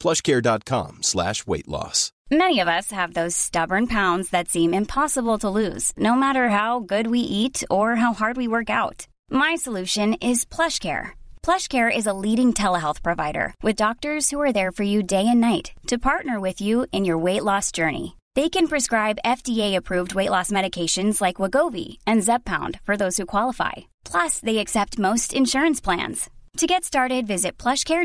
نی prescribe F T approved weight loss medications plans get started visit PlushCare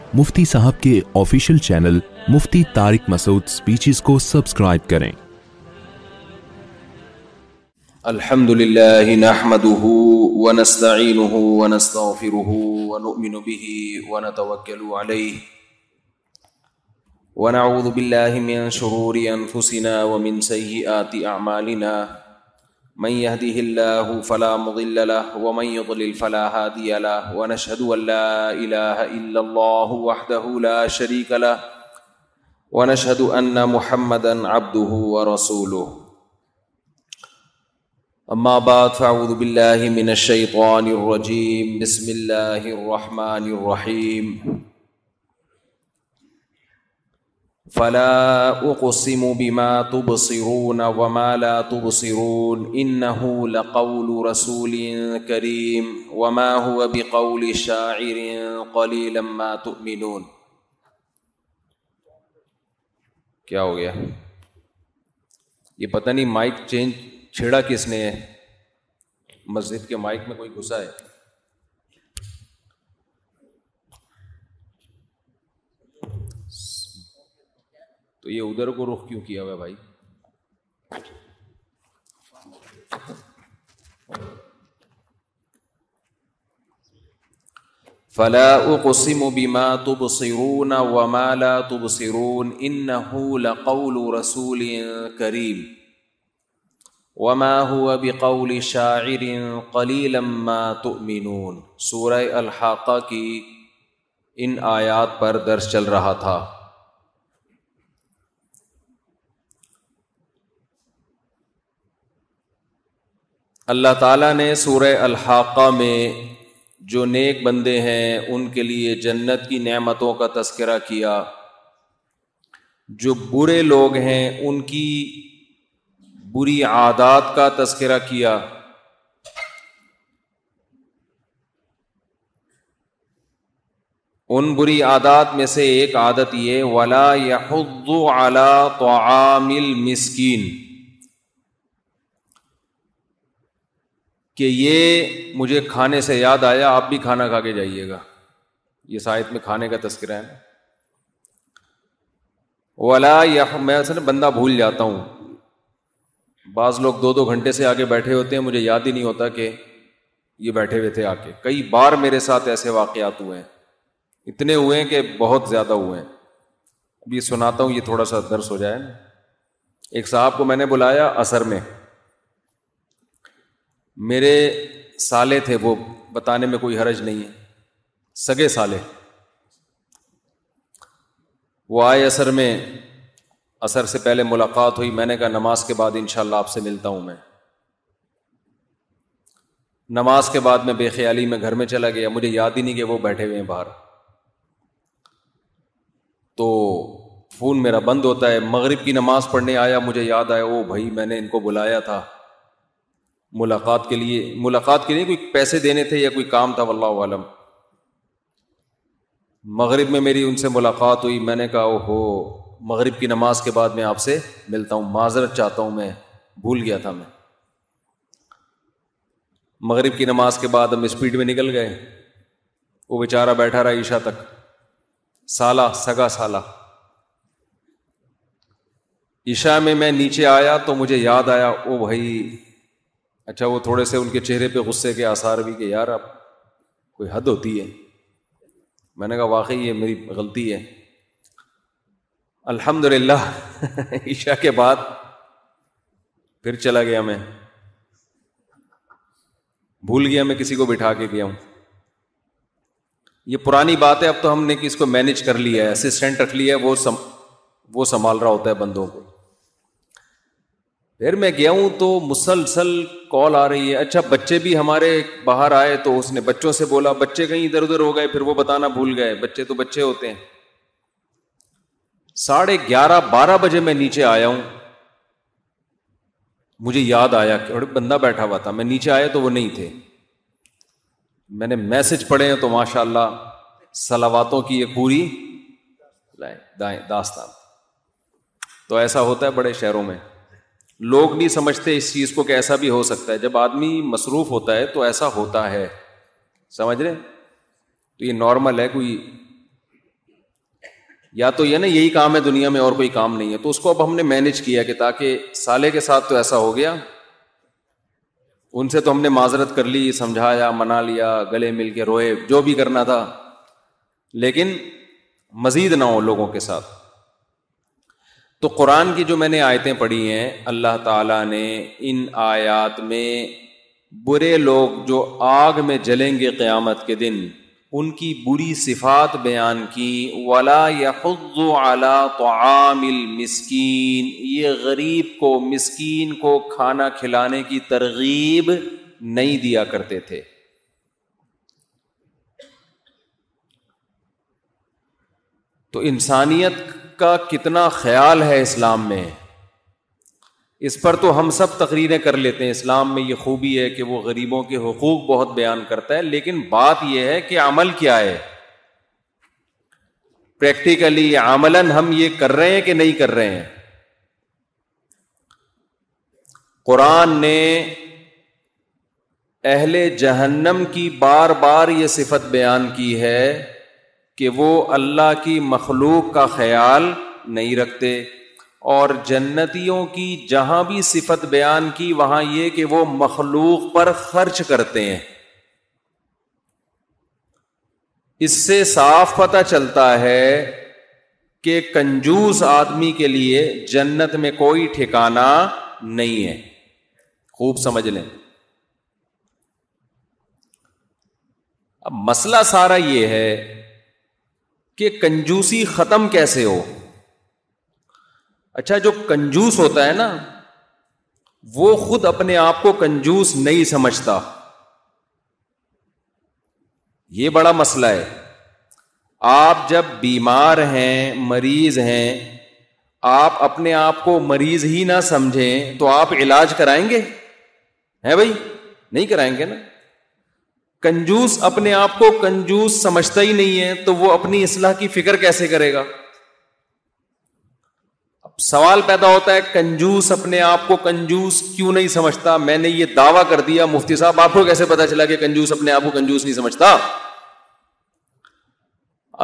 Mufti صاحب کے official channel Mufti Tariq Masood speeches کو subscribe کریں الحمد نحمده ونستغفره ونؤمن به ونعوذ من شرور ومن من يهده الله فلا مضل له ومن يضلل فلا هادي له ونشهد أن لا إله إلا الله وحده لا شريك له ونشهد أن محمدًا عبده ورسوله أما بعد فأعوذ بالله من الشيطان الرجيم بسم الله الرحمن الرحيم فلا اقسم بما تبصرون وما لا تبصرون انه لقول رسول كريم وما هو بقول شاعر قليلا ما تؤمنون کیا ہو گیا یہ پتہ نہیں مائک چینج چھیڑا کس نے ہے مسجد کے مائک میں کوئی گھسا ہے یہ ادھر کو رخ کیوں کیا ہوا بھائی فلا اقسم بما تبصرون وما لا تبصرون انه لقول رسول وما هو بقول شاعر قليلا ما تؤمنون سورہ الحاقہ کی ان آیات پر درس چل رہا تھا اللہ تعالیٰ نے سورہ الحاقہ میں جو نیک بندے ہیں ان کے لیے جنت کی نعمتوں کا تذکرہ کیا جو برے لوگ ہیں ان کی بری عادات کا تذکرہ کیا ان بری عادات میں سے ایک عادت یہ ولا یحض اعلیٰ تو عامل مسکین کہ یہ مجھے کھانے سے یاد آیا آپ بھی کھانا کھا کے جائیے گا یہ سائد میں کھانے کا تذکرہ ہے ولا یا میں اصل بندہ بھول جاتا ہوں بعض لوگ دو دو گھنٹے سے آگے بیٹھے ہوتے ہیں مجھے یاد ہی نہیں ہوتا کہ یہ بیٹھے ہوئے تھے آ کے کئی بار میرے ساتھ ایسے واقعات ہوئے ہیں اتنے ہوئے ہیں کہ بہت زیادہ ہوئے ہیں یہ سناتا ہوں یہ تھوڑا سا درس ہو جائے ایک صاحب کو میں نے بلایا اثر میں میرے سالے تھے وہ بتانے میں کوئی حرج نہیں ہے سگے سالے وہ آئے اثر میں اثر سے پہلے ملاقات ہوئی میں نے کہا نماز کے بعد ان شاء اللہ آپ سے ملتا ہوں میں نماز کے بعد میں بے خیالی میں گھر میں چلا گیا مجھے یاد ہی نہیں کہ وہ بیٹھے ہوئے ہیں باہر تو فون میرا بند ہوتا ہے مغرب کی نماز پڑھنے آیا مجھے یاد آیا وہ بھائی میں نے ان کو بلایا تھا ملاقات کے لیے ملاقات کے لیے کوئی پیسے دینے تھے یا کوئی کام تھا واللہ عالم مغرب میں میری ان سے ملاقات ہوئی میں نے کہا او ہو مغرب کی نماز کے بعد میں آپ سے ملتا ہوں معذرت چاہتا ہوں میں بھول گیا تھا میں مغرب کی نماز کے بعد ہم اسپیڈ میں نکل گئے وہ بیچارہ بیٹھا رہا عشاء تک سالہ سگا سالہ عشاء میں میں نیچے آیا تو مجھے یاد آیا او بھائی اچھا وہ تھوڑے سے ان کے چہرے پہ غصے کے آثار بھی کہ یار اب کوئی حد ہوتی ہے میں نے کہا واقعی یہ میری غلطی ہے الحمد للہ عشا کے بعد پھر چلا گیا میں بھول گیا میں کسی کو بٹھا کے گیا ہوں یہ پرانی بات ہے اب تو ہم نے کہ اس کو مینج کر لیا ہے اسسٹینٹ رکھ لیا ہے وہ سم وہ سنبھال رہا ہوتا ہے بندوں کو پھر میں گیا ہوں تو مسلسل کال آ رہی ہے اچھا بچے بھی ہمارے باہر آئے تو اس نے بچوں سے بولا بچے کہیں ادھر ادھر ہو گئے پھر وہ بتانا بھول گئے بچے تو بچے ہوتے ہیں ساڑھے گیارہ بارہ بجے میں نیچے آیا ہوں مجھے یاد آیا کہ بندہ بیٹھا ہوا تھا میں نیچے آیا تو وہ نہیں تھے میں نے میسج پڑھے ہیں تو ماشاء اللہ سلاواتوں کی یہ پوری داستان تو ایسا ہوتا ہے بڑے شہروں میں لوگ نہیں سمجھتے اس چیز کو کہ ایسا بھی ہو سکتا ہے جب آدمی مصروف ہوتا ہے تو ایسا ہوتا ہے سمجھ رہے تو یہ نارمل ہے کوئی یا تو یہ نا یہی کام ہے دنیا میں اور کوئی کام نہیں ہے تو اس کو اب ہم نے مینج کیا کہ تاکہ سالے کے ساتھ تو ایسا ہو گیا ان سے تو ہم نے معذرت کر لی سمجھایا منا لیا گلے مل کے روئے جو بھی کرنا تھا لیکن مزید نہ ہو لوگوں کے ساتھ تو قرآن کی جو میں نے آیتیں پڑھی ہیں اللہ تعالیٰ نے ان آیات میں برے لوگ جو آگ میں جلیں گے قیامت کے دن ان کی بری صفات بیان کی ولا یا خود تو عامل مسکین یہ غریب کو مسکین کو کھانا کھلانے کی ترغیب نہیں دیا کرتے تھے تو انسانیت کا کتنا خیال ہے اسلام میں اس پر تو ہم سب تقریریں کر لیتے ہیں اسلام میں یہ خوبی ہے کہ وہ غریبوں کے حقوق بہت بیان کرتا ہے لیکن بات یہ ہے کہ عمل کیا ہے پریکٹیکلی عمل ہم یہ کر رہے ہیں کہ نہیں کر رہے ہیں قرآن نے اہل جہنم کی بار بار یہ صفت بیان کی ہے کہ وہ اللہ کی مخلوق کا خیال نہیں رکھتے اور جنتیوں کی جہاں بھی صفت بیان کی وہاں یہ کہ وہ مخلوق پر خرچ کرتے ہیں اس سے صاف پتہ چلتا ہے کہ کنجوس آدمی کے لیے جنت میں کوئی ٹھکانا نہیں ہے خوب سمجھ لیں اب مسئلہ سارا یہ ہے کہ کنجوسی ختم کیسے ہو اچھا جو کنجوس ہوتا ہے نا وہ خود اپنے آپ کو کنجوس نہیں سمجھتا یہ بڑا مسئلہ ہے آپ جب بیمار ہیں مریض ہیں آپ اپنے آپ کو مریض ہی نہ سمجھیں تو آپ علاج کرائیں گے بھائی نہیں کرائیں گے نا کنجوس اپنے آپ کو کنجوس سمجھتا ہی نہیں ہے تو وہ اپنی اصلاح کی فکر کیسے کرے گا اب سوال پیدا ہوتا ہے کنجوس اپنے آپ کو کنجوس کیوں نہیں سمجھتا میں نے یہ دعویٰ کر دیا مفتی صاحب آپ کو کیسے پتا چلا کہ کنجوس اپنے آپ کو کنجوس نہیں سمجھتا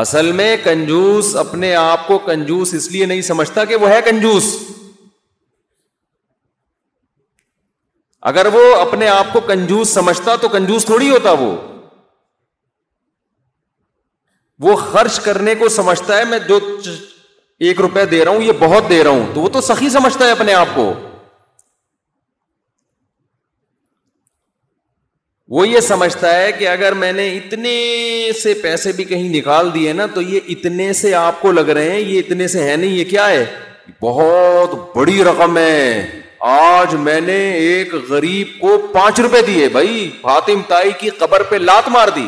اصل میں کنجوس اپنے آپ کو کنجوس اس لیے نہیں سمجھتا کہ وہ ہے کنجوس اگر وہ اپنے آپ کو کنجوس سمجھتا تو کنجوس تھوڑی ہوتا وہ وہ خرچ کرنے کو سمجھتا ہے میں جو ایک روپے دے رہا ہوں یہ بہت دے رہا ہوں تو وہ تو سخی سمجھتا ہے اپنے آپ کو وہ یہ سمجھتا ہے کہ اگر میں نے اتنے سے پیسے بھی کہیں نکال دیے نا تو یہ اتنے سے آپ کو لگ رہے ہیں یہ اتنے سے ہے نہیں یہ کیا ہے بہت بڑی رقم ہے آج میں نے ایک غریب کو پانچ روپے دیے بھائی فاطم تائی کی قبر پہ لات مار دی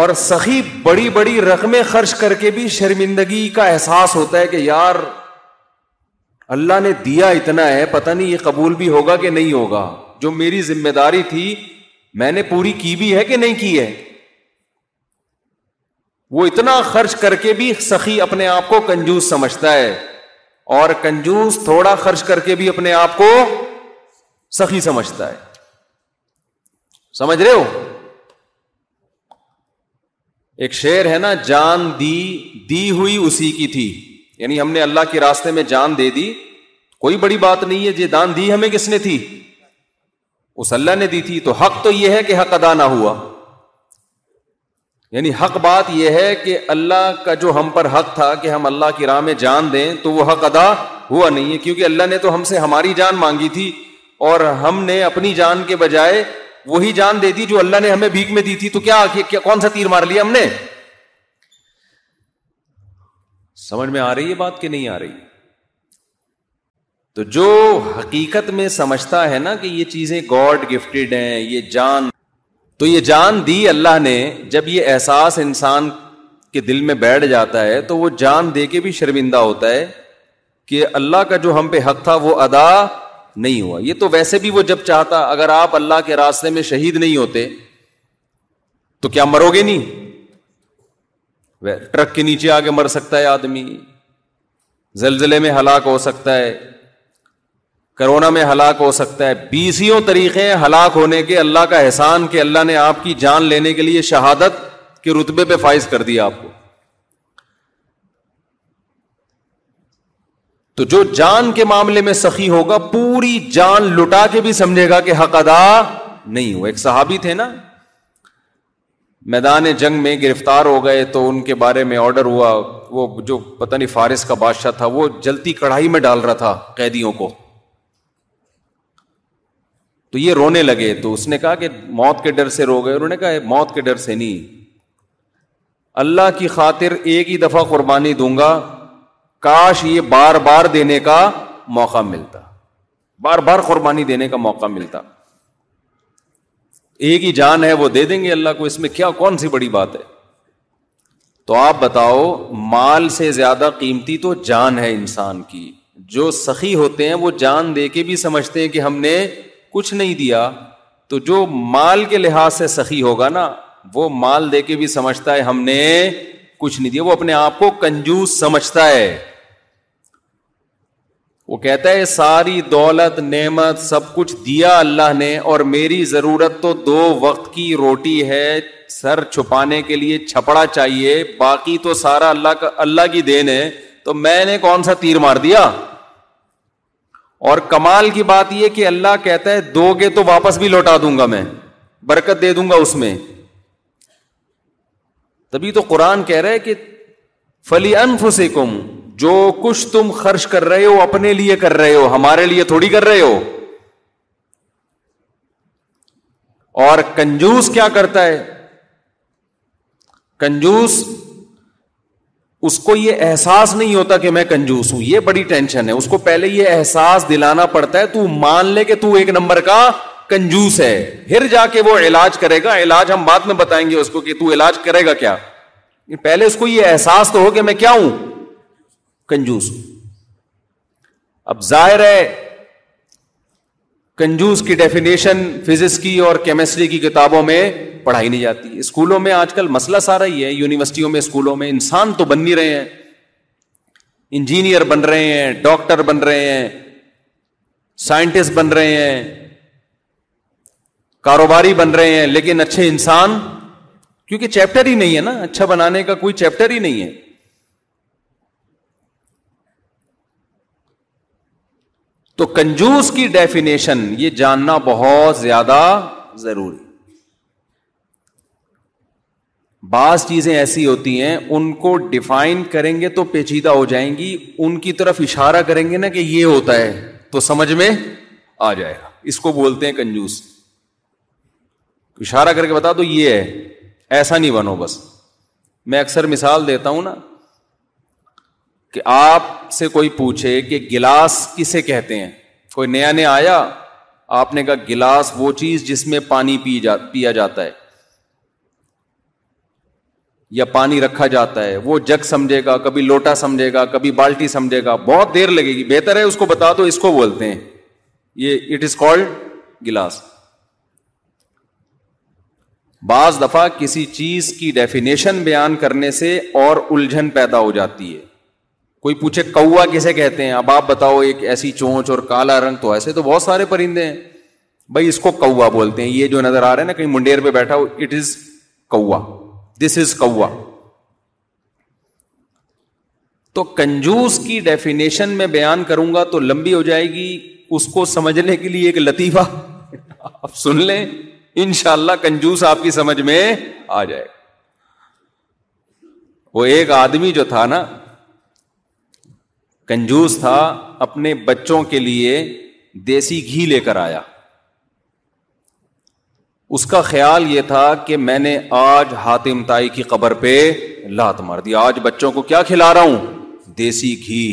اور سخی بڑی بڑی رقمیں خرچ کر کے بھی شرمندگی کا احساس ہوتا ہے کہ یار اللہ نے دیا اتنا ہے پتہ نہیں یہ قبول بھی ہوگا کہ نہیں ہوگا جو میری ذمہ داری تھی میں نے پوری کی بھی ہے کہ نہیں کی ہے وہ اتنا خرچ کر کے بھی سخی اپنے آپ کو کنجوس سمجھتا ہے اور کنجوس تھوڑا خرچ کر کے بھی اپنے آپ کو سخی سمجھتا ہے سمجھ رہے ہو ایک شعر ہے نا جان دی دی ہوئی اسی کی تھی یعنی ہم نے اللہ کے راستے میں جان دے دی کوئی بڑی بات نہیں ہے یہ دان دی ہمیں کس نے تھی اس اللہ نے دی تھی تو حق تو یہ ہے کہ حق ادا نہ ہوا یعنی حق بات یہ ہے کہ اللہ کا جو ہم پر حق تھا کہ ہم اللہ کی راہ میں جان دیں تو وہ حق ادا ہوا نہیں ہے کیونکہ اللہ نے تو ہم سے ہماری جان مانگی تھی اور ہم نے اپنی جان کے بجائے وہی جان دے دی جو اللہ نے ہمیں بھیک میں دی تھی تو کیا کیا کون سا تیر مار لیا ہم نے سمجھ میں آ رہی ہے بات کہ نہیں آ رہی تو جو حقیقت میں سمجھتا ہے نا کہ یہ چیزیں گاڈ گفٹڈ ہیں یہ جان تو یہ جان دی اللہ نے جب یہ احساس انسان کے دل میں بیٹھ جاتا ہے تو وہ جان دے کے بھی شرمندہ ہوتا ہے کہ اللہ کا جو ہم پہ حق تھا وہ ادا نہیں ہوا یہ تو ویسے بھی وہ جب چاہتا اگر آپ اللہ کے راستے میں شہید نہیں ہوتے تو کیا مرو گے نہیں ٹرک کے نیچے آگے مر سکتا ہے آدمی زلزلے میں ہلاک ہو سکتا ہے کرونا میں ہلاک ہو سکتا ہے بیسوں طریقے ہلاک ہونے کے اللہ کا احسان کہ اللہ نے آپ کی جان لینے کے لیے شہادت کے رتبے پہ فائز کر دیا آپ کو تو جو جان کے معاملے میں سخی ہوگا پوری جان لٹا کے بھی سمجھے گا کہ حق ادا نہیں ہو ایک صحابی تھے نا میدان جنگ میں گرفتار ہو گئے تو ان کے بارے میں آرڈر ہوا وہ جو پتہ نہیں فارس کا بادشاہ تھا وہ جلتی کڑھائی میں ڈال رہا تھا قیدیوں کو تو یہ رونے لگے تو اس نے کہا کہ موت کے ڈر سے رو گئے انہوں نے کہا موت کے ڈر سے نہیں اللہ کی خاطر ایک ہی دفعہ قربانی دوں گا کاش یہ بار بار دینے کا موقع ملتا بار بار قربانی دینے کا موقع ملتا ایک ہی جان ہے وہ دے دیں گے اللہ کو اس میں کیا کون سی بڑی بات ہے تو آپ بتاؤ مال سے زیادہ قیمتی تو جان ہے انسان کی جو سخی ہوتے ہیں وہ جان دے کے بھی سمجھتے ہیں کہ ہم نے کچھ نہیں دیا تو جو مال کے لحاظ سے سخی ہوگا نا وہ مال دے کے بھی سمجھتا ہے ہم نے کچھ نہیں دیا وہ اپنے آپ کو کنجوس سمجھتا ہے وہ کہتا ہے ساری دولت نعمت سب کچھ دیا اللہ نے اور میری ضرورت تو دو وقت کی روٹی ہے سر چھپانے کے لیے چھپڑا چاہیے باقی تو سارا اللہ کا اللہ کی دین ہے تو میں نے کون سا تیر مار دیا اور کمال کی بات یہ کہ اللہ کہتا ہے دو گے تو واپس بھی لوٹا دوں گا میں برکت دے دوں گا اس میں تبھی تو قرآن کہہ رہا ہے کہ فلی انف سے کم جو کچھ تم خرچ کر رہے ہو اپنے لیے کر رہے ہو ہمارے لیے تھوڑی کر رہے ہو اور کنجوس کیا کرتا ہے کنجوس اس کو یہ احساس نہیں ہوتا کہ میں کنجوس ہوں یہ بڑی ٹینشن ہے اس کو پہلے یہ احساس دلانا پڑتا ہے تو مان لے کہ تو ایک نمبر کا کنجوس ہے پھر جا کے وہ علاج کرے گا علاج ہم بعد میں بتائیں گے اس کو کہ تو علاج کرے گا کیا پہلے اس کو یہ احساس تو ہو کہ میں کیا ہوں کنجوس ہوں اب ظاہر ہے کنجوز کی ڈیفینیشن فزکس کی اور کیمسٹری کی کتابوں میں پڑھائی نہیں جاتی اسکولوں میں آج کل مسئلہ سارا ہی ہے یونیورسٹیوں میں اسکولوں میں انسان تو بن نہیں رہے ہیں انجینئر بن رہے ہیں ڈاکٹر بن رہے ہیں سائنٹسٹ بن رہے ہیں کاروباری بن رہے ہیں لیکن اچھے انسان کیونکہ چیپٹر ہی نہیں ہے نا اچھا بنانے کا کوئی چیپٹر ہی نہیں ہے تو کنجوس کی ڈیفینیشن یہ جاننا بہت زیادہ ضروری بعض چیزیں ایسی ہوتی ہیں ان کو ڈیفائن کریں گے تو پیچیدہ ہو جائیں گی ان کی طرف اشارہ کریں گے نا کہ یہ ہوتا ہے تو سمجھ میں آ جائے گا اس کو بولتے ہیں کنجوس اشارہ کر کے بتا تو یہ ہے ایسا نہیں بنو بس میں اکثر مثال دیتا ہوں نا کہ آپ سے کوئی پوچھے کہ گلاس کسے کہتے ہیں کوئی نیا نیا آیا آپ نے کہا گلاس وہ چیز جس میں پانی پی جا پیا جاتا ہے یا پانی رکھا جاتا ہے وہ جگ سمجھے گا کبھی لوٹا سمجھے گا کبھی بالٹی سمجھے گا بہت دیر لگے گی بہتر ہے اس کو بتا تو اس کو بولتے ہیں یہ اٹ از کالڈ گلاس بعض دفعہ کسی چیز کی ڈیفینیشن بیان کرنے سے اور الجھن پیدا ہو جاتی ہے کوئی پوچھے کوا کسے کہتے ہیں اب آپ بتاؤ ایک ایسی چونچ اور کالا رنگ تو ایسے تو بہت سارے پرندے ہیں بھائی اس کو کوا بولتے ہیں یہ جو نظر آ رہا ہے نا کہیں منڈیر پہ بیٹھا ہو اٹ از کوا دس از کوا تو کنجوس کی ڈیفینیشن میں بیان کروں گا تو لمبی ہو جائے گی اس کو سمجھنے کے لیے ایک لطیفہ آپ سن لیں ان شاء اللہ کنجوس آپ کی سمجھ میں آ جائے وہ ایک آدمی جو تھا نا کنجوس تھا اپنے بچوں کے لیے دیسی گھی لے کر آیا اس کا خیال یہ تھا کہ میں نے آج حاتم تائی کی قبر پہ لات مار دی آج بچوں کو کیا کھلا رہا ہوں دیسی گھی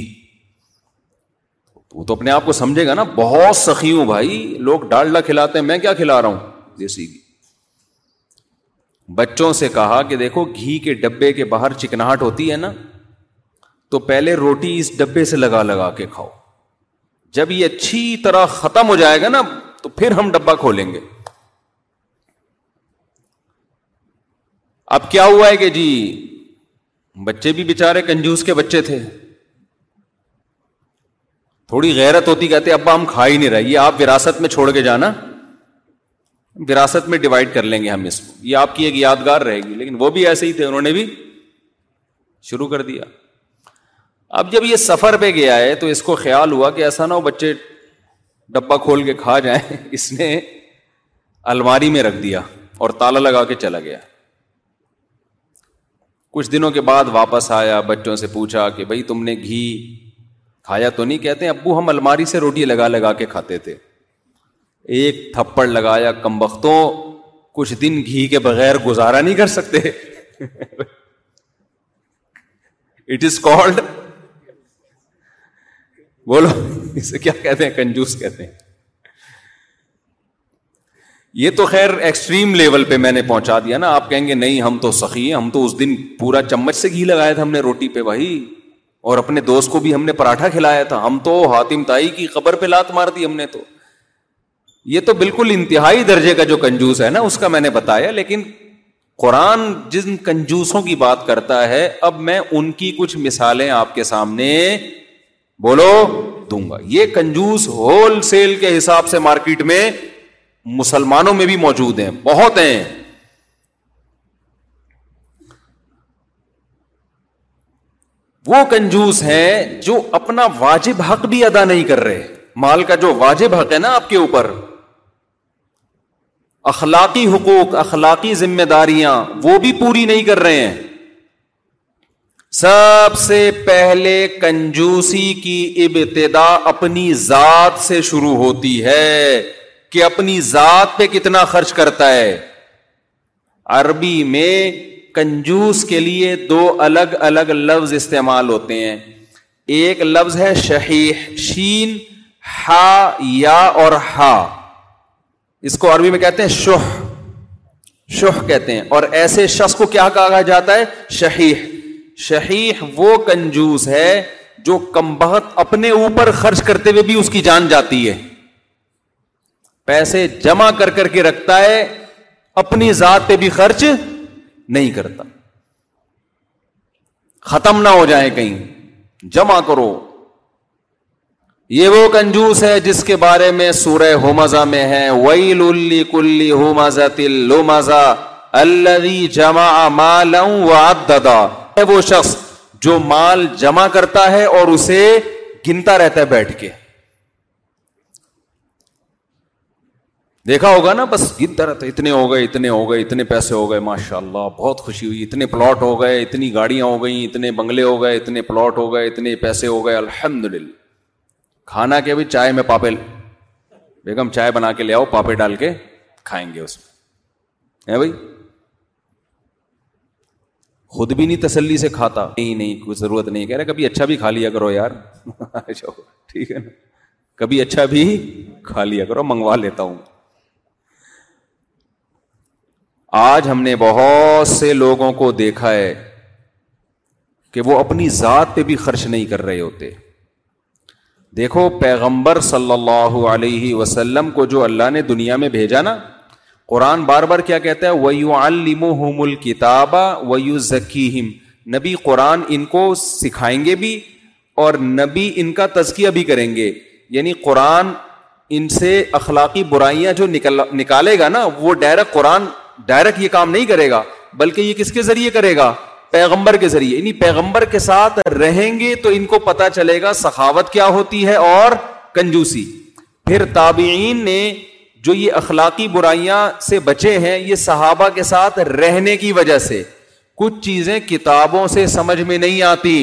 وہ تو اپنے آپ کو سمجھے گا نا بہت سخی ہوں بھائی لوگ ڈالڈا کھلاتے ہیں میں کیا کھلا رہا ہوں دیسی گھی بچوں سے کہا کہ دیکھو گھی کے ڈبے کے باہر چکناہٹ ہوتی ہے نا تو پہلے روٹی اس ڈبے سے لگا لگا کے کھاؤ جب یہ اچھی طرح ختم ہو جائے گا نا تو پھر ہم ڈبا کھولیں گے اب کیا ہوا ہے کہ جی بچے بھی بےچارے کنجوس کے بچے تھے تھوڑی غیرت ہوتی کہتے ابا ہم کھا ہی نہیں رہے یہ آپ وراثت میں چھوڑ کے جانا وراثت میں ڈیوائڈ کر لیں گے ہم اس کو یہ آپ کی ایک یادگار رہے گی لیکن وہ بھی ایسے ہی تھے انہوں نے بھی شروع کر دیا اب جب یہ سفر پہ گیا ہے تو اس کو خیال ہوا کہ ایسا نہ ہو بچے ڈبا کھول کے کھا جائیں اس نے الماری میں رکھ دیا اور تالا لگا کے چلا گیا کچھ دنوں کے بعد واپس آیا بچوں سے پوچھا کہ بھائی تم نے گھی کھایا تو نہیں کہتے ابو ہم الماری سے روٹی لگا لگا کے کھاتے تھے ایک تھپڑ لگایا کم بختوں کچھ دن گھی کے بغیر گزارا نہیں کر سکتے اٹ از کالڈ بولو اسے کیا کہتے ہیں کنجوس کہتے ہیں یہ تو خیر ایکسٹریم لیول پہ میں نے پہنچا دیا نا آپ کہیں گے نہیں ہم تو سخی ہیں ہم تو اس دن پورا چمچ سے گھی لگایا تھا ہم نے روٹی پہ بھائی اور اپنے دوست کو بھی ہم نے پراٹھا کھلایا تھا ہم تو ہاتم تائی کی خبر پہ لات مار دی ہم نے تو یہ تو بالکل انتہائی درجے کا جو کنجوس ہے نا اس کا میں نے بتایا لیکن قرآن جن کنجوسوں کی بات کرتا ہے اب میں ان کی کچھ مثالیں آپ کے سامنے بولو دوں گا یہ کنجوس ہول سیل کے حساب سے مارکیٹ میں مسلمانوں میں بھی موجود ہیں بہت ہیں وہ کنجوس ہیں جو اپنا واجب حق بھی ادا نہیں کر رہے مال کا جو واجب حق ہے نا آپ کے اوپر اخلاقی حقوق اخلاقی ذمہ داریاں وہ بھی پوری نہیں کر رہے ہیں سب سے پہلے کنجوسی کی ابتدا اپنی ذات سے شروع ہوتی ہے کہ اپنی ذات پہ کتنا خرچ کرتا ہے عربی میں کنجوس کے لیے دو الگ الگ لفظ استعمال ہوتے ہیں ایک لفظ ہے شہیح شین ہا یا اور ہا اس کو عربی میں کہتے ہیں شہ شہ کہتے ہیں اور ایسے شخص کو کیا کہا جاتا ہے شہیح شہیح وہ کنجوس ہے جو کم بہت اپنے اوپر خرچ کرتے ہوئے بھی اس کی جان جاتی ہے پیسے جمع کر کر کے رکھتا ہے اپنی ذات پہ بھی خرچ نہیں کرتا ختم نہ ہو جائے کہیں جمع کرو یہ وہ کنجوس ہے جس کے بارے میں سورہ ہو میں ہے وئی لما تل لو مزا اللہ جمع ہے وہ شخص جو مال جمع کرتا ہے اور اسے گنتا رہتا ہے بیٹھ کے دیکھا ہوگا نا بس گنتا رہتا اتنے اتنے اتنے ہو ہو ہو گئے گئے گئے پیسے ماشاء اللہ بہت خوشی ہوئی اتنے پلاٹ ہو گئے اتنی گاڑیاں ہو گئیں اتنے بنگلے ہو گئے اتنے پلاٹ ہو گئے اتنے پیسے ہو گئے الحمد للہ کھانا بھی چائے میں پاپے بیگم چائے بنا کے لے آؤ پاپے ڈال کے کھائیں گے اس میں بھائی خود بھی نہیں تسلی سے کھاتا نہیں نہیں کوئی ضرورت نہیں کہہ رہا کبھی اچھا بھی کھا لیا کرو یار ٹھیک ہے نا کبھی اچھا بھی کھا لیا کرو منگوا لیتا ہوں آج ہم نے بہت سے لوگوں کو دیکھا ہے کہ وہ اپنی ذات پہ بھی خرچ نہیں کر رہے ہوتے دیکھو پیغمبر صلی اللہ علیہ وسلم کو جو اللہ نے دنیا میں بھیجا نا قرآن بار بار کیا کہتا ہے نبی قرآن ان کو سکھائیں گے بھی اور نبی ان کا تزکیہ بھی کریں گے یعنی قرآن ان سے اخلاقی برائیاں جو نکل نکالے گا نا وہ ڈائریکٹ قرآن ڈائریکٹ یہ کام نہیں کرے گا بلکہ یہ کس کے ذریعے کرے گا پیغمبر کے ذریعے یعنی پیغمبر کے ساتھ رہیں گے تو ان کو پتا چلے گا سخاوت کیا ہوتی ہے اور کنجوسی پھر تابعین نے جو یہ اخلاقی برائیاں سے بچے ہیں یہ صحابہ کے ساتھ رہنے کی وجہ سے کچھ چیزیں کتابوں سے سمجھ میں نہیں آتی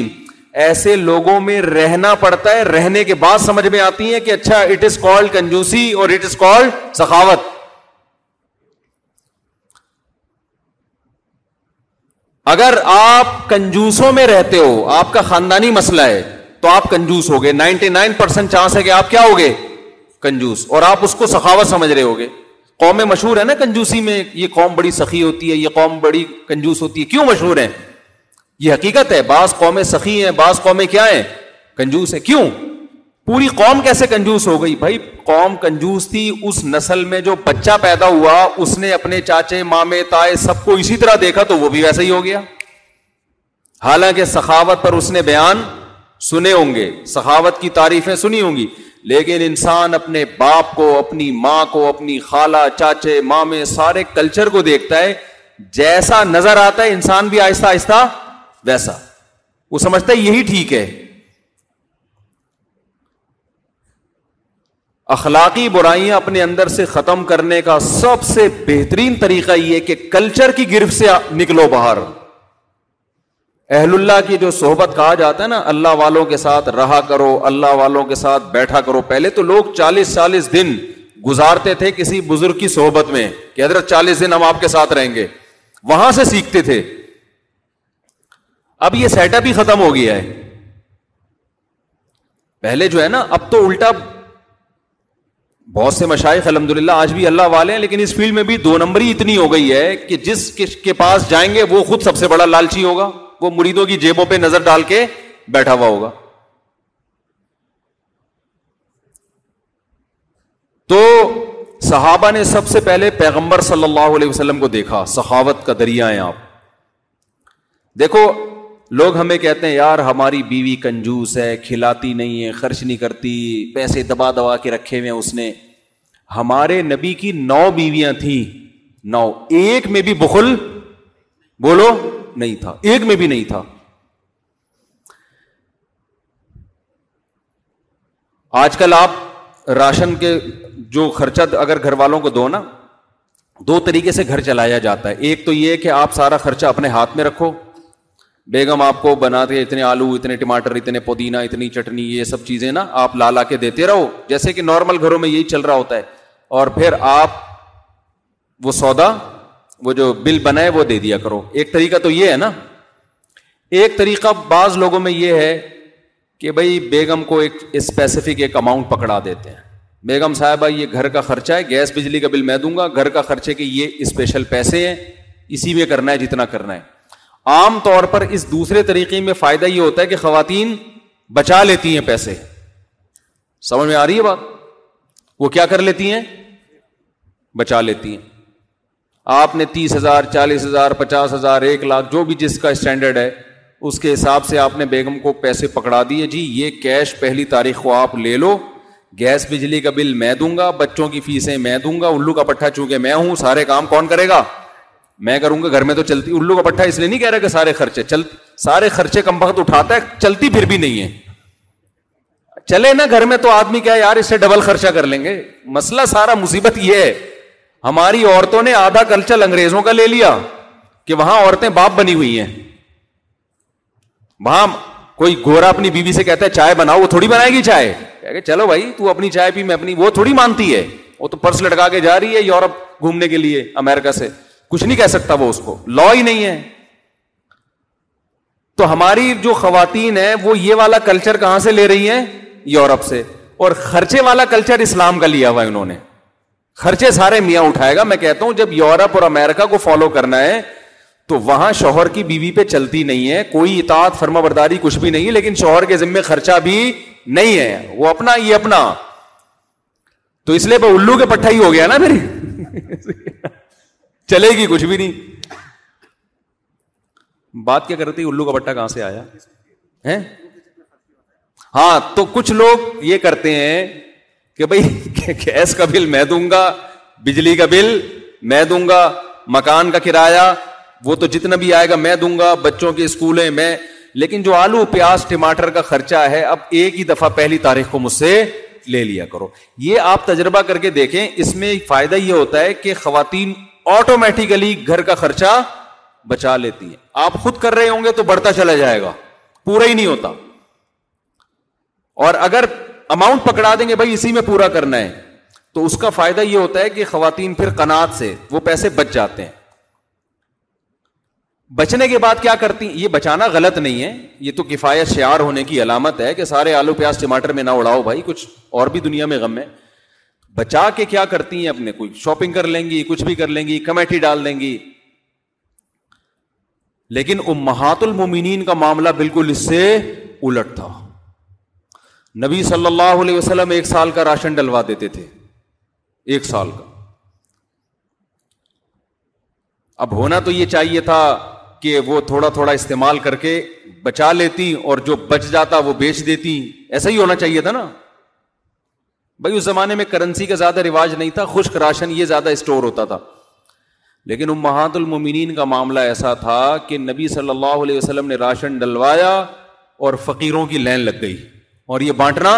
ایسے لوگوں میں رہنا پڑتا ہے رہنے کے بعد سمجھ میں آتی ہیں کہ اچھا اٹ از کالڈ کنجوسی اور اٹ از کالڈ سخاوت اگر آپ کنجوسوں میں رہتے ہو آپ کا خاندانی مسئلہ ہے تو آپ کنجوس ہو گئے نائنٹی نائن پرسینٹ چانس ہے کہ آپ کیا ہو گئے کنجوس اور آپ اس کو سخاوت سمجھ رہے ہو گے قومیں مشہور ہے نا کنجوسی میں یہ قوم بڑی سخی ہوتی ہے یہ قوم بڑی کنجوس ہوتی ہے کیوں مشہور ہیں یہ حقیقت ہے بعض قومیں سخی ہیں بعض قوم کیا ہیں کنجوس ہیں کیوں پوری قوم کیسے کنجوس ہو گئی بھائی قوم کنجوس تھی اس نسل میں جو بچہ پیدا ہوا اس نے اپنے چاچے مامے تائے سب کو اسی طرح دیکھا تو وہ بھی ویسا ہی ہو گیا حالانکہ سخاوت پر اس نے بیان سنے ہوں گے صحاوت کی تعریفیں سنی ہوں گی لیکن انسان اپنے باپ کو اپنی ماں کو اپنی خالہ چاچے مامے سارے کلچر کو دیکھتا ہے جیسا نظر آتا ہے انسان بھی آہستہ آہستہ ویسا وہ سمجھتا ہے یہی ٹھیک ہے اخلاقی برائیاں اپنے اندر سے ختم کرنے کا سب سے بہترین طریقہ یہ کہ کلچر کی گرفت سے نکلو باہر اہل اللہ کی جو صحبت کہا جاتا ہے نا اللہ والوں کے ساتھ رہا کرو اللہ والوں کے ساتھ بیٹھا کرو پہلے تو لوگ چالیس چالیس دن گزارتے تھے کسی بزرگ کی صحبت میں کہ حضرت چالیس دن ہم آپ کے ساتھ رہیں گے وہاں سے سیکھتے تھے اب یہ سیٹ اپ ہی ختم ہو گیا ہے پہلے جو ہے نا اب تو الٹا بہت سے مشائق الحمد للہ آج بھی اللہ والے ہیں لیکن اس فیلڈ میں بھی دو نمبری اتنی ہو گئی ہے کہ جس کے پاس جائیں گے وہ خود سب سے بڑا لالچی ہوگا وہ مریدوں کی جیبوں پہ نظر ڈال کے بیٹھا ہوا ہوگا تو صحابہ نے سب سے پہلے پیغمبر صلی اللہ علیہ وسلم کو دیکھا سخاوت کا دریا ہے آپ دیکھو لوگ ہمیں کہتے ہیں یار ہماری بیوی کنجوس ہے کھلاتی نہیں ہے خرچ نہیں کرتی پیسے دبا دبا کے رکھے ہوئے ہیں اس نے ہمارے نبی کی نو بیویاں تھیں نو ایک میں بھی بخل بولو نہیں تھا ایک میں بھی نہیں تھا آج کل آپ راشن کے جو خرچہ اگر گھر والوں کو دو نا دو طریقے سے گھر چلایا جاتا ہے ایک تو یہ کہ آپ سارا خرچہ اپنے ہاتھ میں رکھو بیگم آپ کو بنا کے اتنے آلو اتنے ٹماٹر اتنے پودینہ اتنی چٹنی یہ سب چیزیں نا آپ لا لا کے دیتے رہو جیسے کہ نارمل گھروں میں یہی چل رہا ہوتا ہے اور پھر آپ وہ سودا وہ جو بل بنا ہے وہ دے دیا کرو ایک طریقہ تو یہ ہے نا ایک طریقہ بعض لوگوں میں یہ ہے کہ بھائی بیگم کو ایک اسپیسیفک ایک اماؤنٹ پکڑا دیتے ہیں بیگم صاحب یہ گھر کا خرچہ ہے گیس بجلی کا بل میں دوں گا گھر کا خرچے کے یہ اسپیشل پیسے ہیں اسی میں کرنا ہے جتنا کرنا ہے عام طور پر اس دوسرے طریقے میں فائدہ یہ ہوتا ہے کہ خواتین بچا لیتی ہیں پیسے سمجھ میں آ رہی ہے بات وہ کیا کر لیتی ہیں بچا لیتی ہیں آپ نے تیس ہزار چالیس ہزار پچاس ہزار ایک لاکھ جو بھی جس کا اسٹینڈرڈ ہے اس کے حساب سے آپ نے بیگم کو پیسے پکڑا دیے جی یہ کیش پہلی تاریخ کو آپ لے لو گیس بجلی کا بل میں دوں گا بچوں کی فیسیں میں دوں گا الو کا پٹھا چونکہ میں ہوں سارے کام کون کرے گا میں کروں گا گھر میں تو چلتی الو کا پٹھا اس لیے نہیں کہہ رہے کہ سارے خرچے چل سارے خرچے کم وقت اٹھاتا ہے چلتی پھر بھی نہیں ہے چلے نا گھر میں تو آدمی کیا یار اس سے ڈبل خرچہ کر لیں گے مسئلہ سارا مصیبت یہ ہے ہماری عورتوں نے آدھا کلچر انگریزوں کا لے لیا کہ وہاں عورتیں باپ بنی ہوئی ہیں وہاں کوئی گھوڑا اپنی بیوی سے کہتا ہے چائے بناؤ وہ تھوڑی بنائے گی چائے کہ چلو بھائی تو اپنی چائے پی میں اپنی وہ تھوڑی مانتی ہے وہ تو پرس لٹکا کے جا رہی ہے یورپ گھومنے کے لیے امیرکا سے کچھ نہیں کہہ سکتا وہ اس کو لا ہی نہیں ہے تو ہماری جو خواتین ہے وہ یہ والا کلچر کہاں سے لے رہی ہے یورپ سے اور خرچے والا کلچر اسلام کا لیا ہوا انہوں نے خرچے سارے میاں اٹھائے گا میں کہتا ہوں جب یورپ اور امیرکا کو فالو کرنا ہے تو وہاں شوہر کی بیوی پہ چلتی نہیں ہے کوئی اطاعت فرما برداری کچھ بھی نہیں لیکن شوہر کے ذمے خرچہ بھی نہیں ہے وہ اپنا یہ اپنا تو اس لیے الو کے پٹھا ہی ہو گیا نا پھر چلے گی کچھ بھی نہیں بات کیا کرتی الو کا پٹھا کہاں سے آیا ہاں تو کچھ لوگ یہ کرتے ہیں کہ بھائی گیس کا بل میں دوں گا بجلی کا بل میں دوں گا مکان کا کرایہ وہ تو جتنا بھی آئے گا میں دوں گا بچوں کے اسکولیں میں لیکن جو آلو پیاز ٹماٹر کا خرچہ ہے اب ایک ہی دفعہ پہلی تاریخ کو مجھ سے لے لیا کرو یہ آپ تجربہ کر کے دیکھیں اس میں فائدہ یہ ہوتا ہے کہ خواتین آٹومیٹیکلی گھر کا خرچہ بچا لیتی ہیں آپ خود کر رہے ہوں گے تو بڑھتا چلا جائے گا پورا ہی نہیں ہوتا اور اگر اماؤنٹ پکڑا دیں گے بھائی اسی میں پورا کرنا ہے تو اس کا فائدہ یہ ہوتا ہے کہ خواتین پھر کناد سے وہ پیسے بچ جاتے ہیں بچنے کے بعد کیا کرتی یہ بچانا غلط نہیں ہے یہ تو کفایت شیار ہونے کی علامت ہے کہ سارے آلو پیاز ٹماٹر میں نہ اڑاؤ بھائی کچھ اور بھی دنیا میں غم ہے بچا کے کیا کرتی ہیں اپنے کوئی شاپنگ کر لیں گی کچھ بھی کر لیں گی کمیٹی ڈال دیں گی لیکن امہات المومنین کا معاملہ بالکل اس سے الٹ تھا نبی صلی اللہ علیہ وسلم ایک سال کا راشن ڈلوا دیتے تھے ایک سال کا اب ہونا تو یہ چاہیے تھا کہ وہ تھوڑا تھوڑا استعمال کر کے بچا لیتی اور جو بچ جاتا وہ بیچ دیتی ایسا ہی ہونا چاہیے تھا نا بھائی اس زمانے میں کرنسی کا زیادہ رواج نہیں تھا خشک راشن یہ زیادہ اسٹور ہوتا تھا لیکن امہات المومنین کا معاملہ ایسا تھا کہ نبی صلی اللہ علیہ وسلم نے راشن ڈلوایا اور فقیروں کی لین لگ گئی اور یہ بانٹنا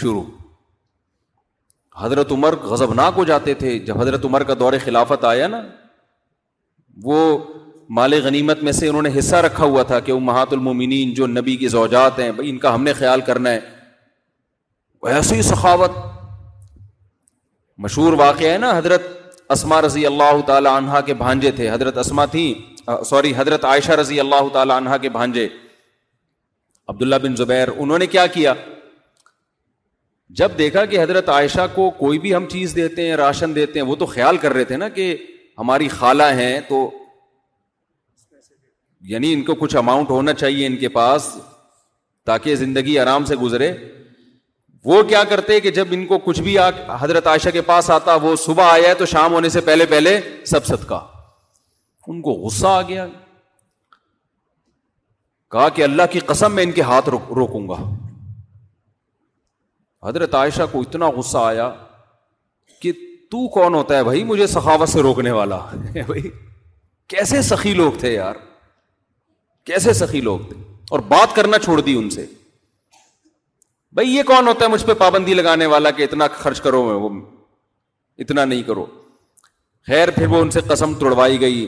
شروع حضرت عمر غضبناک ہو جاتے تھے جب حضرت عمر کا دور خلافت آیا نا وہ مال غنیمت میں سے انہوں نے حصہ رکھا ہوا تھا کہ وہ مہات المومنین جو نبی کی زوجات ہیں بھائی ان کا ہم نے خیال کرنا ہے ایسی سخاوت مشہور واقع ہے نا حضرت اسما رضی اللہ تعالی عنہ کے بھانجے تھے حضرت اسما تھیں سوری حضرت عائشہ رضی اللہ تعالی عنہ کے بھانجے عبداللہ بن زبیر انہوں نے کیا کیا جب دیکھا کہ حضرت عائشہ کو کوئی بھی ہم چیز دیتے ہیں راشن دیتے ہیں وہ تو خیال کر رہے تھے نا کہ ہماری خالہ ہیں تو یعنی ان کو کچھ اماؤنٹ ہونا چاہیے ان کے پاس تاکہ زندگی آرام سے گزرے وہ کیا کرتے کہ جب ان کو کچھ بھی حضرت عائشہ کے پاس آتا وہ صبح آیا ہے تو شام ہونے سے پہلے پہلے سب صدقہ ان کو غصہ آ گیا کہا کہ اللہ کی قسم میں ان کے ہاتھ روکوں گا حضرت عائشہ کو اتنا غصہ آیا کہ تو کون ہوتا ہے بھائی مجھے سخاوت سے روکنے والا بھائی کیسے سخی لوگ تھے یار کیسے سخی لوگ تھے اور بات کرنا چھوڑ دی ان سے بھائی یہ کون ہوتا ہے مجھ پہ پابندی لگانے والا کہ اتنا خرچ کرو میں وہ اتنا نہیں کرو خیر پھر وہ ان سے قسم توڑوائی گئی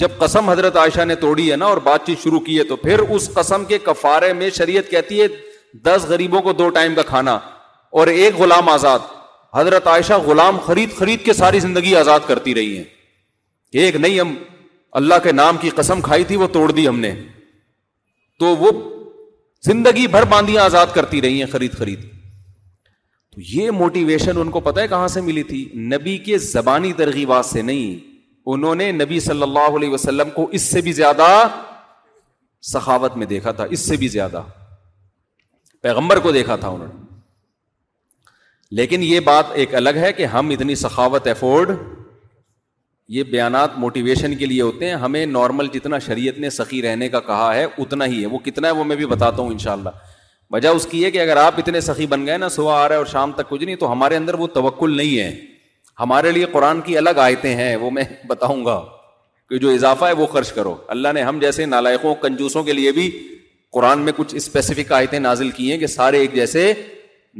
جب قسم حضرت عائشہ نے توڑی ہے نا اور بات چیت شروع کی ہے تو پھر اس قسم کے کفارے میں شریعت کہتی ہے دس غریبوں کو دو ٹائم کا کھانا اور ایک غلام آزاد حضرت عائشہ غلام خرید خرید کے ساری زندگی آزاد کرتی رہی ہے ایک نہیں ہم اللہ کے نام کی قسم کھائی تھی وہ توڑ دی ہم نے تو وہ زندگی بھر باندیاں آزاد کرتی رہی ہیں خرید خرید تو یہ موٹیویشن ان کو پتہ ہے کہاں سے ملی تھی نبی کے زبانی ترغیبات سے نہیں انہوں نے نبی صلی اللہ علیہ وسلم کو اس سے بھی زیادہ سخاوت میں دیکھا تھا اس سے بھی زیادہ پیغمبر کو دیکھا تھا انہوں نے لیکن یہ بات ایک الگ ہے کہ ہم اتنی سخاوت افورڈ یہ بیانات موٹیویشن کے لیے ہوتے ہیں ہمیں نارمل جتنا شریعت نے سخی رہنے کا کہا ہے اتنا ہی ہے وہ کتنا ہے وہ میں بھی بتاتا ہوں ان شاء اللہ وجہ اس کی ہے کہ اگر آپ اتنے سخی بن گئے نا صبح آ رہا ہے اور شام تک کچھ نہیں تو ہمارے اندر وہ توکل نہیں ہے ہمارے لیے قرآن کی الگ آیتیں ہیں وہ میں بتاؤں گا کہ جو اضافہ ہے وہ خرچ کرو اللہ نے ہم جیسے نالائقوں کنجوسوں کے لیے بھی قرآن میں کچھ اسپیسیفک آیتیں نازل کی ہیں کہ سارے ایک جیسے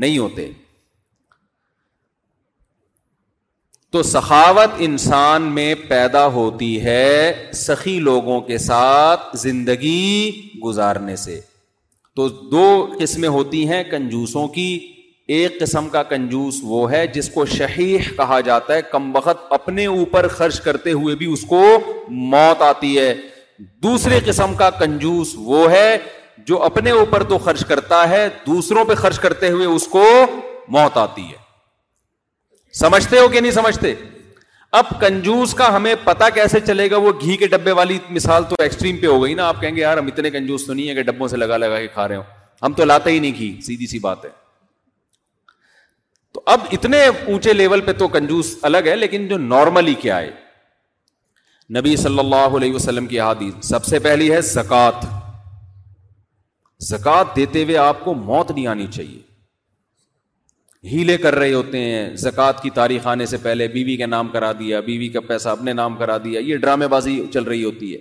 نہیں ہوتے تو سخاوت انسان میں پیدا ہوتی ہے سخی لوگوں کے ساتھ زندگی گزارنے سے تو دو قسمیں ہوتی ہیں کنجوسوں کی ایک قسم کا کنجوس وہ ہے جس کو شہیح کہا جاتا ہے کم وقت اپنے اوپر خرچ کرتے ہوئے بھی اس کو موت آتی ہے دوسرے قسم کا کنجوس وہ ہے جو اپنے اوپر تو خرچ کرتا ہے دوسروں پہ خرچ کرتے ہوئے اس کو موت آتی ہے سمجھتے ہو کہ نہیں سمجھتے اب کنجوس کا ہمیں پتا کیسے چلے گا وہ گھی کے ڈبے والی مثال تو ایکسٹریم پہ ہو گئی نا آپ کہیں گے یار ہم اتنے کنجوس تو نہیں ہے کہ ڈبوں سے لگا لگا کے کھا رہے ہو ہم تو لاتے ہی نہیں گھی سیدھی سی بات ہے تو اب اتنے اونچے لیول پہ تو کنجوس الگ ہے لیکن جو نارملی کیا ہے نبی صلی اللہ علیہ وسلم کی احادیث سب سے پہلی ہے زکوٰۃ زکات دیتے ہوئے آپ کو موت نہیں آنی چاہیے ہیلے کر رہے ہوتے ہیں زکات کی تاریخ آنے سے پہلے بیوی کے نام کرا دیا بیوی کا پیسہ اپنے نام کرا دیا یہ ڈرامے بازی چل رہی ہوتی ہے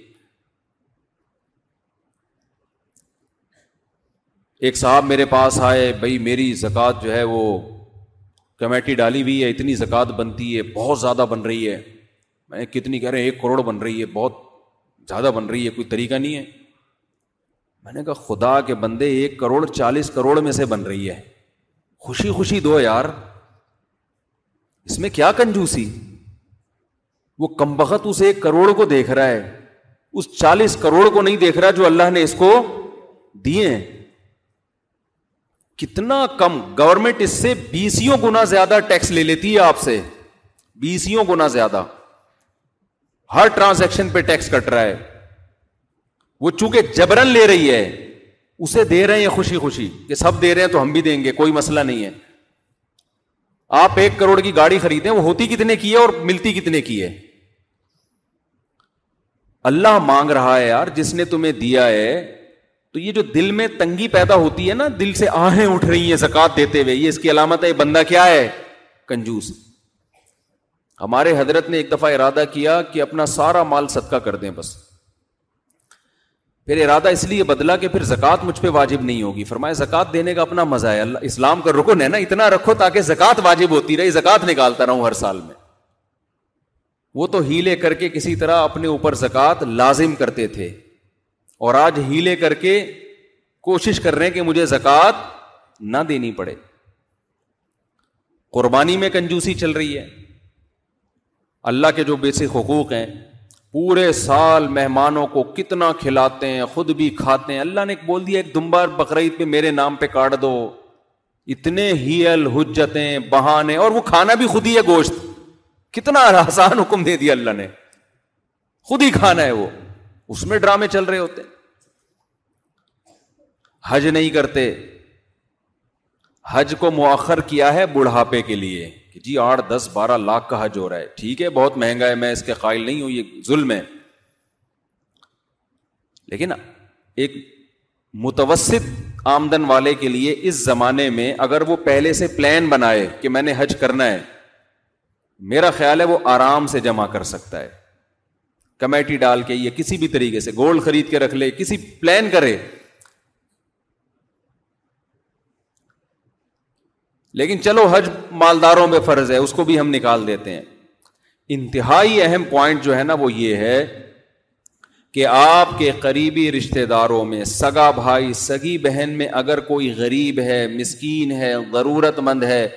ایک صاحب میرے پاس آئے بھائی میری زکات جو ہے وہ کمیٹی ڈالی ہوئی ہے اتنی زکوٰۃ بنتی ہے بہت زیادہ بن رہی ہے میں کتنی کہہ رہے ہیں ایک کروڑ بن رہی ہے بہت زیادہ بن رہی ہے کوئی طریقہ نہیں ہے میں نے کہا خدا کے بندے ایک کروڑ چالیس کروڑ میں سے بن رہی ہے خوشی خوشی دو یار اس میں کیا کنجوسی وہ کم بخت اس ایک کروڑ کو دیکھ رہا ہے اس چالیس کروڑ کو نہیں دیکھ رہا جو اللہ نے اس کو دیے ہیں کتنا کم گورنمنٹ اس سے بیسوں گنا زیادہ ٹیکس لے لیتی ہے آپ سے بیسوں گنا زیادہ ہر ٹرانزیکشن پہ ٹیکس کٹ رہا ہے وہ چونکہ جبرن لے رہی ہے اسے دے رہے ہیں خوشی خوشی کہ سب دے رہے ہیں تو ہم بھی دیں گے کوئی مسئلہ نہیں ہے آپ ایک کروڑ کی گاڑی خریدیں وہ ہوتی کتنے کی ہے اور ملتی کتنے کی ہے اللہ مانگ رہا ہے یار جس نے تمہیں دیا ہے تو یہ جو دل میں تنگی پیدا ہوتی ہے نا دل سے آہیں اٹھ رہی ہیں زکات دیتے ہوئے یہ اس کی علامت ہے بندہ کیا ہے کنجوس ہمارے حضرت نے ایک دفعہ ارادہ کیا کہ اپنا سارا مال صدقہ کر دیں بس پھر ارادہ اس لیے بدلا کہ پھر زکات مجھ پہ واجب نہیں ہوگی فرمایا زکات دینے کا اپنا مزہ ہے اللہ اسلام کا رکن ہے نا اتنا رکھو تاکہ زکات واجب ہوتی رہی زکات نکالتا رہوں ہر سال میں وہ تو ہیلے کر کے کسی طرح اپنے اوپر زکات لازم کرتے تھے اور آج ہیلے کر کے کوشش کر رہے ہیں کہ مجھے زکوٰۃ نہ دینی پڑے قربانی میں کنجوسی چل رہی ہے اللہ کے جو بیسک حقوق ہیں پورے سال مہمانوں کو کتنا کھلاتے ہیں خود بھی کھاتے ہیں اللہ نے بول دیا ایک دمبار بقرعید پہ میرے نام پہ کاٹ دو اتنے ہی حجتیں بہانے اور وہ کھانا بھی خود ہی ہے گوشت کتنا آسان حکم دے دیا اللہ نے خود ہی کھانا ہے وہ اس میں ڈرامے چل رہے ہوتے حج نہیں کرتے حج کو مؤخر کیا ہے بڑھاپے کے لیے کہ جی آٹھ دس بارہ لاکھ کا حج ہو رہا ہے ٹھیک ہے بہت مہنگا ہے میں اس کے قائل نہیں ہوں یہ ظلم ہے لیکن ایک متوسط آمدن والے کے لیے اس زمانے میں اگر وہ پہلے سے پلان بنائے کہ میں نے حج کرنا ہے میرا خیال ہے وہ آرام سے جمع کر سکتا ہے کمیٹی ڈال کے یا کسی بھی طریقے سے گولڈ خرید کے رکھ لے کسی پلان کرے لیکن چلو حج مالداروں میں فرض ہے اس کو بھی ہم نکال دیتے ہیں انتہائی اہم پوائنٹ جو ہے نا وہ یہ ہے کہ آپ کے قریبی رشتہ داروں میں سگا بھائی سگی بہن میں اگر کوئی غریب ہے مسکین ہے ضرورت مند ہے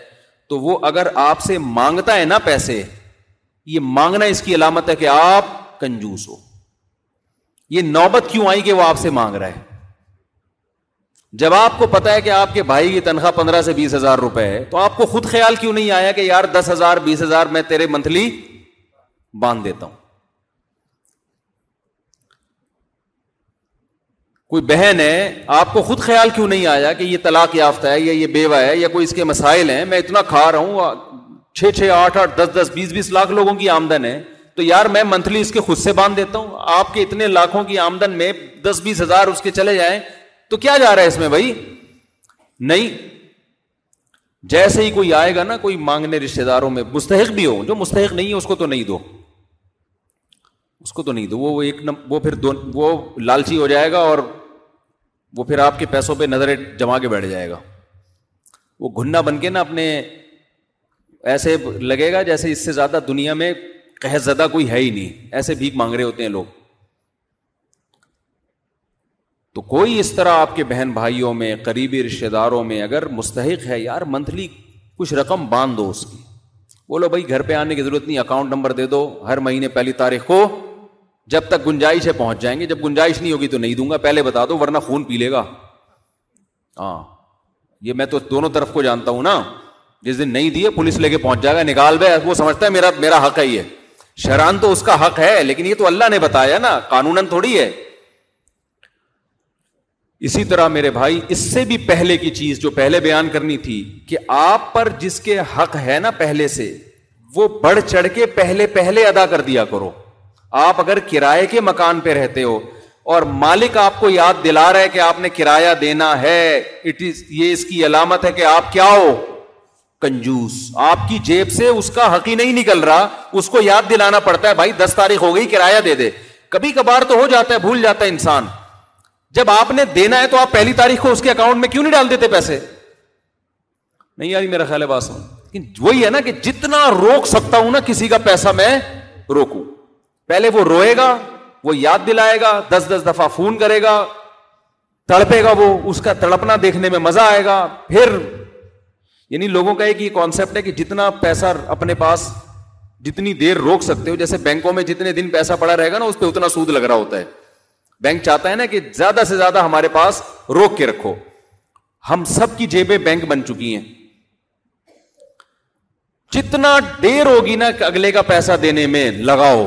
تو وہ اگر آپ سے مانگتا ہے نا پیسے یہ مانگنا اس کی علامت ہے کہ آپ کنجوس ہو یہ نوبت کیوں آئی کہ وہ آپ سے مانگ رہا ہے جب آپ کو پتا ہے کہ آپ کے بھائی کی تنخواہ پندرہ سے بیس ہزار روپے ہے تو آپ کو خود خیال کیوں نہیں آیا کہ یار دس ہزار بیس ہزار میں تیرے منتھلی باندھ دیتا ہوں کوئی بہن ہے آپ کو خود خیال کیوں نہیں آیا کہ یہ طلاق یافتہ ہے یا یہ بیوہ ہے یا کوئی اس کے مسائل ہیں میں اتنا کھا رہا ہوں چھ چھ آٹھ آٹھ دس دس بیس بیس لاکھ لوگوں کی آمدن ہے تو یار میں منتھلی اس کے خود سے باندھ دیتا ہوں آپ کے اتنے لاکھوں کی آمدن میں دس بیس ہزار اس کے چلے جائیں تو کیا جا رہا ہے اس میں بھائی نہیں جیسے ہی کوئی آئے گا نا کوئی مانگنے رشتے داروں میں مستحق بھی ہو جو مستحق نہیں ہے اس کو تو نہیں دو اس کو تو نہیں دو وہ ایک نم... وہ پھر وہ لالچی ہو جائے گا اور وہ پھر آپ کے پیسوں پہ نظر جما کے بیٹھ جائے گا وہ گھننا بن کے نا اپنے ایسے لگے گا جیسے اس سے زیادہ دنیا میں زدہ کوئی ہے ہی نہیں ایسے بھیک مانگ رہے ہوتے ہیں لوگ تو کوئی اس طرح آپ کے بہن بھائیوں میں قریبی رشتے داروں میں اگر مستحق ہے یار منتھلی کچھ رقم باندھ دو اس کی بولو بھائی گھر پہ آنے کی ضرورت نہیں اکاؤنٹ نمبر دے دو ہر مہینے پہلی تاریخ کو جب تک گنجائش ہے پہنچ جائیں گے جب گنجائش نہیں ہوگی تو نہیں دوں گا پہلے بتا دو ورنہ خون پی لے گا ہاں یہ میں تو دونوں طرف کو جانتا ہوں نا جس دن نہیں دیے پولیس لے کے پہنچ جائے گا نکال بے وہ سمجھتا ہے میرا میرا حق ہے یہ شران تو اس کا حق ہے لیکن یہ تو اللہ نے بتایا نا قانون تھوڑی ہے اسی طرح میرے بھائی اس سے بھی پہلے کی چیز جو پہلے بیان کرنی تھی کہ آپ پر جس کے حق ہے نا پہلے سے وہ بڑھ چڑھ کے پہلے پہلے ادا کر دیا کرو آپ اگر کرائے کے مکان پہ رہتے ہو اور مالک آپ کو یاد دلا رہا ہے کہ آپ نے کرایہ دینا ہے اٹ از یہ اس کی علامت ہے کہ آپ کیا ہو کنجوس آپ کی جیب سے اس کا حق ہی نہیں نکل رہا اس کو یاد دلانا پڑتا ہے بھائی دس تاریخ ہو گئی کرایہ دے دے کبھی کبھار تو ہو جاتا ہے بھول جاتا ہے انسان جب آپ نے دینا ہے تو آپ پہلی تاریخ کو اس کے اکاؤنٹ میں کیوں نہیں ڈال دیتے پیسے نہیں یار میرا خیال ہے بات لیکن وہی ہے نا کہ جتنا روک سکتا ہوں نا کسی کا پیسہ میں روکوں پہلے وہ روئے گا وہ یاد دلائے گا دس دس دفعہ فون کرے گا تڑپے گا وہ اس کا تڑپنا دیکھنے میں مزہ آئے گا پھر یعنی لوگوں کا ایک یہ کانسیپٹ ہے کہ جتنا پیسہ اپنے پاس جتنی دیر روک سکتے ہو جیسے بینکوں میں جتنے دن پیسہ پڑا رہے گا نا اس پہ اتنا سود لگ رہا ہوتا ہے بینک چاہتا ہے نا کہ زیادہ سے زیادہ ہمارے پاس روک کے رکھو ہم سب کی جیبیں بینک بن چکی ہیں جتنا دیر ہوگی نا اگلے کا پیسہ دینے میں لگاؤ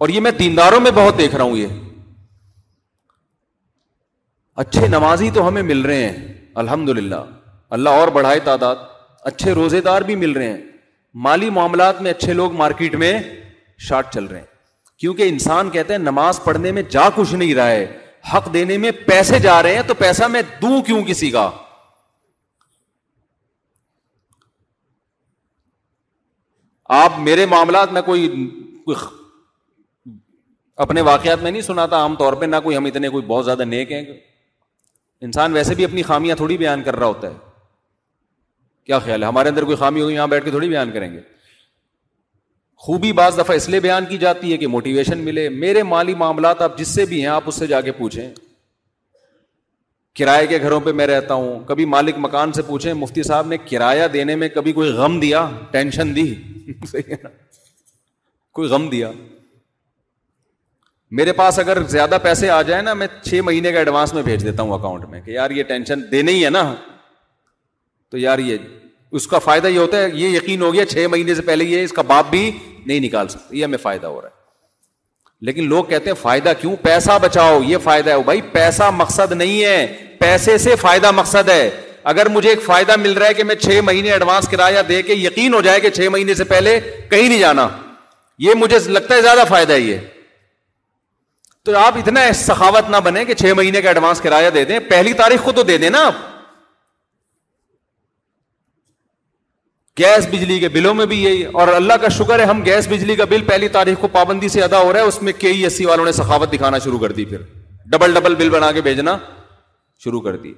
اور یہ میں دینداروں میں بہت دیکھ رہا ہوں یہ اچھے نمازی تو ہمیں مل رہے ہیں الحمد للہ اللہ اور بڑھائے تعداد اچھے روزے دار بھی مل رہے ہیں مالی معاملات میں اچھے لوگ مارکیٹ میں شارٹ چل رہے ہیں کیونکہ انسان کہتے ہیں نماز پڑھنے میں جا کچھ نہیں رہا ہے حق دینے میں پیسے جا رہے ہیں تو پیسہ میں دوں کیوں کسی کا آپ میرے معاملات میں کوئی اپنے واقعات میں نہیں سنا تھا عام طور پہ نہ کوئی ہم اتنے کوئی بہت زیادہ نیک ہیں انسان ویسے بھی اپنی خامیاں تھوڑی بیان کر رہا ہوتا ہے کیا خیال ہے ہمارے اندر کوئی خامی ہوگی یہاں بیٹھ کے تھوڑی بیان کریں گے خوبی بعض دفعہ اس لیے بیان کی جاتی ہے کہ موٹیویشن ملے میرے مالی معاملات آپ جس سے بھی ہیں آپ اس سے جا کے پوچھیں کرایہ کے گھروں پہ میں رہتا ہوں کبھی مالک مکان سے پوچھیں مفتی صاحب نے کرایہ دینے میں کبھی کوئی غم دیا ٹینشن دی کوئی غم دیا میرے پاس اگر زیادہ پیسے آ جائیں نا میں چھ مہینے کا ایڈوانس میں بھیج دیتا ہوں اکاؤنٹ میں کہ یار یہ ٹینشن دینے ہی ہے نا تو یار یہ اس کا فائدہ یہ ہوتا ہے یہ یقین ہو گیا چھ مہینے سے پہلے یہ اس کا باپ بھی نہیں نکال سکتا یہ ہمیں فائدہ ہو رہا ہے لیکن لوگ کہتے ہیں فائدہ کیوں پیسہ بچاؤ یہ فائدہ ہے بھائی پیسہ مقصد نہیں ہے پیسے سے فائدہ مقصد ہے اگر مجھے ایک فائدہ مل رہا ہے کہ میں چھ مہینے ایڈوانس کرایہ دے کے یقین ہو جائے کہ چھ مہینے سے پہلے کہیں نہیں جانا یہ مجھے لگتا ہے زیادہ فائدہ ہے یہ تو آپ اتنا سخاوت نہ بنے کہ چھ مہینے کا ایڈوانس کرایہ دے دیں پہلی تاریخ کو تو دے دیں نا آپ گیس بجلی کے بلوں میں بھی یہی اور اللہ کا شکر ہے ہم گیس بجلی کا بل پہلی تاریخ کو پابندی سے ادا ہو رہا ہے اس میں کے سخاوت دکھانا شروع کر دی پھر ڈبل ڈبل بل بنا کے بھیجنا شروع کر دی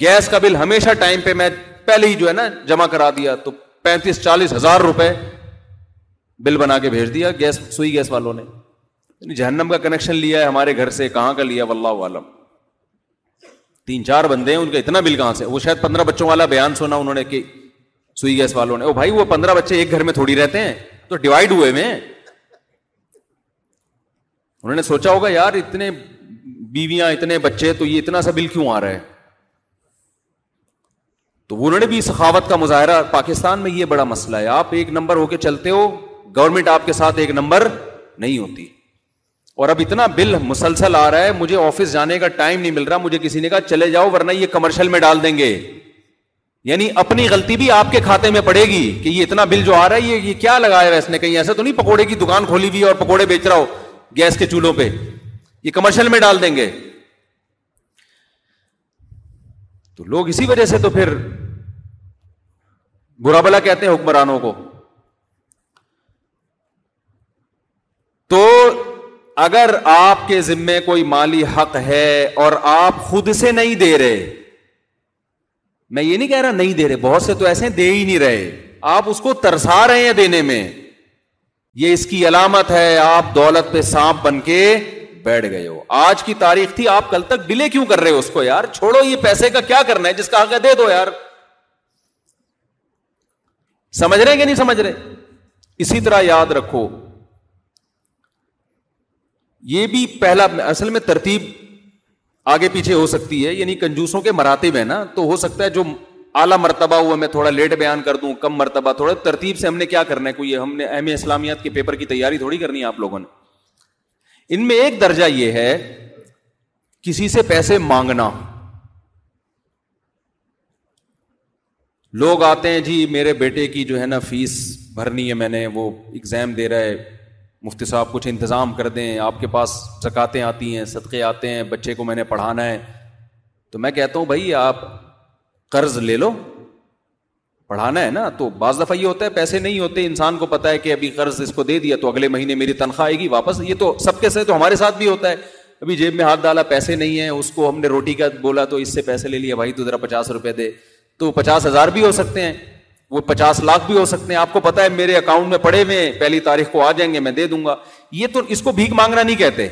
گیس کا بل ہمیشہ ٹائم پہ میں پہلے ہی جو ہے نا جمع کرا دیا تو پینتیس چالیس ہزار روپے بل بنا کے بھیج دیا گیس سوئی گیس والوں نے جہنم کا کنیکشن لیا ہے ہمارے گھر سے کہاں کا لیا واللہ عالم تین چار بندے ہیں ان کا اتنا بل کہاں سے وہ شاید پندرہ بچوں والا بیان سنا انہوں نے کہ سوئی گیس والوں نے بھائی وہ پندرہ بچے ایک گھر میں تھوڑی رہتے ہیں تو ڈیوائڈ ہوئے میں سوچا ہوگا یار اتنے بیویاں اتنے بچے تو یہ اتنا سا بل کیوں آ رہا ہے تو انہوں نے بھی سخاوت کا مظاہرہ پاکستان میں یہ بڑا مسئلہ ہے آپ ایک نمبر ہو کے چلتے ہو گورنمنٹ آپ کے ساتھ ایک نمبر نہیں ہوتی اور اب اتنا بل مسلسل آ رہا ہے مجھے آفس جانے کا ٹائم نہیں مل رہا مجھے کسی نے کہا چلے جاؤ ورنہ یہ کمرشل میں ڈال دیں گے یعنی اپنی غلطی بھی آپ کے کھاتے میں پڑے گی کہ یہ اتنا بل جو آ رہا ہے یہ کیا لگایا اس نے کہیں ایسے تو نہیں پکوڑے کی دکان کھولی ہوئی اور پکوڑے بیچ رہا ہو گیس کے چولہوں پہ یہ کمرشل میں ڈال دیں گے تو لوگ اسی وجہ سے تو پھر برا بلا کہتے ہیں حکمرانوں کو تو اگر آپ کے ذمے کوئی مالی حق ہے اور آپ خود سے نہیں دے رہے میں یہ نہیں کہہ رہا نہیں دے رہے بہت سے تو ایسے دے ہی نہیں رہے آپ اس کو ترسا رہے ہیں دینے میں یہ اس کی علامت ہے آپ دولت پہ سانپ بن کے بیٹھ گئے ہو آج کی تاریخ تھی آپ کل تک ڈیلے کیوں کر رہے ہو اس کو یار چھوڑو یہ پیسے کا کیا کرنا ہے جس حق ہے دے دو یار سمجھ رہے ہیں کہ نہیں سمجھ رہے اسی طرح یاد رکھو یہ بھی پہلا اصل میں ترتیب آگے پیچھے ہو سکتی ہے یعنی کنجوسوں کے مراتب ہیں نا تو ہو سکتا ہے جو اعلیٰ مرتبہ ہوا میں تھوڑا لیٹ بیان کر دوں کم مرتبہ تھوڑا ترتیب سے ہم نے کیا کرنا ہے کوئی ہم نے اہم اسلامیات کے پیپر کی تیاری تھوڑی کرنی ہے آپ لوگوں نے ان میں ایک درجہ یہ ہے کسی سے پیسے مانگنا لوگ آتے ہیں جی میرے بیٹے کی جو ہے نا فیس بھرنی ہے میں نے وہ ایگزام دے رہا ہے مفتی صاحب کچھ انتظام کر دیں آپ کے پاس زکاتیں آتی ہیں صدقے آتے ہیں بچے کو میں نے پڑھانا ہے تو میں کہتا ہوں بھائی آپ قرض لے لو پڑھانا ہے نا تو بعض دفعہ یہ ہوتا ہے پیسے نہیں ہوتے انسان کو پتا ہے کہ ابھی قرض اس کو دے دیا تو اگلے مہینے میری تنخواہ آئے گی واپس یہ تو سب کے ساتھ تو ہمارے ساتھ بھی ہوتا ہے ابھی جیب میں ہاتھ ڈالا پیسے نہیں ہے اس کو ہم نے روٹی کا بولا تو اس سے پیسے لے لیا بھائی تو ذرا پچاس روپے دے تو پچاس ہزار بھی ہو سکتے ہیں وہ پچاس لاکھ بھی ہو سکتے ہیں آپ کو پتا ہے میرے اکاؤنٹ میں پڑے ہوئے پہلی تاریخ کو آ جائیں گے میں دے دوں گا یہ تو اس کو بھیک مانگنا نہیں کہتے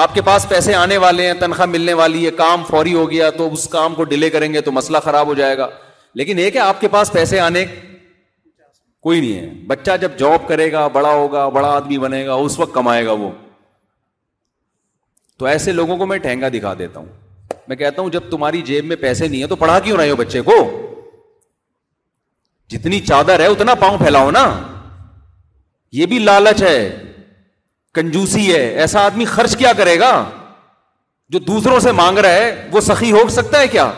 آپ کے پاس پیسے آنے والے ہیں تنخواہ ملنے والی ہے کام فوری ہو گیا تو اس کام کو ڈیلے کریں گے تو مسئلہ خراب ہو جائے گا لیکن ایک ہے آپ کے پاس پیسے آنے کوئی نہیں ہے بچہ جب جاب کرے گا بڑا ہوگا بڑا آدمی بنے گا اس وقت کمائے گا وہ تو ایسے لوگوں کو میں ٹھہنگا دکھا دیتا ہوں میں کہتا ہوں جب تمہاری جیب میں پیسے نہیں ہے تو پڑھا کیوں رہے ہو بچے کو جتنی چادر ہے اتنا پاؤں پھیلاؤ نا یہ بھی لالچ ہے کنجوسی ہے ایسا آدمی خرچ کیا کرے گا جو دوسروں سے مانگ رہا ہے وہ سخی ہو سکتا ہے کیا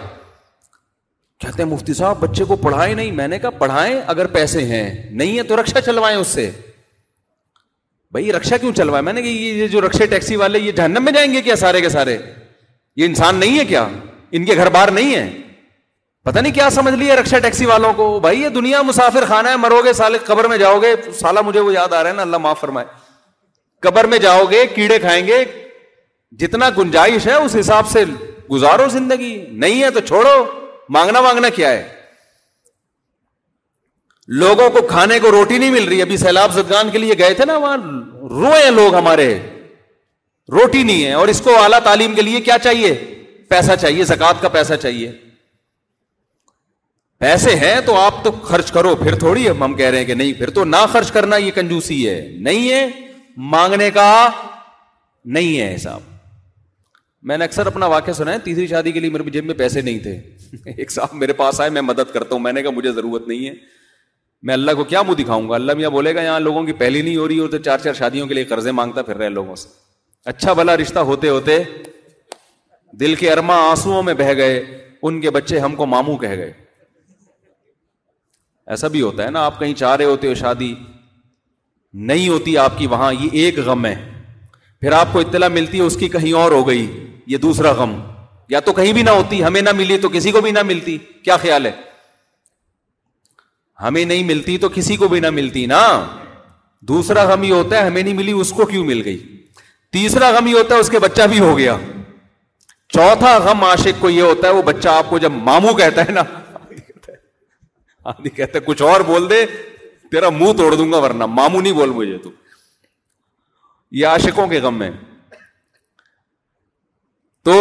کہتے ہیں مفتی صاحب بچے کو پڑھائے نہیں میں نے کہا پڑھائیں اگر پیسے ہیں نہیں ہے تو رکشا چلوائیں اس سے بھائی رکشا کیوں چلوائے میں نے کہ یہ جو رکشے ٹیکسی والے یہ جہنم میں جائیں گے کیا سارے کے سارے یہ انسان نہیں ہے کیا ان کے گھر بار نہیں ہے پتا نہیں کیا سمجھ لیے رکشا ٹیکسی والوں کو بھائی یہ دنیا مسافر خانہ ہے مرو گے سال قبر میں جاؤ گے سالہ مجھے وہ یاد آ رہا ہے نا اللہ معاف فرمائے قبر میں جاؤ گے کیڑے کھائیں گے جتنا گنجائش ہے اس حساب سے گزارو زندگی نہیں ہے تو چھوڑو مانگنا مانگنا کیا ہے لوگوں کو کھانے کو روٹی نہیں مل رہی ابھی سیلاب زدگان کے لیے گئے تھے نا وہاں روئے لوگ ہمارے روٹی نہیں ہے اور اس کو اعلیٰ تعلیم کے لیے کیا چاہیے پیسہ چاہیے زکات کا پیسہ چاہیے پیسے ہیں تو آپ تو خرچ کرو پھر تھوڑی ہم ہم کہہ رہے ہیں کہ نہیں پھر تو نہ خرچ کرنا یہ کنجوسی ہے نہیں ہے مانگنے کا نہیں ہے حساب میں نے اکثر اپنا واقعہ سنا ہے تیسری شادی کے لیے میرے جیب میں پیسے نہیں تھے ایک صاحب میرے پاس آئے میں مدد کرتا ہوں میں نے کہا مجھے ضرورت نہیں ہے میں اللہ کو کیا منہ دکھاؤں گا اللہ میاں بولے گا یہاں لوگوں کی پہلی نہیں ہو رہی اور تو چار چار شادیوں کے لیے قرضے مانگتا پھر رہے لوگوں سے اچھا بھلا رشتہ ہوتے ہوتے دل کے ارما آنسو میں بہہ گئے ان کے بچے ہم کو ماموں کہہ گئے ایسا بھی ہوتا ہے نا آپ کہیں چاہ رہے ہوتے ہو شادی نہیں ہوتی آپ کی وہاں یہ ایک غم ہے پھر آپ کو اطلاع ملتی ہے اس کی کہیں اور ہو گئی یہ دوسرا غم یا تو کہیں بھی نہ ہوتی ہمیں نہ ملی تو کسی کو بھی نہ ملتی کیا خیال ہے ہمیں نہیں ملتی تو کسی کو بھی نہ ملتی نا دوسرا غم یہ ہوتا ہے ہمیں نہیں ملی اس کو کیوں مل گئی تیسرا غم یہ ہوتا ہے اس کے بچہ بھی ہو گیا چوتھا غم عاشق کو یہ ہوتا ہے وہ بچہ آپ کو جب مامو کہتا ہے نا آدمی کہتے کچھ اور بول دے تیرا منہ توڑ دوں گا ورنہ مامو نہیں بول مجھے تو یہ آشکوں کے غم میں تو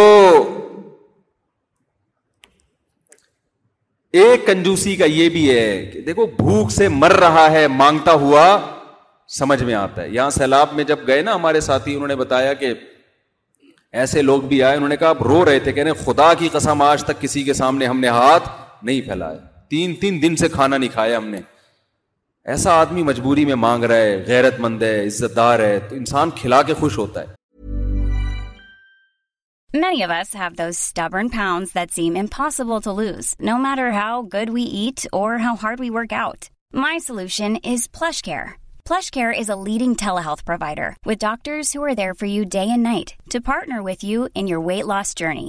ایک کنجوسی کا یہ بھی ہے کہ دیکھو بھوک سے مر رہا ہے مانگتا ہوا سمجھ میں آتا ہے یہاں سیلاب میں جب گئے نا ہمارے ساتھی انہوں نے بتایا کہ ایسے لوگ بھی آئے انہوں نے کہا آپ رو رہے تھے کہ خدا کی قسم آج تک کسی کے سامنے ہم نے ہاتھ نہیں پھیلایا تین تین دن سے کھانا نہیں کھایا ہم نے ایسا آدمی مجبوری میں مانگ رہا ہے غیرت مند ہے عزت دار ہے تو انسان کھلا کے خوش ہوتا ہے many of us have this ڈبرن found that seem impossible to lose no matter how good we eat اور how hard we work out my solution is PlushCare PlushCare is a leading telehealth provider with doctors who are there for you day and night to partner with you in your weight loss journey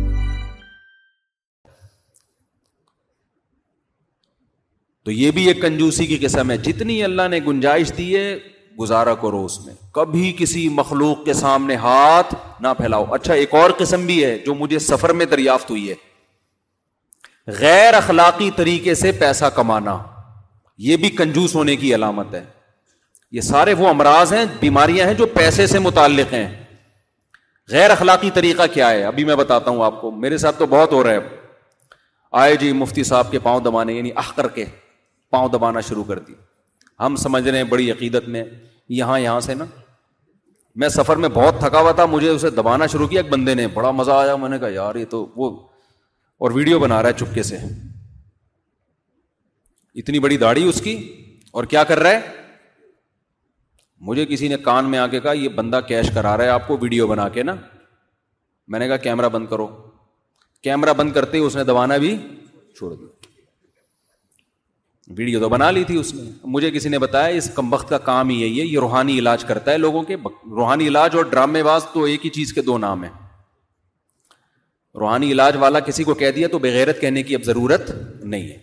تو یہ بھی ایک کنجوسی کی قسم ہے جتنی اللہ نے گنجائش دی ہے گزارا کرو اس میں کبھی کسی مخلوق کے سامنے ہاتھ نہ پھیلاؤ اچھا ایک اور قسم بھی ہے جو مجھے سفر میں دریافت ہوئی ہے غیر اخلاقی طریقے سے پیسہ کمانا یہ بھی کنجوس ہونے کی علامت ہے یہ سارے وہ امراض ہیں بیماریاں ہیں جو پیسے سے متعلق ہیں غیر اخلاقی طریقہ کیا ہے ابھی میں بتاتا ہوں آپ کو میرے ساتھ تو بہت ہو رہا ہے آئے جی مفتی صاحب کے پاؤں دبانے یعنی اہ کر کے پاؤں دبانا شروع کر دی ہم سمجھ رہے ہیں بڑی عقیدت میں یہاں یہاں سے نا میں سفر میں بہت تھکا ہوا تھا مجھے اسے دبانا شروع کیا ایک بندے نے بڑا مزہ آیا میں نے کہا یار یہ تو وہ اور ویڈیو بنا رہا ہے چپکے سے اتنی بڑی داڑھی اس کی اور کیا کر رہا ہے مجھے کسی نے کان میں آ کے کہا یہ بندہ کیش کرا رہا ہے آپ کو ویڈیو بنا کے نا میں نے کہا کیمرہ بند کرو کیمرہ بند کرتے ہی اس نے دبانا بھی چھوڑ دیا ویڈیو تو بنا لی تھی اس میں مجھے کسی نے بتایا اس کم وقت کا کام ہی یہی ہے یہ روحانی علاج کرتا ہے لوگوں کے روحانی علاج اور ڈرامے باز تو ایک ہی چیز کے دو نام ہیں روحانی علاج والا کسی کو کہہ دیا تو بغیرت کہنے کی اب ضرورت نہیں ہے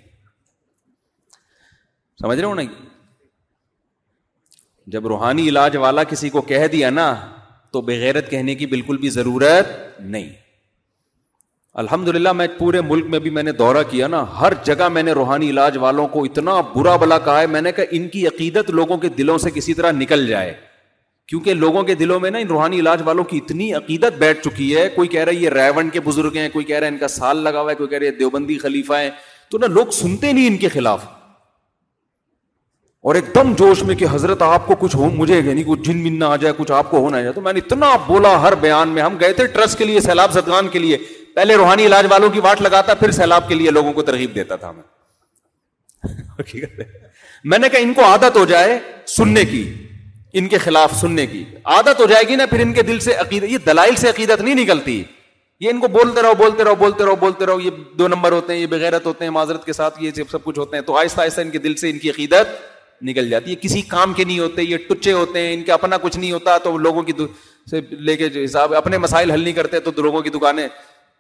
سمجھ رہے ہو نا جب روحانی علاج والا کسی کو کہہ دیا نا تو بغیرت کہنے کی بالکل بھی ضرورت نہیں الحمد للہ میں پورے ملک میں بھی میں نے دورہ کیا نا ہر جگہ میں نے روحانی علاج والوں کو اتنا برا بلا کہا ہے میں نے کہا ان کی عقیدت لوگوں کے دلوں سے کسی طرح نکل جائے کیونکہ لوگوں کے دلوں میں نا ان روحانی علاج والوں کی اتنی عقیدت بیٹھ چکی ہے کوئی کہہ رہا ہے یہ ریون کے بزرگ ہیں کوئی کہہ رہا ہے ان کا سال لگا ہوا ہے کوئی کہہ رہا ہے دیوبندی خلیفہ ہیں تو نا لوگ سنتے نہیں ان کے خلاف اور ایک دم جوش میں کہ حضرت آپ کو کچھ ہو مجھے نہیں کچھ جن من نہ آ جائے کچھ آپ کو ہونا تو میں نے اتنا بولا ہر بیان میں ہم گئے تھے ٹرسٹ کے لیے سیلاب زدگان کے لیے پہلے روحانی علاج والوں کی واٹ لگاتا پھر سیلاب کے لیے لوگوں کو ترغیب دیتا تھا میں میں نے کہا ان کو عادت ہو جائے سننے کی ان کے خلاف سننے کی عادت ہو جائے گی نا پھر ان کے دل سے عقیدت یہ دلائل سے عقیدت نہیں نکلتی یہ ان کو بولتے رہو بولتے رہو بولتے رہو بولتے رہو یہ دو نمبر ہوتے ہیں یہ بغیرت ہوتے ہیں معذرت کے ساتھ یہ سب کچھ ہوتے ہیں تو آہستہ آہستہ ان کے دل سے ان کی عقیدت نکل جاتی یہ کسی کام کے نہیں ہوتے یہ ٹچے ہوتے ہیں ان کا اپنا کچھ نہیں ہوتا تو لوگوں کی سے لے کے جو حساب اپنے مسائل حل نہیں کرتے تو لوگوں کی دکانیں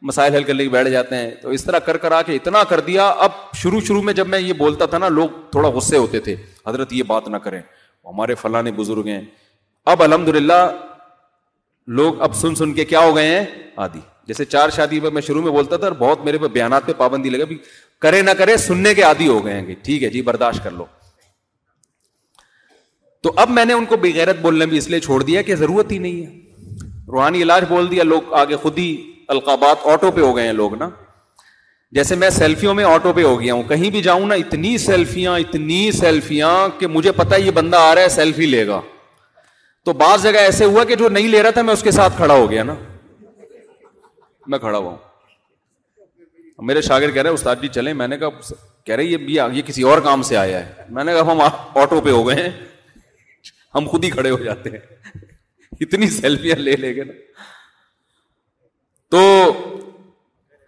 مسائل حل کرنے کے بیٹھ جاتے ہیں تو اس طرح کر کر آ کے اتنا کر دیا اب شروع شروع میں جب میں یہ بولتا تھا نا لوگ تھوڑا غصے ہوتے تھے حضرت یہ بات نہ کریں ہمارے فلاں بزرگ ہیں اب الحمد للہ لوگ اب سن سن کے کیا ہو گئے ہیں آدھی جیسے چار شادی پہ میں شروع میں بولتا تھا اور بہت میرے پہ بیانات پہ پابندی لگے کرے نہ کرے سننے کے آدھی ہو گئے ہیں ٹھیک ہے جی برداشت کر لو تو اب میں نے ان کو بغیرت بولنے بھی اس لیے چھوڑ دیا کہ ضرورت ہی نہیں ہے روحانی علاج بول دیا لوگ آگے خود ہی القابات آٹو پہ ہو گئے ہیں لوگ نا جیسے میں سیلفیوں میں آٹو پہ ہو گیا ہوں کہیں بھی جاؤں نا اتنی سیلفیاں اتنی سیلفیاں کہ مجھے پتا یہ بندہ آ رہا ہے سیلفی لے گا تو بعض جگہ ایسے ہوا کہ جو نہیں لے رہا تھا میں اس کے ساتھ کھڑا ہو گیا نا میں کھڑا ہوا ہوں میرے شاگرد کہہ رہے استاد جی چلے میں نے کہا کہہ رہے یہ یہ کسی اور کام سے آیا ہے میں نے کہا ہم آٹو پہ ہو گئے ہیں ہم خود ہی کھڑے ہو جاتے ہیں اتنی سیلفیاں لے لے گئے نا تو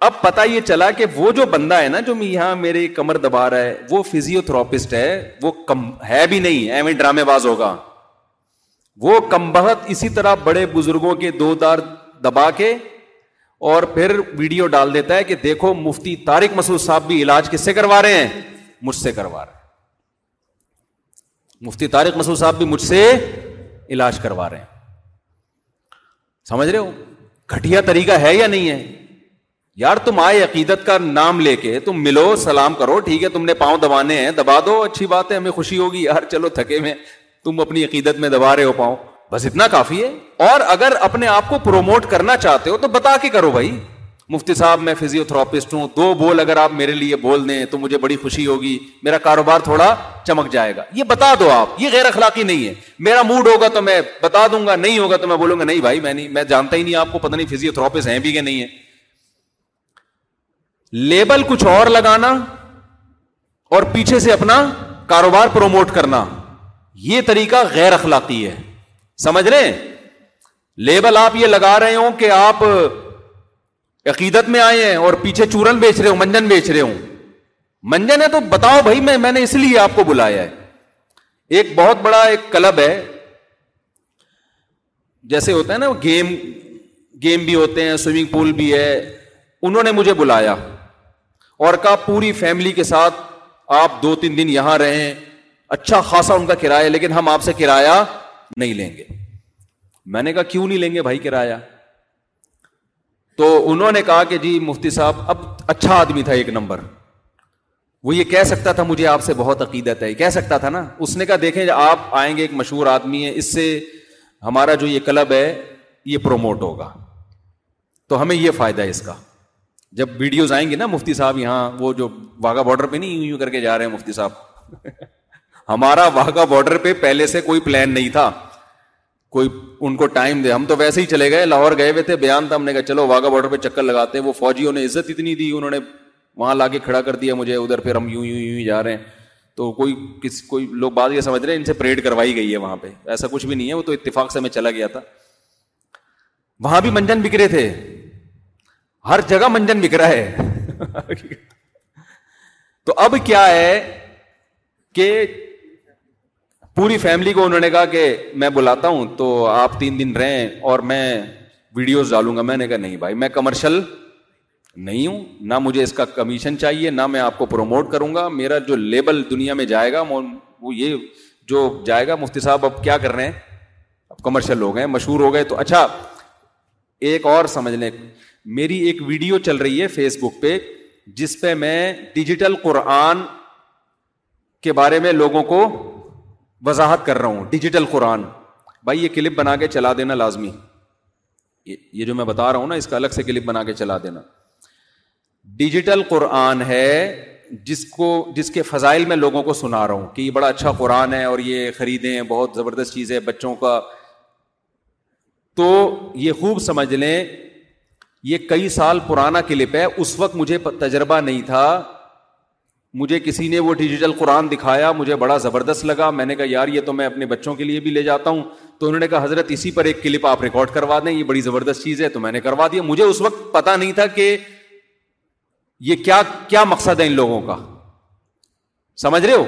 اب پتا یہ چلا کہ وہ جو بندہ ہے نا جو یہاں میرے کمر دبا رہا ہے وہ فیزیو تھراپسٹ ہے وہ کم ہے بھی نہیں ڈرامے باز ہوگا وہ کم بہت اسی طرح بڑے بزرگوں کے دو دار دبا کے اور پھر ویڈیو ڈال دیتا ہے کہ دیکھو مفتی طارق مسعود صاحب بھی علاج کس سے کروا رہے ہیں مجھ سے کروا رہے ہیں مفتی طارق مسعود صاحب بھی مجھ سے علاج کروا رہے ہیں سمجھ رہے ہو گھٹیا طریقہ ہے یا نہیں ہے یار تم آئے عقیدت کا نام لے کے تم ملو سلام کرو ٹھیک ہے تم نے پاؤں دبانے ہیں دبا دو اچھی بات ہے ہمیں خوشی ہوگی یار چلو تھکے میں تم اپنی عقیدت میں دبا رہے ہو پاؤں بس اتنا کافی ہے اور اگر اپنے آپ کو پروموٹ کرنا چاہتے ہو تو بتا کے کرو بھائی مفتی صاحب میں فزیو تھراپسٹ ہوں دو بول اگر آپ میرے لیے بول دیں تو مجھے بڑی خوشی ہوگی میرا کاروبار تھوڑا چمک جائے گا یہ بتا دو آپ یہ غیر اخلاقی نہیں ہے میرا موڈ ہوگا تو میں بتا دوں گا نہیں ہوگا تو میں بولوں گا نہیں بھائی میں نہیں میں جانتا ہی نہیں آپ کو پتہ نہیں فزیو تھراپسٹ ہیں بھی کہ نہیں ہے لیبل کچھ اور لگانا اور پیچھے سے اپنا کاروبار پروموٹ کرنا یہ طریقہ غیر اخلاقی ہے سمجھ رہے لیبل آپ یہ لگا رہے ہوں کہ آپ عقیدت میں آئے ہیں اور پیچھے چورن بیچ رہے ہوں منجن بیچ رہے ہوں منجن ہے تو بتاؤ بھائی میں میں نے اس لیے آپ کو بلایا ہے ایک بہت بڑا ایک کلب ہے جیسے ہوتا ہے نا گیم گیم بھی ہوتے ہیں سوئمنگ پول بھی ہے انہوں نے مجھے بلایا اور کہا پوری فیملی کے ساتھ آپ دو تین دن یہاں رہیں اچھا خاصا ان کا کرایہ لیکن ہم آپ سے کرایہ نہیں لیں گے میں نے کہا کیوں نہیں لیں گے بھائی کرایہ تو انہوں نے کہا کہ جی مفتی صاحب اب اچھا آدمی تھا ایک نمبر وہ یہ کہہ سکتا تھا مجھے آپ سے بہت عقیدت ہے کہہ سکتا تھا نا اس نے کہا دیکھے آپ آئیں گے ایک مشہور آدمی ہے اس سے ہمارا جو یہ کلب ہے یہ پروموٹ ہوگا تو ہمیں یہ فائدہ ہے اس کا جب ویڈیوز آئیں گے نا مفتی صاحب یہاں وہ جو واگا بارڈر پہ نہیں یوں یوں کر کے جا رہے ہیں مفتی صاحب ہمارا واگا بارڈر پہ پہلے سے کوئی پلان نہیں تھا کوئی ان کو ٹائم دے ہم تو ویسے ہی چلے گئے لاہور گئے ہوئے تھے بیان تھا ہم نے کہا چلو واگا بارڈر پہ چکر لگاتے ہیں وہ فوجیوں نے عزت اتنی دی انہوں نے وہاں لا کے کھڑا کر دیا مجھے ادھر پھر ہم یوں یوں یوں جا رہے ہیں تو کوئی کوئی کس لوگ بات یہ سمجھ رہے ہیں ان سے پریڈ کروائی گئی ہے وہاں پہ ایسا کچھ بھی نہیں ہے وہ تو اتفاق سے میں چلا گیا تھا وہاں بھی منجن بکھرے تھے ہر جگہ منجن بکرا ہے تو اب کیا ہے کہ پوری فیملی کو انہوں نے کہا کہ میں بلاتا ہوں تو آپ تین دن رہیں اور میں ویڈیوز ڈالوں گا میں نے کہا نہیں بھائی میں کمرشل نہیں ہوں نہ مجھے اس کا کمیشن چاہیے نہ میں آپ کو پروموٹ کروں گا میرا جو لیبل دنیا میں جائے جائے گا گا وہ یہ جو مفتی صاحب اب اب کیا کر رہے ہیں کمرشل ہو گئے مشہور ہو گئے تو اچھا ایک اور سمجھ لیں میری ایک ویڈیو چل رہی ہے فیس بک پہ جس پہ میں ڈیجیٹل قرآن کے بارے میں لوگوں کو وضاحت کر رہا ہوں ڈیجیٹل قرآن بھائی یہ کلپ بنا کے چلا دینا لازمی یہ جو میں بتا رہا ہوں نا اس کا الگ سے کلپ بنا کے چلا دینا ڈیجیٹل قرآن ہے جس کو جس کے فضائل میں لوگوں کو سنا رہا ہوں کہ یہ بڑا اچھا قرآن ہے اور یہ خریدیں بہت زبردست چیز ہے بچوں کا تو یہ خوب سمجھ لیں یہ کئی سال پرانا کلپ ہے اس وقت مجھے تجربہ نہیں تھا مجھے کسی نے وہ ڈیجیٹل قرآن دکھایا مجھے بڑا زبردست لگا میں نے کہا یار یہ تو میں اپنے بچوں کے لیے بھی لے جاتا ہوں تو انہوں نے کہا حضرت اسی پر ایک کلپ آپ ریکارڈ کروا دیں یہ بڑی زبردست چیز ہے تو میں نے کروا دیا مجھے اس وقت پتا نہیں تھا کہ یہ کیا کیا مقصد ہے ان لوگوں کا سمجھ رہے ہو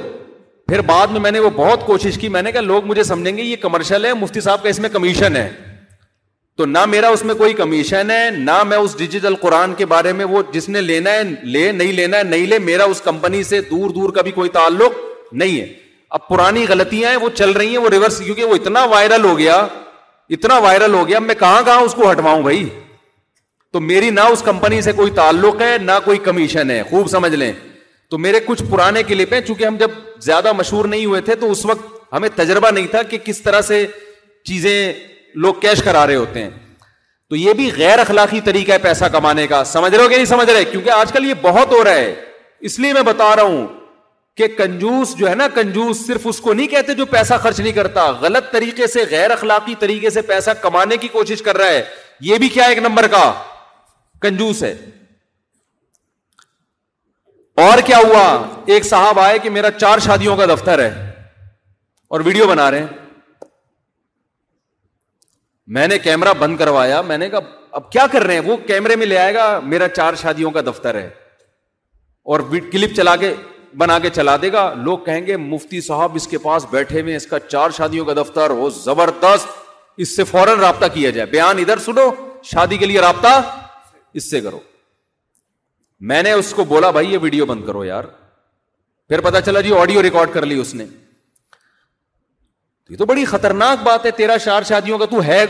پھر بعد میں میں نے وہ بہت کوشش کی میں نے کہا لوگ مجھے سمجھیں گے یہ کمرشل ہے مفتی صاحب کا اس میں کمیشن ہے تو نہ میرا اس میں کوئی کمیشن ہے نہ میں اس ڈیجیٹل قرآن کے بارے میں وہ جس نے لینا ہے لے نہیں لینا ہے نہیں لے میرا اس کمپنی سے دور دور کا بھی کوئی تعلق نہیں ہے اب پرانی غلطیاں ہیں وہ چل رہی ہیں وہ ریورس کیونکہ وہ اتنا وائرل ہو گیا اتنا وائرل ہو گیا میں کہاں کہاں اس کو ہٹواؤں بھائی تو میری نہ اس کمپنی سے کوئی تعلق ہے نہ کوئی کمیشن ہے خوب سمجھ لیں تو میرے کچھ پرانے کلپ ہیں چونکہ ہم جب زیادہ مشہور نہیں ہوئے تھے تو اس وقت ہمیں تجربہ نہیں تھا کہ کس طرح سے چیزیں لوگ کیش کرا رہے ہوتے ہیں تو یہ بھی غیر اخلاقی طریقہ ہے پیسہ کمانے کا سمجھ رہے ہو کہ نہیں سمجھ رہے کیونکہ آج کل یہ بہت ہو رہا ہے اس لیے میں بتا رہا ہوں کہ کنجوس جو ہے نا کنجوس صرف اس کو نہیں کہتے جو پیسہ خرچ نہیں کرتا غلط طریقے سے غیر اخلاقی طریقے سے پیسہ کمانے کی کوشش کر رہا ہے یہ بھی کیا ایک نمبر کا کنجوس ہے اور کیا ہوا ایک صاحب آئے کہ میرا چار شادیوں کا دفتر ہے اور ویڈیو بنا رہے ہیں میں نے کیمرا بند کروایا میں نے کہا اب کیا کر رہے ہیں وہ کیمرے میں لے آئے گا میرا چار شادیوں کا دفتر ہے اور کلپ چلا کے بنا کے چلا دے گا لوگ کہیں گے مفتی صاحب اس کے پاس بیٹھے ہوئے اس کا چار شادیوں کا دفتر ہو زبردست اس سے فوراً رابطہ کیا جائے بیان ادھر سنو شادی کے لیے رابطہ اس سے کرو میں نے اس کو بولا بھائی یہ ویڈیو بند کرو یار پھر پتا چلا جی آڈیو ریکارڈ کر لی اس نے یہ تو بڑی خطرناک بات ہے تیرا چار شادیوں کا تو ہے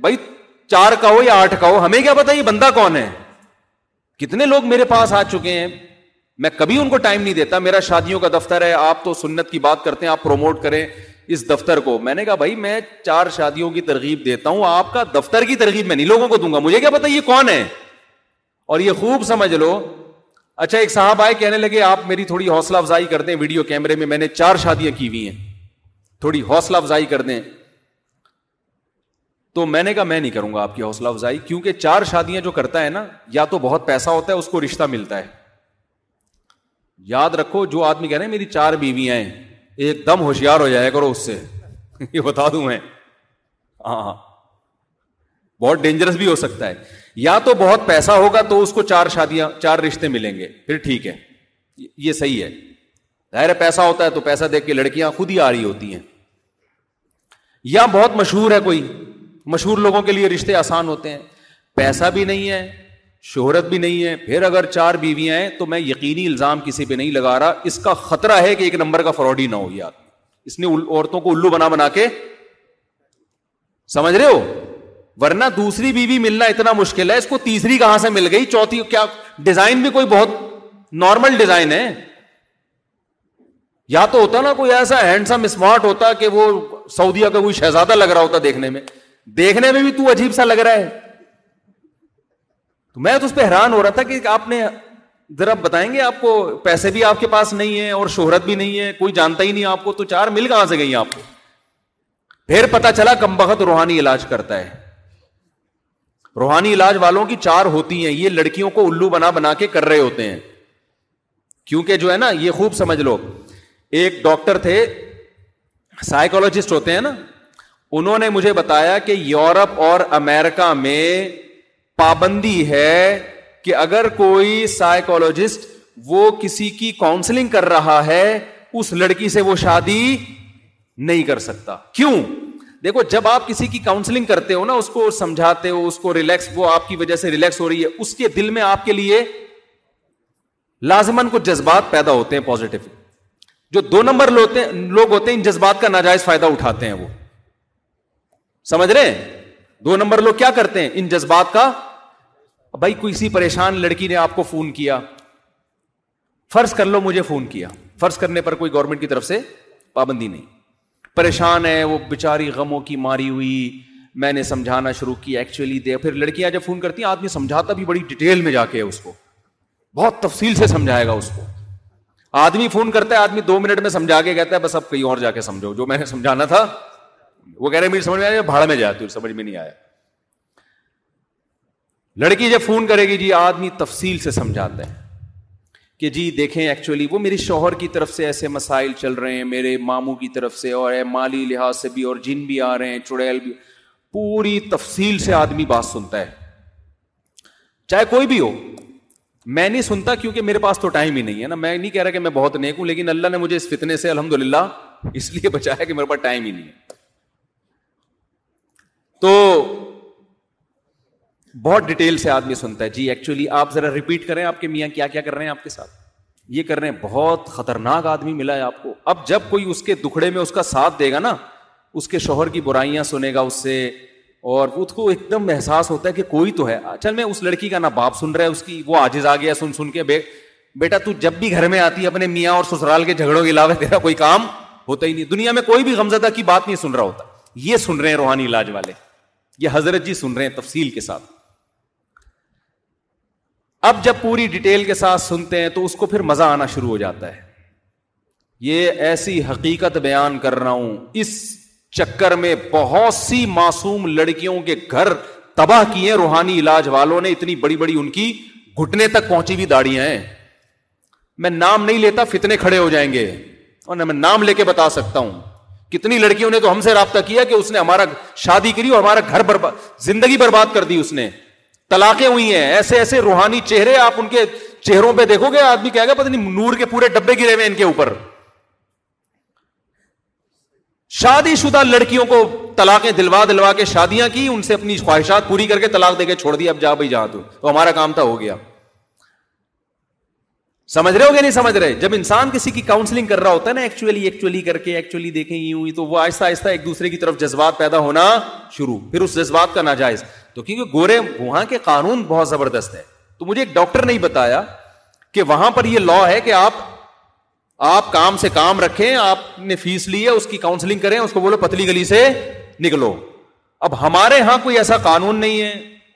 بھائی چار کا ہو یا آٹھ کا ہو ہمیں کیا پتا یہ بندہ کون ہے کتنے لوگ میرے پاس آ چکے ہیں میں کبھی ان کو ٹائم نہیں دیتا میرا شادیوں کا دفتر ہے آپ تو سنت کی بات کرتے ہیں آپ پروموٹ کریں اس دفتر کو میں نے کہا بھائی میں چار شادیوں کی ترغیب دیتا ہوں آپ کا دفتر کی ترغیب میں نہیں لوگوں کو دوں گا مجھے کیا پتا یہ کون ہے اور یہ خوب سمجھ لو اچھا ایک صاحب آئے کہنے لگے آپ میری تھوڑی حوصلہ افزائی کرتے ہیں ویڈیو کیمرے میں میں نے چار شادیاں کی ہوئی ہیں تھوڑی حوصلہ افزائی کر دیں تو میں نے کہا میں نہیں کروں گا آپ کی حوصلہ افزائی کیونکہ چار شادیاں جو کرتا ہے نا یا تو بہت پیسہ ہوتا ہے اس کو رشتہ ملتا ہے یاد رکھو جو آدمی کہہ رہے ہیں میری چار بیویاں ہیں ایک دم ہوشیار ہو جائے کرو اس سے یہ بتا دوں میں ہاں, ہاں۔ بہت ڈینجرس بھی ہو سکتا ہے یا تو بہت پیسہ ہوگا تو اس کو چار شادیاں چار رشتے ملیں گے پھر ٹھیک ہے یہ صحیح ہے ظاہر پیسہ ہوتا ہے تو پیسہ دیکھ کے لڑکیاں خود ہی آ رہی ہوتی ہیں یا بہت مشہور ہے کوئی مشہور لوگوں کے لیے رشتے آسان ہوتے ہیں پیسہ بھی نہیں ہے شہرت بھی نہیں ہے پھر اگر چار بیویاں ہیں تو میں یقینی الزام کسی پہ نہیں لگا رہا اس کا خطرہ ہے کہ ایک نمبر کا فراڈ ہی نہ ہو یار اس نے عورتوں کو الو بنا بنا کے سمجھ رہے ہو ورنہ دوسری بیوی ملنا اتنا مشکل ہے اس کو تیسری کہاں سے مل گئی چوتھی کیا ڈیزائن بھی کوئی بہت نارمل ڈیزائن ہے یا تو ہوتا نا کوئی ایسا ہینڈسم اسمارٹ ہوتا کہ وہ سعودیا کوئی شہزادہ لگ رہا ہوتا دیکھنے دیکھنے میں میں بھی تو عجیب سا لگ رہا ہے تو تو میں اس پہ حیران ہو رہا تھا کہ آپ نے ذرا بتائیں گے آپ آپ کو پیسے بھی کے پاس نہیں ہے اور شہرت بھی نہیں ہے کوئی جانتا ہی نہیں آپ کو تو چار مل کہاں سے گئی آپ کو پھر پتا چلا کم بخت روحانی علاج کرتا ہے روحانی علاج والوں کی چار ہوتی ہیں یہ لڑکیوں کو الو بنا بنا کے کر رہے ہوتے ہیں کیونکہ جو ہے نا یہ خوب سمجھ لو ایک ڈاکٹر تھے سائیکولوجسٹ ہوتے ہیں نا انہوں نے مجھے بتایا کہ یورپ اور امیرکا میں پابندی ہے کہ اگر کوئی سائیکولوجسٹ وہ کسی کی کاؤنسلنگ کر رہا ہے اس لڑکی سے وہ شادی نہیں کر سکتا کیوں دیکھو جب آپ کسی کی کاؤنسلنگ کرتے ہو نا اس کو سمجھاتے ہو اس کو ریلیکس وہ آپ کی وجہ سے ریلیکس ہو رہی ہے اس کے دل میں آپ کے لیے لازمن کچھ جذبات پیدا ہوتے ہیں پوزیٹو جو دو نمبر لوگ ہوتے ہیں ان جذبات کا ناجائز فائدہ اٹھاتے ہیں وہ سمجھ رہے دو نمبر لوگ کیا کرتے ہیں ان جذبات کا بھائی کوئی سی پریشان لڑکی نے آپ کو فون کیا فرض کر لو مجھے فون کیا فرض کرنے پر کوئی گورنمنٹ کی طرف سے پابندی نہیں پریشان ہے وہ بےچاری غموں کی ماری ہوئی میں نے سمجھانا شروع کیا ایکچولی دے پھر لڑکیاں جب فون کرتی ہیں آدمی سمجھاتا بھی بڑی ڈیٹیل میں جا کے اس کو بہت تفصیل سے سمجھائے گا اس کو آدمی فون کرتا ہے آدمی دو منٹ میں سمجھا کے کہتا ہے بس اب کہیں اور جا کے سمجھو جو میں نے سمجھانا تھا وہ کہہ رہے میری سمجھ میں آیا بھاڑ میں جاتی ہوں سمجھ میں نہیں آیا لڑکی جب فون کرے گی جی آدمی تفصیل سے سمجھاتا ہے کہ جی دیکھیں ایکچولی وہ میرے شوہر کی طرف سے ایسے مسائل چل رہے ہیں میرے ماموں کی طرف سے اور مالی لحاظ سے بھی اور جن بھی آ رہے ہیں چڑیل بھی پوری تفصیل سے آدمی بات سنتا ہے چاہے کوئی بھی ہو میں نہیں سنتا کیونکہ میرے پاس تو ٹائم ہی نہیں ہے نا میں نہیں کہہ رہا کہ میں بہت نیک ہوں لیکن اللہ نے مجھے اس فتنے سے الحمد للہ اس لیے بچایا کہ میرے پاس ٹائم ہی نہیں ہے تو بہت ڈیٹیل سے آدمی سنتا ہے جی ایکچولی آپ ذرا ریپیٹ کریں آپ کے میاں کیا کیا کر رہے ہیں آپ کے ساتھ یہ کر رہے ہیں بہت خطرناک آدمی ملا ہے آپ کو اب جب کوئی اس کے دکھڑے میں اس کا ساتھ دے گا نا اس کے شوہر کی برائیاں سنے گا اس سے اور اس کو ایک دم احساس ہوتا ہے کہ کوئی تو ہے چل میں اس لڑکی کا نہ باپ سن رہا ہے اس کی وہ آجز آ گیا سن سن کے بے بیٹا تو جب بھی گھر میں آتی ہے اپنے میاں اور سسرال کے جھگڑوں کے علاوہ تیرا کوئی کام ہوتا ہی نہیں دنیا میں کوئی بھی غمزدہ کی بات نہیں سن رہا ہوتا یہ سن رہے ہیں روحانی علاج والے یہ حضرت جی سن رہے ہیں تفصیل کے ساتھ اب جب پوری ڈیٹیل کے ساتھ سنتے ہیں تو اس کو پھر مزہ آنا شروع ہو جاتا ہے یہ ایسی حقیقت بیان کر رہا ہوں اس چکر میں بہت سی معصوم لڑکیوں کے گھر تباہ کیے ہیں روحانی علاج والوں نے اتنی بڑی بڑی ان کی گھٹنے تک پہنچی ہوئی داڑیاں ہیں میں نام نہیں لیتا فتنے کھڑے ہو جائیں گے اور میں نام لے کے بتا سکتا ہوں کتنی لڑکیوں نے تو ہم سے رابطہ کیا کہ اس نے ہمارا شادی کری اور ہمارا گھر برباد زندگی برباد کر دی اس نے طلاقیں ہوئی ہیں ایسے ایسے روحانی چہرے آپ ان کے چہروں پہ دیکھو گے آدمی پتہ نہیں نور کے پورے ڈبے گرے ہوئے ان کے اوپر شادی شدہ لڑکیوں کو طلاقیں دلوا دلوا کے شادیاں کی ان سے اپنی خواہشات پوری کر کے طلاق دے کے چھوڑ دی اب جا بھائی جہاں تو ہمارا کام تھا ہو گیا سمجھ رہے ہو گیا نہیں سمجھ رہے جب انسان کسی کی کاؤنسلنگ کر رہا ہوتا ہے نا ایکچولی ایکچولی کر کے ایکچولی دیکھیں تو وہ آہستہ آہستہ ایک دوسرے کی طرف جذبات پیدا ہونا شروع پھر اس جذبات کا ناجائز تو کیونکہ گورے وہاں کے قانون بہت زبردست ہے تو مجھے ایک ڈاکٹر نے بتایا کہ وہاں پر یہ لا ہے کہ آپ آپ کام سے کام رکھیں آپ نے فیس لی ہے اس کی کاؤنسلنگ کریں اس کو بولو پتلی گلی سے نکلو اب ہمارے یہاں کوئی ایسا قانون نہیں ہے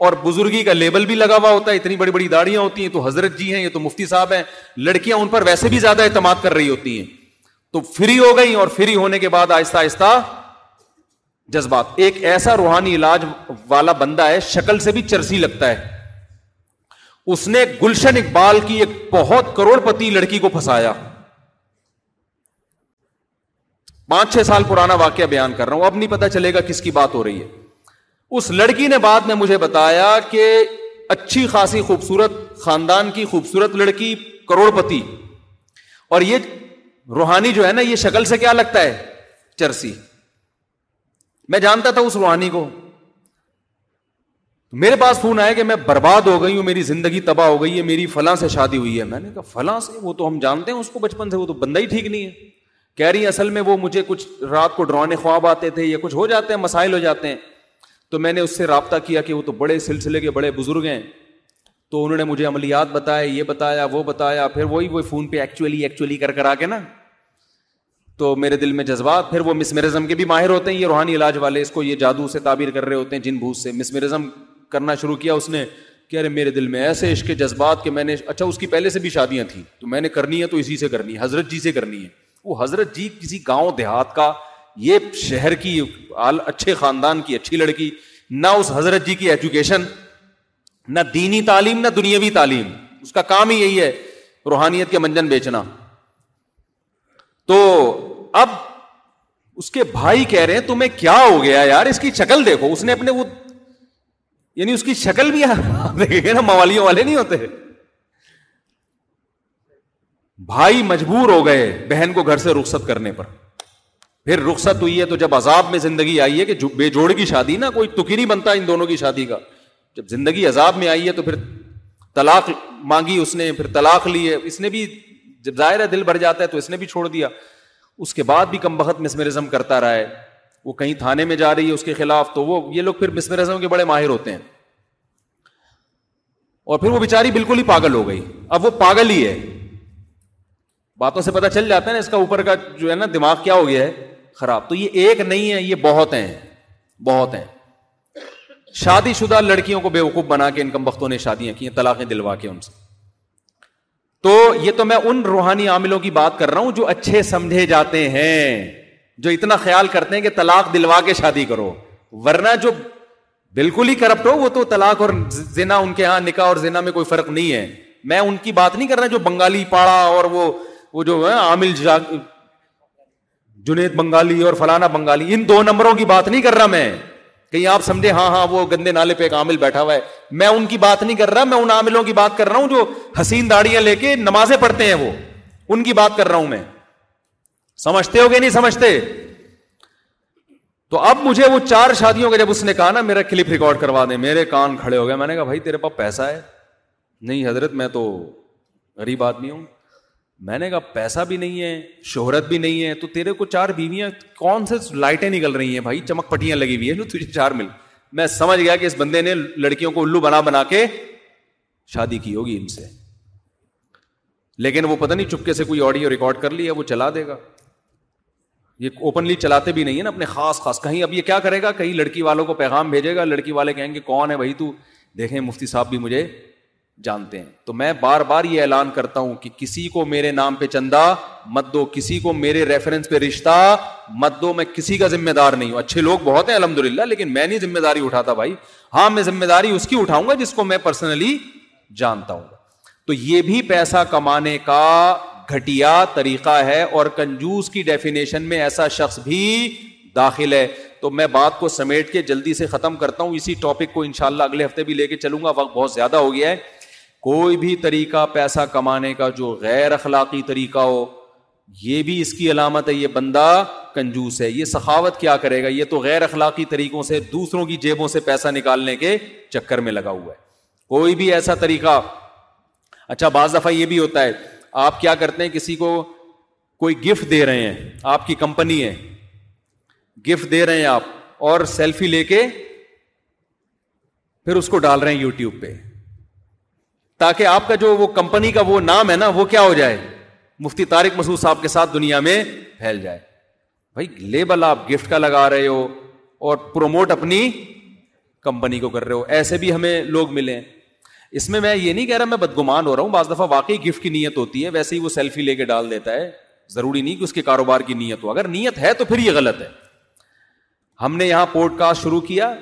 اور بزرگی کا لیبل بھی لگا ہوا ہوتا ہے اتنی بڑی بڑی داڑیاں ہوتی ہیں تو حضرت جی ہیں یہ تو مفتی صاحب ہیں لڑکیاں ان پر ویسے بھی زیادہ اعتماد کر رہی ہوتی ہیں تو فری ہو گئی اور فری ہونے کے بعد آہستہ آہستہ جذبات ایک ایسا روحانی علاج والا بندہ ہے شکل سے بھی چرسی لگتا ہے اس نے گلشن اقبال کی ایک بہت کروڑ پتی لڑکی کو پھنسایا پانچ چھ سال پرانا واقعہ بیان کر رہا ہوں اب نہیں پتا چلے گا کس کی بات ہو رہی ہے اس لڑکی نے بعد میں مجھے بتایا کہ اچھی خاصی خوبصورت خاندان کی خوبصورت لڑکی کروڑ پتی اور یہ روحانی جو ہے نا یہ شکل سے کیا لگتا ہے چرسی میں جانتا تھا اس روحانی کو میرے پاس فون آیا کہ میں برباد ہو گئی ہوں میری زندگی تباہ ہو گئی ہے میری فلاں سے شادی ہوئی ہے میں نے کہا فلاں سے وہ تو ہم جانتے ہیں اس کو بچپن سے وہ تو بندہ ہی ٹھیک نہیں ہے کہہ رہی اصل میں وہ مجھے کچھ رات کو ڈرونے خواب آتے تھے یا کچھ ہو جاتے ہیں مسائل ہو جاتے ہیں تو میں نے اس سے رابطہ کیا کہ وہ تو بڑے سلسلے کے بڑے بزرگ ہیں تو انہوں نے مجھے عملیات بتائے یہ بتایا وہ بتایا پھر وہی وہ فون پہ ایکچولی ایکچولی کر کر آ کے نا تو میرے دل میں جذبات پھر وہ مسمرزم کے بھی ماہر ہوتے ہیں یہ روحانی علاج والے اس کو یہ جادو سے تعبیر کر رہے ہوتے ہیں جن بھوت سے مسمرزم کرنا شروع کیا اس نے کہہ رہے میرے دل میں ایسے عشق کے جذبات کہ میں نے اچھا اس کی پہلے سے بھی شادیاں تھیں تو میں نے کرنی ہے تو اسی سے کرنی ہے حضرت جی سے کرنی ہے وہ حضرت جی کسی گاؤں دیہات کا یہ شہر کی اچھے خاندان کی اچھی لڑکی نہ اس حضرت جی کی ایجوکیشن نہ دینی تعلیم نہ دنیاوی تعلیم اس کا کام ہی یہی ہے روحانیت کے منجن بیچنا تو اب اس کے بھائی کہہ رہے ہیں تمہیں کیا ہو گیا یار اس کی شکل دیکھو اس نے اپنے وہ یعنی اس کی شکل بھی نا موالیوں والے نہیں ہوتے بھائی مجبور ہو گئے بہن کو گھر سے رخصت کرنے پر پھر رخصت ہوئی ہے تو جب عذاب میں زندگی آئی ہے کہ بے جوڑ کی شادی نا کوئی نہیں بنتا ان دونوں کی شادی کا جب زندگی عذاب میں آئی ہے تو پھر طلاق مانگی اس نے پھر طلاق لی ہے اس نے بھی جب ظاہر ہے دل بھر جاتا ہے تو اس نے بھی چھوڑ دیا اس کے بعد بھی کم بخت مسمرزم کرتا رہا ہے وہ کہیں تھانے میں جا رہی ہے اس کے خلاف تو وہ یہ لوگ پھر مسمرزم کے بڑے ماہر ہوتے ہیں اور پھر وہ بیچاری بالکل ہی پاگل ہو گئی اب وہ پاگل ہی ہے باتوں سے پتا چل جاتا ہے نا اس کا اوپر کا جو ہے نا دماغ کیا ہو گیا ہے خراب تو یہ ایک نہیں ہے یہ بہت ہیں بہت ہیں شادی شدہ لڑکیوں کو بے وقوف بنا کے ان کم وقتوں نے شادیاں کی طلاقیں دلوا کے ان سے تو یہ تو میں ان روحانی عاملوں کی بات کر رہا ہوں جو اچھے سمجھے جاتے ہیں جو اتنا خیال کرتے ہیں کہ طلاق دلوا کے شادی کرو ورنہ جو بالکل ہی کرپٹ ہو وہ تو طلاق اور زنا ان کے ہاں نکاح اور زنا میں کوئی فرق نہیں ہے میں ان کی بات نہیں کر رہا جو بنگالی پاڑا اور وہ وہ جو ہے عامل جنید بنگالی اور فلانا بنگالی ان دو نمبروں کی بات نہیں کر رہا میں کہیں آپ سمجھے ہاں ہاں وہ گندے نالے پہ ایک عامل بیٹھا ہوا ہے میں ان کی بات نہیں کر رہا میں ان عاملوں کی بات کر رہا ہوں جو حسین داڑیاں لے کے نمازیں پڑھتے ہیں وہ ان کی بات کر رہا ہوں میں سمجھتے ہو گے نہیں سمجھتے تو اب مجھے وہ چار شادیوں کا جب اس نے کہا نا میرا کلپ ریکارڈ کروا دیں میرے کان کھڑے ہو گئے میں نے کہا بھائی تیرے پاس پیسہ ہے نہیں حضرت میں تو غریب آدمی ہوں میں نے کہا پیسہ بھی نہیں ہے شہرت بھی نہیں ہے تو تیرے کو چار بیویاں کون سے لائٹیں نکل رہی ہیں بھائی چمک پٹیاں لگی ہوئی ہیں تجھے چار مل میں سمجھ گیا کہ اس بندے نے لڑکیوں کو الو بنا بنا کے شادی کی ہوگی ان سے لیکن وہ پتا نہیں چپکے سے کوئی آڈیو ریکارڈ کر لیا وہ چلا دے گا یہ اوپنلی چلاتے بھی نہیں ہے نا اپنے خاص خاص کہیں اب یہ کیا کرے گا کہیں لڑکی والوں کو پیغام بھیجے گا لڑکی والے کہیں گے کون ہے بھائی تو دیکھیں مفتی صاحب بھی مجھے جانتے ہیں تو میں بار بار یہ اعلان کرتا ہوں کہ کسی کو میرے نام پہ چندہ مت دو کسی کو میرے ریفرنس پہ رشتہ مت دو میں کسی کا ذمہ دار نہیں ہوں اچھے لوگ بہت ہیں الحمد للہ لیکن میں نہیں ذمہ داری اٹھاتا بھائی ہاں میں ذمہ داری اس کی اٹھاؤں گا جس کو میں پرسنلی جانتا ہوں تو یہ بھی پیسہ کمانے کا گھٹیا طریقہ ہے اور کنجوس کی ڈیفینیشن میں ایسا شخص بھی داخل ہے تو میں بات کو سمیٹ کے جلدی سے ختم کرتا ہوں اسی ٹاپک کو انشاءاللہ اگلے ہفتے بھی لے کے چلوں گا وقت بہت زیادہ ہو گیا ہے کوئی بھی طریقہ پیسہ کمانے کا جو غیر اخلاقی طریقہ ہو یہ بھی اس کی علامت ہے یہ بندہ کنجوس ہے یہ سخاوت کیا کرے گا یہ تو غیر اخلاقی طریقوں سے دوسروں کی جیبوں سے پیسہ نکالنے کے چکر میں لگا ہوا ہے کوئی بھی ایسا طریقہ اچھا بعض دفعہ یہ بھی ہوتا ہے آپ کیا کرتے ہیں کسی کو کوئی گفٹ دے رہے ہیں آپ کی کمپنی ہے گفٹ دے رہے ہیں آپ اور سیلفی لے کے پھر اس کو ڈال رہے ہیں یوٹیوب پہ تاکہ آپ کا جو وہ کمپنی کا وہ نام ہے نا وہ کیا ہو جائے مفتی طارق مسود صاحب کے ساتھ دنیا میں پھیل جائے بھائی لیبل آپ گفٹ کا لگا رہے ہو اور پروموٹ اپنی کمپنی کو کر رہے ہو ایسے بھی ہمیں لوگ ملے اس میں میں یہ نہیں کہہ رہا میں بدگمان ہو رہا ہوں بعض دفعہ واقعی گفٹ کی نیت ہوتی ہے ویسے ہی وہ سیلفی لے کے ڈال دیتا ہے ضروری نہیں کہ اس کے کاروبار کی نیت ہو اگر نیت ہے تو پھر یہ غلط ہے ہم نے یہاں پوڈ کاسٹ شروع کیا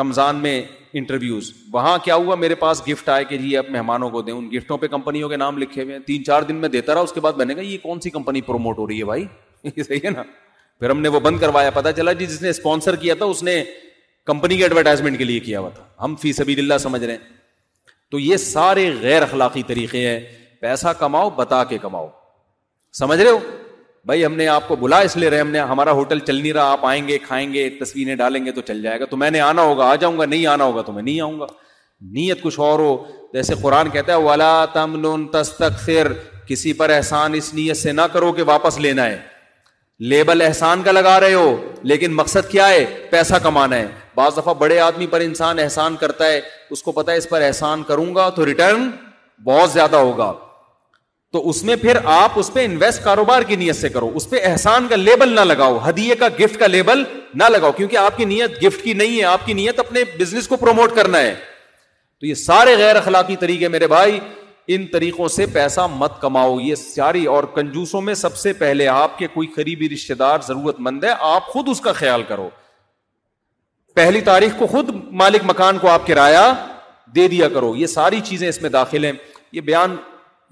رمضان میں انٹرویوز وہاں کیا ہوا میرے پاس گفٹ آئے کہ جی آپ مہمانوں کو دیں ان گفٹوں پہ کمپنیوں کے نام لکھے ہوئے ہیں تین چار دن میں دیتا رہا اس کے بعد میں نے کہا یہ کون سی کمپنی پروموٹ ہو رہی ہے بھائی صحیح ہے نا پھر ہم نے وہ بند کروایا پتا چلا جی جس نے اسپانسر کیا تھا اس نے کمپنی کے ایڈورٹائزمنٹ کے لیے کیا ہوا تھا ہم فی سبیل اللہ سمجھ رہے ہیں تو یہ سارے غیر اخلاقی طریقے ہیں پیسہ کماؤ بتا کے کماؤ سمجھ رہے ہو بھائی ہم نے آپ کو بلا اس لیے رہے ہم نے ہمارا ہوٹل چل نہیں رہا آپ آئیں گے کھائیں گے تصویریں ڈالیں گے تو چل جائے گا تو میں نے آنا ہوگا آ جاؤں گا نہیں آنا ہوگا تو میں نہیں آؤں گا نیت کچھ اور ہو جیسے قرآن کہتا ہے تم کسی پر احسان اس نیت سے نہ کرو کہ واپس لینا ہے لیبل احسان کا لگا رہے ہو لیکن مقصد کیا ہے پیسہ کمانا ہے بعض دفعہ بڑے آدمی پر انسان احسان کرتا ہے اس کو پتا ہے اس پر احسان کروں گا تو ریٹرن بہت زیادہ ہوگا تو اس میں پھر آپ اس پہ انویسٹ کاروبار کی نیت سے کرو اس پہ احسان کا لیبل نہ لگاؤ ہدیے کا گفٹ کا لیبل نہ لگاؤ کیونکہ آپ کی نیت گفٹ کی نہیں ہے آپ کی نیت اپنے بزنس کو پروموٹ کرنا ہے تو یہ سارے غیر اخلاقی طریقے میرے بھائی ان طریقوں سے پیسہ مت کماؤ یہ ساری اور کنجوسوں میں سب سے پہلے آپ کے کوئی قریبی رشتے دار ضرورت مند ہے آپ خود اس کا خیال کرو پہلی تاریخ کو خود مالک مکان کو آپ کرایہ دے دیا کرو یہ ساری چیزیں اس میں داخل ہیں یہ بیان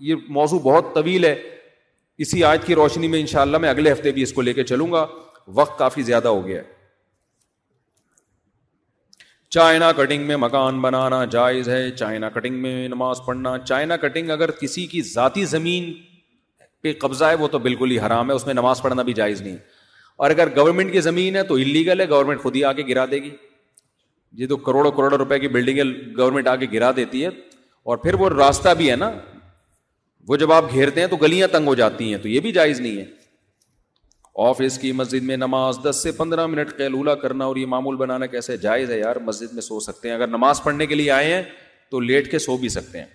یہ موضوع بہت طویل ہے اسی آج کی روشنی میں ان شاء اللہ میں اگلے ہفتے بھی اس کو لے کے چلوں گا وقت کافی زیادہ ہو گیا ہے چائنا کٹنگ میں مکان بنانا جائز ہے چائنا کٹنگ میں نماز پڑھنا چائنا کٹنگ اگر کسی کی ذاتی زمین پہ قبضہ ہے وہ تو بالکل ہی حرام ہے اس میں نماز پڑھنا بھی جائز نہیں اور اگر گورنمنٹ کی زمین ہے تو انلیگل ہے گورنمنٹ خود ہی آ کے گرا دے گی یہ تو کروڑوں کروڑوں روپئے کی بلڈنگیں گورنمنٹ آ کے گرا دیتی ہے اور پھر وہ راستہ بھی ہے نا وہ جب آپ گھیرتے ہیں تو گلیاں تنگ ہو جاتی ہیں تو یہ بھی جائز نہیں ہے آفس کی مسجد میں نماز دس سے پندرہ منٹ کے کرنا اور یہ معمول بنانا کیسے جائز ہے یار مسجد میں سو سکتے ہیں اگر نماز پڑھنے کے لیے آئے ہیں تو لیٹ کے سو بھی سکتے ہیں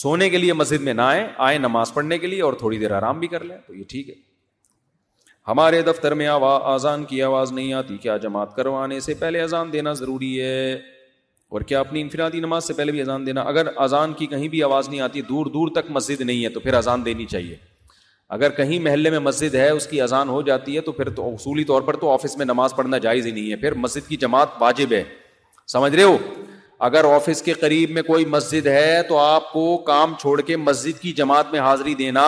سونے کے لیے مسجد میں نہ آئیں آئے نماز پڑھنے کے لیے اور تھوڑی دیر آرام بھی کر لیں تو یہ ٹھیک ہے ہمارے دفتر میں آزان کی آواز نہیں آتی کیا جماعت کروانے سے پہلے اذان دینا ضروری ہے اور کیا اپنی انفرادی نماز سے پہلے بھی اذان دینا اگر اذان کی کہیں بھی آواز نہیں آتی دور دور تک مسجد نہیں ہے تو پھر اذان دینی چاہیے اگر کہیں محلے میں مسجد ہے اس کی اذان ہو جاتی ہے تو پھر تو اصولی طور پر تو آفس میں نماز پڑھنا جائز ہی نہیں ہے پھر مسجد کی جماعت واجب ہے سمجھ رہے ہو اگر آفس کے قریب میں کوئی مسجد ہے تو آپ کو کام چھوڑ کے مسجد کی جماعت میں حاضری دینا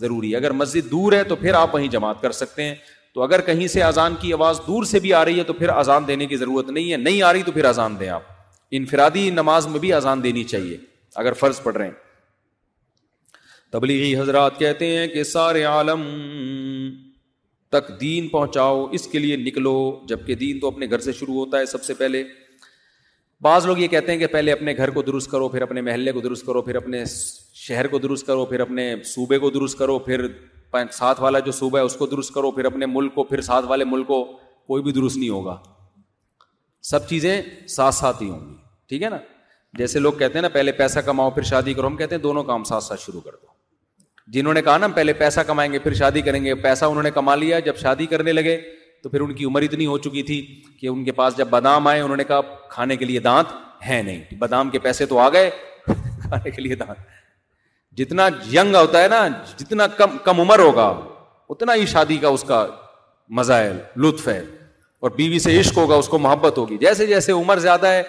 ضروری ہے اگر مسجد دور ہے تو پھر آپ وہیں جماعت کر سکتے ہیں تو اگر کہیں سے اذان کی آواز دور سے بھی آ رہی ہے تو پھر اذان دینے کی ضرورت نہیں ہے نہیں آ رہی تو پھر اذان دیں آپ انفرادی نماز میں بھی اذان دینی چاہیے اگر فرض پڑھ رہے ہیں تبلیغی حضرات کہتے ہیں کہ سارے عالم تک دین پہنچاؤ اس کے لیے نکلو جبکہ دین تو اپنے گھر سے شروع ہوتا ہے سب سے پہلے بعض لوگ یہ کہتے ہیں کہ پہلے اپنے گھر کو درست کرو پھر اپنے محلے کو درست کرو پھر اپنے شہر کو درست کرو پھر اپنے صوبے کو درست کرو پھر ساتھ والا جو صوبہ ہے اس کو درست کرو پھر اپنے ملک کو پھر ساتھ والے ملک کو کوئی بھی درست نہیں ہوگا سب چیزیں ساتھ ساتھ ہی ہوں گی ٹھیک ہے نا جیسے لوگ کہتے ہیں نا پہلے پیسہ کماؤ پھر شادی کرو ہم کہتے ہیں دونوں کام ساتھ ساتھ شروع کر دو جنہوں نے کہا نا پہلے پیسہ کمائیں گے پھر شادی کریں گے پیسہ انہوں نے کما لیا جب شادی کرنے لگے تو پھر ان کی عمر اتنی ہو چکی تھی کہ ان کے پاس جب بادام آئے انہوں نے کہا کھانے کے لیے دانت ہے نہیں بادام کے پیسے تو آ گئے کھانے کے لیے دانت جتنا ینگ ہوتا ہے نا جتنا کم کم عمر ہوگا اتنا ہی شادی کا اس کا مزہ ہے لطف ہے اور بیوی سے عشق ہوگا اس کو محبت ہوگی جیسے جیسے عمر زیادہ ہے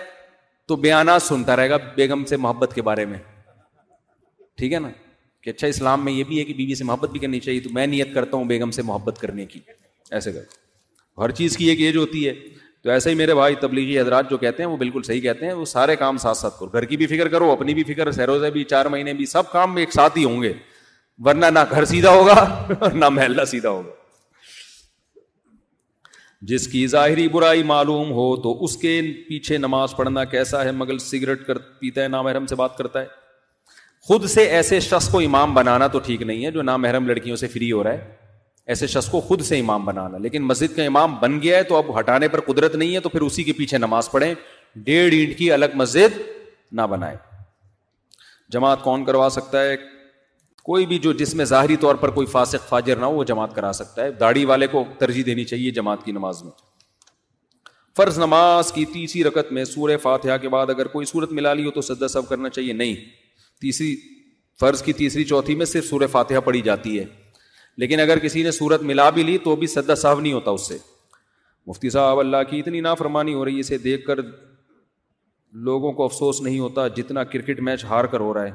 تو بیانات سنتا رہے گا بیگم سے محبت کے بارے میں ٹھیک ہے نا کہ اچھا اسلام میں یہ بھی ہے کہ بیوی سے محبت بھی کرنی چاہیے تو میں نیت کرتا ہوں بیگم سے محبت کرنے کی ایسے کر ہر چیز کی ایک ایج ہوتی ہے تو ایسے ہی میرے بھائی تبلیغی حضرات جو کہتے ہیں وہ بالکل صحیح کہتے ہیں وہ سارے کام ساتھ ساتھ کرو گھر کی بھی فکر کرو اپنی بھی فکر سیروزے بھی چار مہینے بھی سب کام ایک ساتھ ہی ہوں گے ورنہ نہ گھر سیدھا ہوگا نہ محلہ سیدھا ہوگا جس کی ظاہری برائی معلوم ہو تو اس کے پیچھے نماز پڑھنا کیسا ہے مگر سگریٹ کر پیتا ہے نام محرم سے بات کرتا ہے خود سے ایسے شخص کو امام بنانا تو ٹھیک نہیں ہے جو نامحرم لڑکیوں سے فری ہو رہا ہے ایسے شخص کو خود سے امام بنانا لیکن مسجد کا امام بن گیا ہے تو اب ہٹانے پر قدرت نہیں ہے تو پھر اسی کے پیچھے نماز پڑھیں ڈیڑھ اینٹ کی الگ مسجد نہ بنائے جماعت کون کروا سکتا ہے کوئی بھی جو جس میں ظاہری طور پر کوئی فاسق فاجر نہ ہو وہ جماعت کرا سکتا ہے داڑھی والے کو ترجیح دینی چاہیے جماعت کی نماز میں فرض نماز کی تیسری رکت میں سورہ فاتحہ کے بعد اگر کوئی صورت ملا لی ہو تو سدا سب کرنا چاہیے نہیں تیسری فرض کی تیسری چوتھی میں صرف سورہ فاتحہ پڑھی جاتی ہے لیکن اگر کسی نے صورت ملا بھی لی تو بھی سدا صاحب نہیں ہوتا اس سے مفتی صاحب اللہ کی اتنی نافرمانی ہو رہی ہے اسے دیکھ کر لوگوں کو افسوس نہیں ہوتا جتنا کرکٹ میچ ہار کر ہو رہا ہے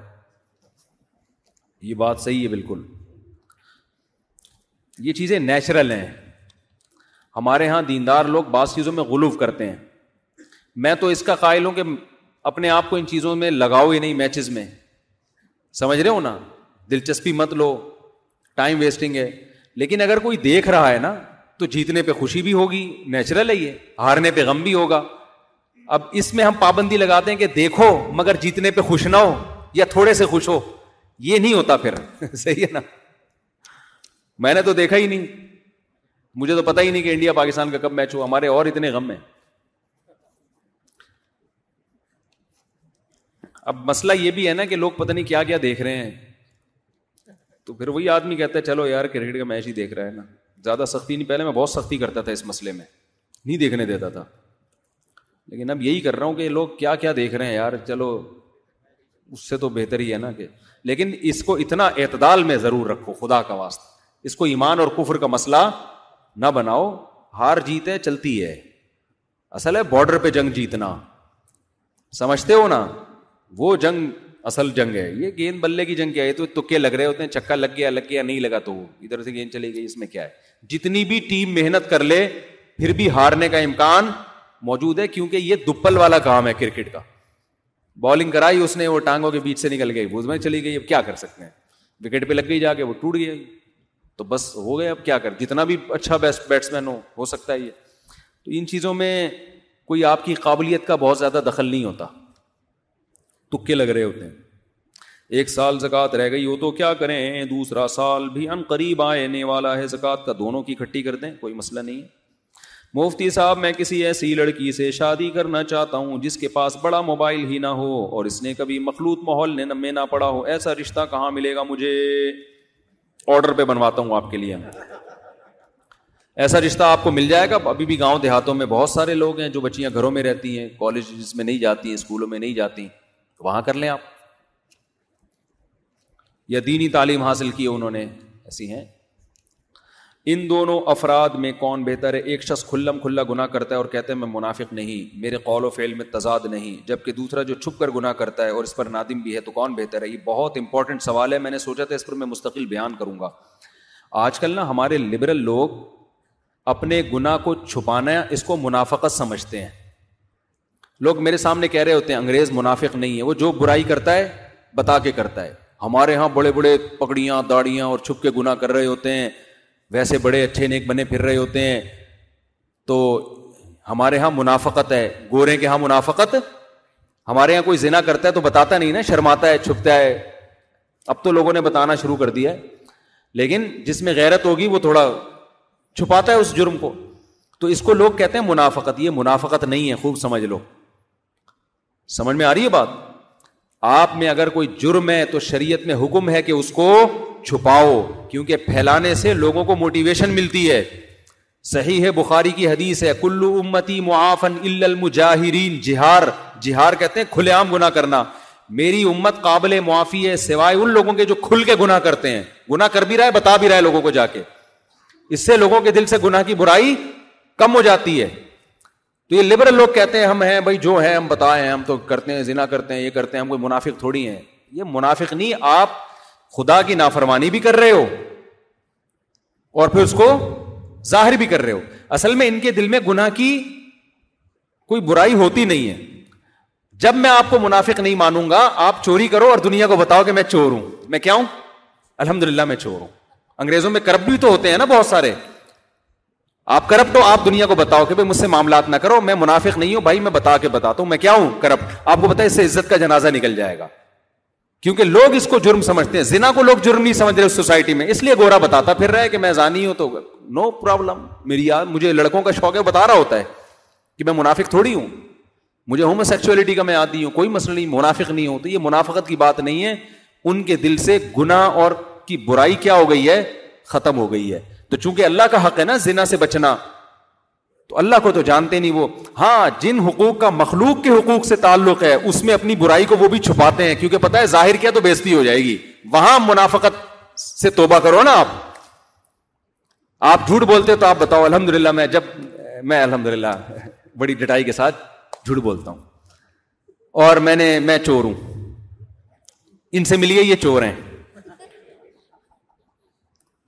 یہ بات صحیح ہے بالکل یہ چیزیں نیچرل ہیں ہمارے یہاں دیندار لوگ بعض چیزوں میں غلوف کرتے ہیں میں تو اس کا قائل ہوں کہ اپنے آپ کو ان چیزوں میں لگاؤ ہی نہیں میچز میں سمجھ رہے ہو نا دلچسپی مت لو ٹائم ویسٹنگ ہے لیکن اگر کوئی دیکھ رہا ہے نا تو جیتنے پہ خوشی بھی ہوگی نیچرل ہے یہ ہارنے پہ غم بھی ہوگا اب اس میں ہم پابندی لگاتے ہیں کہ دیکھو مگر جیتنے پہ خوش نہ ہو یا تھوڑے سے خوش ہو یہ نہیں ہوتا پھر صحیح ہے نا میں نے تو دیکھا ہی نہیں مجھے تو پتا ہی نہیں کہ انڈیا پاکستان کا کب میچ ہو ہمارے اور اتنے غم ہیں اب مسئلہ یہ بھی ہے نا کہ لوگ پتہ نہیں کیا کیا دیکھ رہے ہیں تو پھر وہی آدمی کہتا ہے چلو یار کرکٹ کا میچ ہی دیکھ رہا ہے نا زیادہ سختی نہیں پہلے میں بہت سختی کرتا تھا اس مسئلے میں نہیں دیکھنے دیتا تھا لیکن اب یہی کر رہا ہوں کہ لوگ کیا کیا دیکھ رہے ہیں یار چلو اس سے تو بہتر ہی ہے نا کہ لیکن اس کو اتنا اعتدال میں ضرور رکھو خدا کا واسطہ اس کو ایمان اور کفر کا مسئلہ نہ بناؤ ہار جیت ہے چلتی ہے اصل ہے بارڈر پہ جنگ جیتنا سمجھتے ہو نا وہ جنگ اصل جنگ ہے یہ گیند بلے کی جنگ کیا ہے تو تکے لگ رہے ہوتے ہیں چکا لگ گیا لگ گیا نہیں لگا تو وہ ادھر سے گیند چلی گئی اس میں کیا ہے جتنی بھی ٹیم محنت کر لے پھر بھی ہارنے کا امکان موجود ہے کیونکہ یہ دپل والا کام ہے کرکٹ کا بالنگ کرائی اس نے وہ ٹانگوں کے بیچ سے نکل گئی وہ چلی گئی اب کیا کر سکتے ہیں وکٹ پہ لگ گئی جا کے وہ ٹوٹ گیا تو بس ہو گئے اب کیا کر جتنا بھی اچھا بیسٹ بیٹس مین ہو سکتا ہے یہ تو ان چیزوں میں کوئی آپ کی قابلیت کا بہت زیادہ دخل نہیں ہوتا تکے لگ رہے ہوتے ہیں ایک سال زکوٰۃ رہ گئی ہو تو کیا کریں دوسرا سال بھی ان قریب آنے والا ہے زکوٰۃ کا دونوں کی اکٹھی کر دیں کوئی مسئلہ نہیں مفتی صاحب میں کسی ایسی لڑکی سے شادی کرنا چاہتا ہوں جس کے پاس بڑا موبائل ہی نہ ہو اور اس نے کبھی مخلوط ماحول میں نہ پڑا ہو ایسا رشتہ کہاں ملے گا مجھے آرڈر پہ بنواتا ہوں آپ کے لیے ایسا رشتہ آپ کو مل جائے گا ابھی بھی گاؤں دیہاتوں میں بہت سارے لوگ ہیں جو بچیاں گھروں میں رہتی ہیں کالجز میں نہیں جاتی ہیں اسکولوں میں نہیں جاتی ہیں وہاں کر لیں آپ یا دینی تعلیم حاصل کی انہوں نے ایسی ہیں ان دونوں افراد میں کون بہتر ہے ایک شخص کھلم کھلا گنا کرتا ہے اور کہتے ہیں میں منافق نہیں میرے قول و فعل میں تضاد نہیں جبکہ دوسرا جو چھپ کر گناہ کرتا ہے اور اس پر نادم بھی ہے تو کون بہتر ہے یہ بہت امپورٹنٹ سوال ہے میں نے سوچا تھا اس پر میں مستقل بیان کروں گا آج کل نا ہمارے لبرل لوگ اپنے گناہ کو چھپانا اس کو منافقت سمجھتے ہیں لوگ میرے سامنے کہہ رہے ہوتے ہیں انگریز منافق نہیں ہے وہ جو برائی کرتا ہے بتا کے کرتا ہے ہمارے یہاں بڑے بڑے پگڑیاں داڑیاں اور چھپ کے گنا کر رہے ہوتے ہیں ویسے بڑے اچھے نیک بنے پھر رہے ہوتے ہیں تو ہمارے یہاں منافقت ہے گورے کے یہاں منافقت ہمارے یہاں کوئی زنا کرتا ہے تو بتاتا نہیں نا شرماتا ہے چھپتا ہے اب تو لوگوں نے بتانا شروع کر دیا ہے لیکن جس میں غیرت ہوگی وہ تھوڑا چھپاتا ہے اس جرم کو تو اس کو لوگ کہتے ہیں منافقت یہ منافقت نہیں ہے خوب سمجھ لو سمجھ میں آ رہی ہے بات آپ میں اگر کوئی جرم ہے تو شریعت میں حکم ہے کہ اس کو چھپاؤ کیونکہ پھیلانے سے لوگوں کو موٹیویشن ملتی ہے صحیح ہے بخاری کی حدیث ہے کلو امتی معافن المجاہرین جہار جہار کہتے ہیں کھلے عام گنا کرنا میری امت قابل معافی ہے سوائے ان لوگوں کے جو کھل کے گنا کرتے ہیں گنا کر بھی رہا ہے بتا بھی رہا ہے لوگوں کو جا کے اس سے لوگوں کے دل سے گناہ کی برائی کم ہو جاتی ہے تو یہ لبرل لوگ کہتے ہیں ہم ہیں بھائی جو ہیں ہم بتائے ہیں ہم تو کرتے ہیں ذنا کرتے ہیں یہ کرتے ہیں ہم کوئی منافق تھوڑی ہیں یہ منافق نہیں آپ خدا کی نافرمانی بھی کر رہے ہو اور پھر اس کو ظاہر بھی کر رہے ہو اصل میں ان کے دل میں گناہ کی کوئی برائی ہوتی نہیں ہے جب میں آپ کو منافق نہیں مانوں گا آپ چوری کرو اور دنیا کو بتاؤ کہ میں چور ہوں میں کیا ہوں الحمد للہ میں چور ہوں انگریزوں میں کرب بھی تو ہوتے ہیں نا بہت سارے آپ کرپٹ ہو آپ دنیا کو بتاؤ کہ مجھ سے معاملات نہ کرو میں منافق نہیں ہوں بھائی میں بتا کے بتاتا ہوں میں کیا ہوں کرپٹ آپ کو بتائیں اس سے عزت کا جنازہ نکل جائے گا کیونکہ لوگ اس کو جرم سمجھتے ہیں زنا کو لوگ جرم نہیں سمجھ رہے اس سوسائٹی میں اس لیے گورا بتاتا پھر رہا ہے کہ میں زانی ہوں تو نو پرابلم میری یاد مجھے لڑکوں کا شوق ہے بتا رہا ہوتا ہے کہ میں منافق تھوڑی ہوں مجھے ہومو سیکچولیٹی کا میں آتی ہوں کوئی مسئلہ نہیں منافق نہیں ہوں تو یہ منافقت کی بات نہیں ہے ان کے دل سے گنا اور کی برائی کیا ہو گئی ہے ختم ہو گئی ہے تو چونکہ اللہ کا حق ہے نا زنا سے بچنا تو اللہ کو تو جانتے نہیں وہ ہاں جن حقوق کا مخلوق کے حقوق سے تعلق ہے اس میں اپنی برائی کو وہ بھی چھپاتے ہیں کیونکہ پتا ہے ظاہر کیا تو بےزتی ہو جائے گی وہاں منافقت سے توبہ کرو نا آپ آپ جھوٹ بولتے تو آپ بتاؤ الحمد للہ میں جب میں الحمد للہ بڑی ڈٹائی کے ساتھ جھوٹ بولتا ہوں اور میں نے میں چور ہوں ان سے ملیے یہ چور ہیں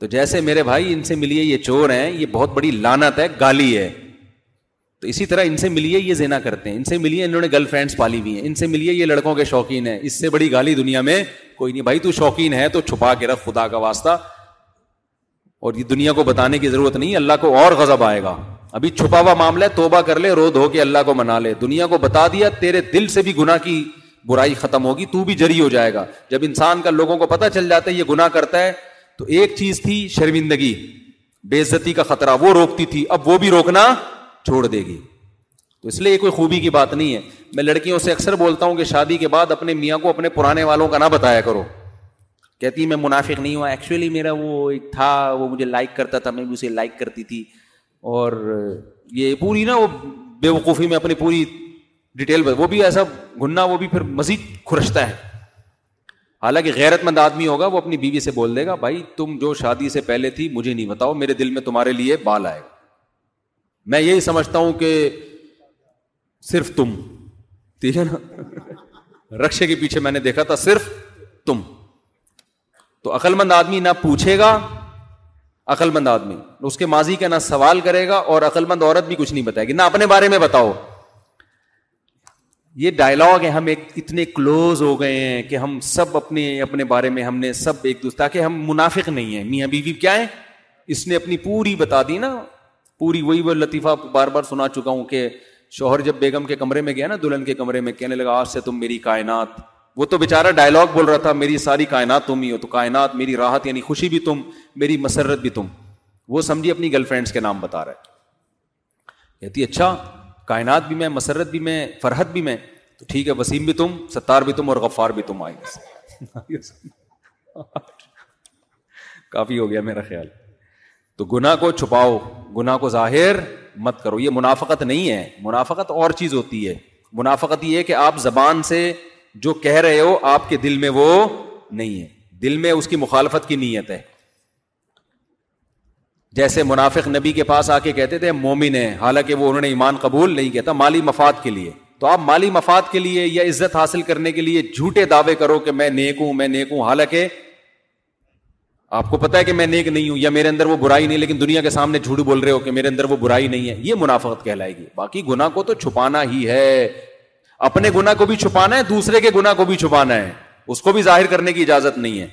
تو جیسے میرے بھائی ان سے ملیے یہ چور ہیں یہ بہت بڑی لانت ہے گالی ہے تو اسی طرح ان سے ملیے یہ زینا کرتے ہیں ان سے ملیے انہوں نے گرل فرینڈس پالی ہوئی ہیں ان سے ملیے یہ لڑکوں کے شوقین ہے اس سے بڑی گالی دنیا میں کوئی نہیں بھائی تو شوقین ہے تو چھپا کے رکھ خدا کا واسطہ اور یہ دنیا کو بتانے کی ضرورت نہیں اللہ کو اور غضب آئے گا ابھی چھپا ہوا معاملہ ہے توبہ کر لے رو دھو کے اللہ کو منا لے دنیا کو بتا دیا تیرے دل سے بھی گنا کی برائی ختم ہوگی تو بھی جری ہو جائے گا جب انسان کا لوگوں کو پتا چل جاتا ہے یہ گنا کرتا ہے تو ایک چیز تھی شرمندگی بے عزتی کا خطرہ وہ روکتی تھی اب وہ بھی روکنا چھوڑ دے گی تو اس لیے یہ کوئی خوبی کی بات نہیں ہے میں لڑکیوں سے اکثر بولتا ہوں کہ شادی کے بعد اپنے میاں کو اپنے پرانے والوں کا نہ بتایا کرو کہتی میں منافق نہیں ہوں ایکچولی میرا وہ ایک تھا وہ مجھے لائک کرتا تھا میں بھی اسے لائک کرتی تھی اور یہ پوری نا وہ بے وقوفی میں اپنی پوری ڈیٹیل وہ بھی ایسا گھننا وہ بھی پھر مزید کھرشتا ہے حالانکہ غیرت مند آدمی ہوگا وہ اپنی بیوی سے بول دے گا بھائی تم جو شادی سے پہلے تھی مجھے نہیں بتاؤ میرے دل میں تمہارے لیے بال آئے گا میں یہی سمجھتا ہوں کہ صرف تم ٹھیک ہے نا رقشے کے پیچھے میں نے دیکھا تھا صرف تم تو عقل مند آدمی نہ پوچھے گا عقل مند آدمی اس کے ماضی کا نہ سوال کرے گا اور عقل مند عورت بھی کچھ نہیں بتائے گی نہ اپنے بارے میں بتاؤ یہ ڈائلگ ہے ہم ایک اتنے کلوز ہو گئے ہیں کہ ہم سب اپنے اپنے بارے میں ہم نے سب ایک تاکہ ہم منافق نہیں ہیں میاں بیوی بی کیا ہے اس نے اپنی پوری بتا دی نا پوری وہی وہ لطیفہ بار بار سنا چکا ہوں کہ شوہر جب بیگم کے کمرے میں گیا نا دلہن کے کمرے میں کہنے لگا آج سے تم میری کائنات وہ تو بےچارا ڈائلاگ بول رہا تھا میری ساری کائنات تم ہی ہو تو کائنات میری راحت یعنی خوشی بھی تم میری مسرت بھی تم وہ سمجھی اپنی گرل فرینڈس کے نام بتا رہا ہے کہتی اچھا کائنات بھی میں مسرت بھی میں فرحت بھی میں تو ٹھیک ہے وسیم بھی تم ستار بھی تم اور غفار بھی تم آئے کافی ہو گیا میرا خیال تو گناہ کو چھپاؤ گناہ کو ظاہر مت کرو یہ منافقت نہیں ہے منافقت اور چیز ہوتی ہے منافقت یہ ہے کہ آپ زبان سے جو کہہ رہے ہو آپ کے دل میں وہ نہیں ہے دل میں اس کی مخالفت کی نیت ہے جیسے منافق نبی کے پاس آ کے کہتے تھے مومن ہے حالانکہ وہ انہوں نے ایمان قبول نہیں کہتا مالی مفاد کے لیے تو آپ مالی مفاد کے لیے یا عزت حاصل کرنے کے لیے جھوٹے دعوے کرو کہ میں نیک ہوں میں نیک ہوں حالانکہ آپ کو پتا ہے کہ میں نیک نہیں ہوں یا میرے اندر وہ برائی نہیں لیکن دنیا کے سامنے جھوٹ بول رہے ہو کہ میرے اندر وہ برائی نہیں ہے یہ منافقت کہلائے گی باقی گنا کو تو چھپانا ہی ہے اپنے گنا کو بھی چھپانا ہے دوسرے کے گنا کو بھی چھپانا ہے اس کو بھی ظاہر کرنے کی اجازت نہیں ہے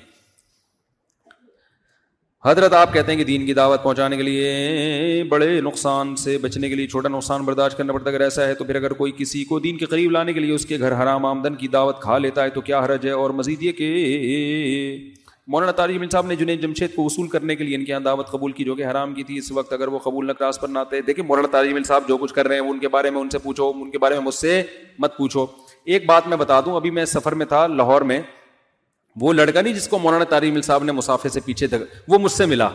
حضرت آپ کہتے ہیں کہ دین کی دعوت پہنچانے کے لیے بڑے نقصان سے بچنے کے لیے چھوٹا نقصان برداشت کرنا پڑتا ہے اگر ایسا ہے تو پھر اگر کوئی کسی کو دین کے قریب لانے کے لیے اس کے گھر حرام آمدن کی دعوت کھا لیتا ہے تو کیا حرج ہے اور مزید یہ کہ مولانا تاریخ بن صاحب نے جنہیں جمشید کو وصول کرنے کے لیے ان کے یہاں دعوت قبول کی جو کہ حرام کی تھی اس وقت اگر وہ قبول کراس پر نہ آتے دیکھیے مولانا تاریخ بن صاحب جو کچھ کر رہے ہیں ان کے بارے میں ان سے پوچھو ان کے بارے میں مجھ سے مت پوچھو ایک بات میں بتا دوں ابھی میں سفر میں تھا لاہور میں وہ لڑکا نہیں جس کو مولانا تاریم صاحب نے مسافر سے پیچھے وہ مجھ سے ملا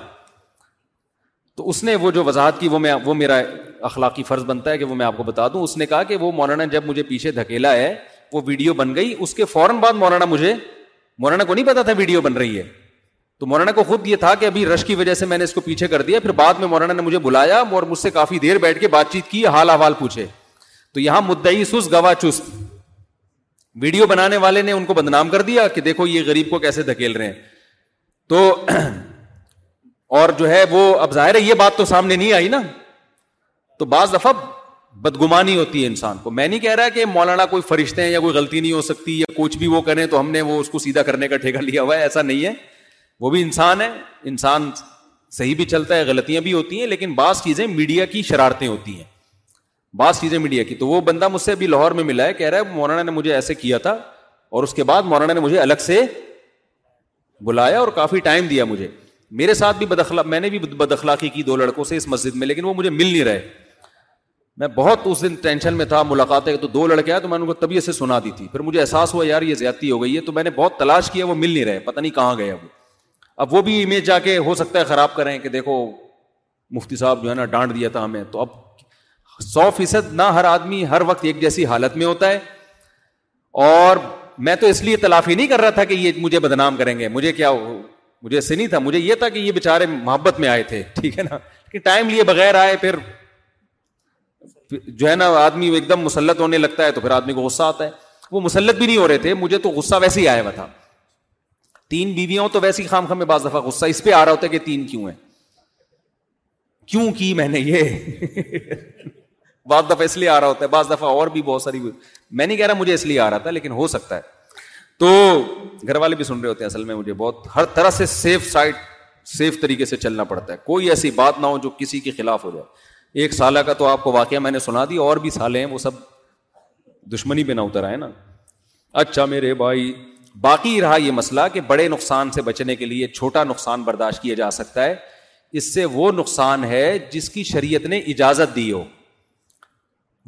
تو اس نے وہ جو وضاحت کی وہ میں وہ میرا اخلاقی فرض بنتا ہے کہ وہ میں آپ کو بتا دوں اس نے کہا کہ وہ مولانا جب مجھے پیچھے دھکیلا ہے وہ ویڈیو بن گئی اس کے فوراً بعد مولانا مجھے مولانا کو نہیں پتا تھا ویڈیو بن رہی ہے تو مولانا کو خود یہ تھا کہ ابھی رش کی وجہ سے میں نے اس کو پیچھے کر دیا پھر بعد میں مولانا نے مجھے بلایا اور مجھ سے کافی دیر بیٹھ کے بات چیت کی حال احوال پوچھے تو یہاں مدعی سس گواہ چست ویڈیو بنانے والے نے ان کو بدنام کر دیا کہ دیکھو یہ غریب کو کیسے دھکیل رہے ہیں تو اور جو ہے وہ اب ظاہر ہے یہ بات تو سامنے نہیں آئی نا تو بعض دفعہ بدگمانی ہوتی ہے انسان کو میں نہیں کہہ رہا کہ مولانا کوئی فرشتے ہیں یا کوئی غلطی نہیں ہو سکتی یا کچھ بھی وہ کریں تو ہم نے وہ اس کو سیدھا کرنے کا ٹھیکہ لیا ہوا ہے ایسا نہیں ہے وہ بھی انسان ہے انسان صحیح بھی چلتا ہے غلطیاں بھی ہوتی ہیں لیکن بعض چیزیں میڈیا کی شرارتیں ہوتی ہیں بعض چیزیں میڈیا کی تو وہ بندہ مجھ سے ابھی لاہور میں ملا ہے کہہ رہا ہے مولانا نے مجھے ایسے کیا تھا اور اس کے بعد مولانا نے مجھے الگ سے بلایا اور کافی ٹائم دیا مجھے میرے ساتھ بھی بدخلا میں نے بھی بدخلاقی کی دو لڑکوں سے اس مسجد میں لیکن وہ مجھے مل نہیں رہے میں بہت اس دن ٹینشن میں تھا ملاقاتیں تو دو لڑکے آئے تو میں نے ان کو تبھی سے سنا دی تھی پھر مجھے احساس ہوا یار یہ زیادتی ہو گئی ہے تو میں نے بہت تلاش کیا وہ مل نہیں رہے پتہ نہیں کہاں گئے وہ اب وہ بھی امیج جا کے ہو سکتا ہے خراب کریں کہ دیکھو مفتی صاحب جو ہے نا ڈانٹ دیا تھا ہمیں تو اب سو فیصد نہ ہر آدمی ہر وقت ایک جیسی حالت میں ہوتا ہے اور میں تو اس لیے تلافی نہیں کر رہا تھا کہ یہ مجھے بدنام کریں گے مجھے کیا ہو مجھے نہیں تھا مجھے یہ تھا کہ یہ بےچارے محبت میں آئے تھے ٹھیک ہے نا کہ ٹائم لیے بغیر آئے پھر جو ہے نا آدمی ایک دم مسلط ہونے لگتا ہے تو پھر آدمی کو غصہ آتا ہے وہ مسلط بھی نہیں ہو رہے تھے مجھے تو غصہ ویسے ہی آیا ہوا تھا تین بیویوں تو ویسے ہی خام خام میں بعض دفعہ غصہ اس پہ آ رہا ہوتا ہے کہ تین کیوں ہیں کیوں کی میں نے یہ بعض دفعہ اس لیے آ رہا ہوتا ہے بعض دفعہ اور بھی بہت ساری میں نہیں کہہ رہا مجھے اس لیے آ رہا تھا لیکن ہو سکتا ہے تو گھر والے بھی سن رہے ہوتے ہیں اصل میں مجھے بہت ہر طرح سے سیف سائڈ سیف طریقے سے چلنا پڑتا ہے کوئی ایسی بات نہ ہو جو کسی کے خلاف ہو جائے ایک سالہ کا تو آپ کو واقعہ میں نے سنا دی اور بھی سالے ہیں وہ سب دشمنی پہ نہ اتر آئے نا اچھا میرے بھائی باقی رہا یہ مسئلہ کہ بڑے نقصان سے بچنے کے لیے چھوٹا نقصان برداشت کیا جا سکتا ہے اس سے وہ نقصان ہے جس کی شریعت نے اجازت دی ہو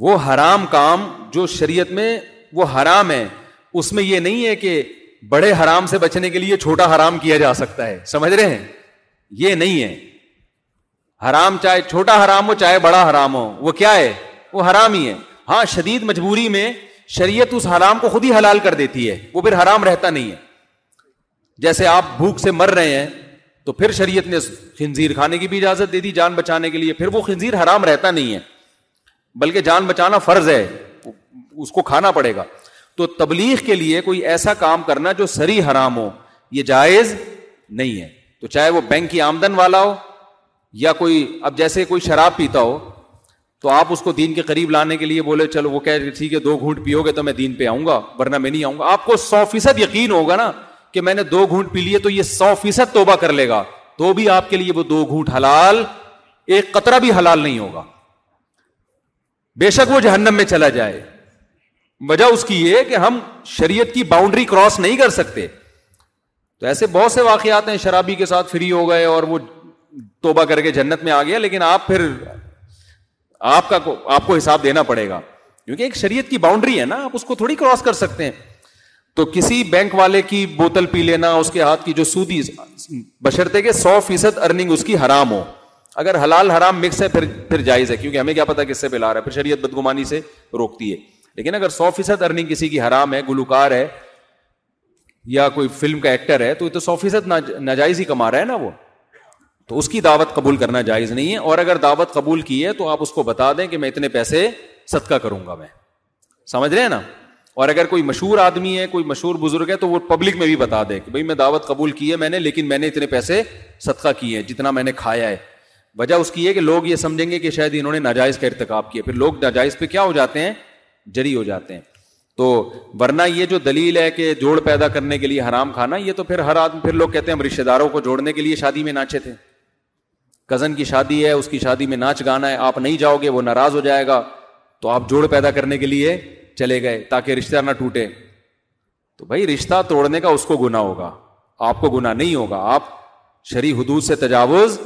وہ حرام کام جو شریعت میں وہ حرام ہے اس میں یہ نہیں ہے کہ بڑے حرام سے بچنے کے لیے چھوٹا حرام کیا جا سکتا ہے سمجھ رہے ہیں یہ نہیں ہے حرام چاہے چھوٹا حرام ہو چاہے بڑا حرام ہو وہ کیا ہے وہ حرام ہی ہے ہاں شدید مجبوری میں شریعت اس حرام کو خود ہی حلال کر دیتی ہے وہ پھر حرام رہتا نہیں ہے جیسے آپ بھوک سے مر رہے ہیں تو پھر شریعت نے خنزیر کھانے کی بھی اجازت دے دی جان بچانے کے لیے پھر وہ خنزیر حرام رہتا نہیں ہے بلکہ جان بچانا فرض ہے اس کو کھانا پڑے گا تو تبلیغ کے لیے کوئی ایسا کام کرنا جو سری حرام ہو یہ جائز نہیں ہے تو چاہے وہ بینک کی آمدن والا ہو یا کوئی اب جیسے کوئی شراب پیتا ہو تو آپ اس کو دین کے قریب لانے کے لیے بولے چلو وہ کہہ رہے ٹھیک ہے دو گھونٹ پیو گے تو میں دین پہ آؤں گا ورنہ میں نہیں آؤں گا آپ کو سو فیصد یقین ہوگا نا کہ میں نے دو گھونٹ پی لیے تو یہ سو فیصد توبہ کر لے گا تو بھی آپ کے لیے وہ دو گھونٹ حلال ایک قطرہ بھی حلال نہیں ہوگا بے شک وہ جہنم میں چلا جائے وجہ اس کی یہ کہ ہم شریعت کی باؤنڈری کراس نہیں کر سکتے تو ایسے بہت سے واقعات ہیں شرابی کے ساتھ فری ہو گئے اور وہ توبہ کر کے جنت میں آ گیا لیکن آپ پھر آپ کا آپ کو حساب دینا پڑے گا کیونکہ ایک شریعت کی باؤنڈری ہے نا آپ اس کو تھوڑی کراس کر سکتے ہیں تو کسی بینک والے کی بوتل پی لینا اس کے ہاتھ کی جو سودی بشرتے کے سو فیصد ارننگ اس کی حرام ہو اگر حلال حرام مکس ہے پھر پھر جائز ہے کیونکہ ہمیں کیا پتا کس سے پلا رہا ہے پھر شریعت بدگمانی سے روکتی ہے لیکن اگر سو فیصد ارننگ کسی کی حرام ہے گلوکار ہے یا کوئی فلم کا ایکٹر ہے تو یہ تو سو فیصد ناجائز ہی کما رہا ہے نا وہ تو اس کی دعوت قبول کرنا جائز نہیں ہے اور اگر دعوت قبول کی ہے تو آپ اس کو بتا دیں کہ میں اتنے پیسے صدقہ کروں گا میں سمجھ رہے ہیں نا اور اگر کوئی مشہور آدمی ہے کوئی مشہور بزرگ ہے تو وہ پبلک میں بھی بتا دیں کہ بھائی میں دعوت قبول کی ہے میں نے لیکن میں نے اتنے پیسے صدقہ کیے ہیں جتنا میں نے کھایا ہے وجہ اس کی ہے کہ لوگ یہ سمجھیں گے کہ شاید انہوں نے ناجائز کا ارتقاب کیا پھر لوگ ناجائز پہ کیا ہو جاتے ہیں جری ہو جاتے ہیں تو ورنہ یہ جو دلیل ہے کہ جوڑ پیدا کرنے کے لیے حرام کھانا یہ تو پھر ہر آدمی پھر لوگ کہتے ہیں ہم رشتے داروں کو جوڑنے کے لیے شادی میں ناچے تھے کزن کی شادی ہے اس کی شادی میں ناچ گانا ہے آپ نہیں جاؤ گے وہ ناراض ہو جائے گا تو آپ جوڑ پیدا کرنے کے لیے چلے گئے تاکہ رشتے دار نہ ٹوٹے تو بھائی رشتہ توڑنے کا اس کو گنا ہوگا آپ کو گنا نہیں ہوگا آپ شری حدود سے تجاوز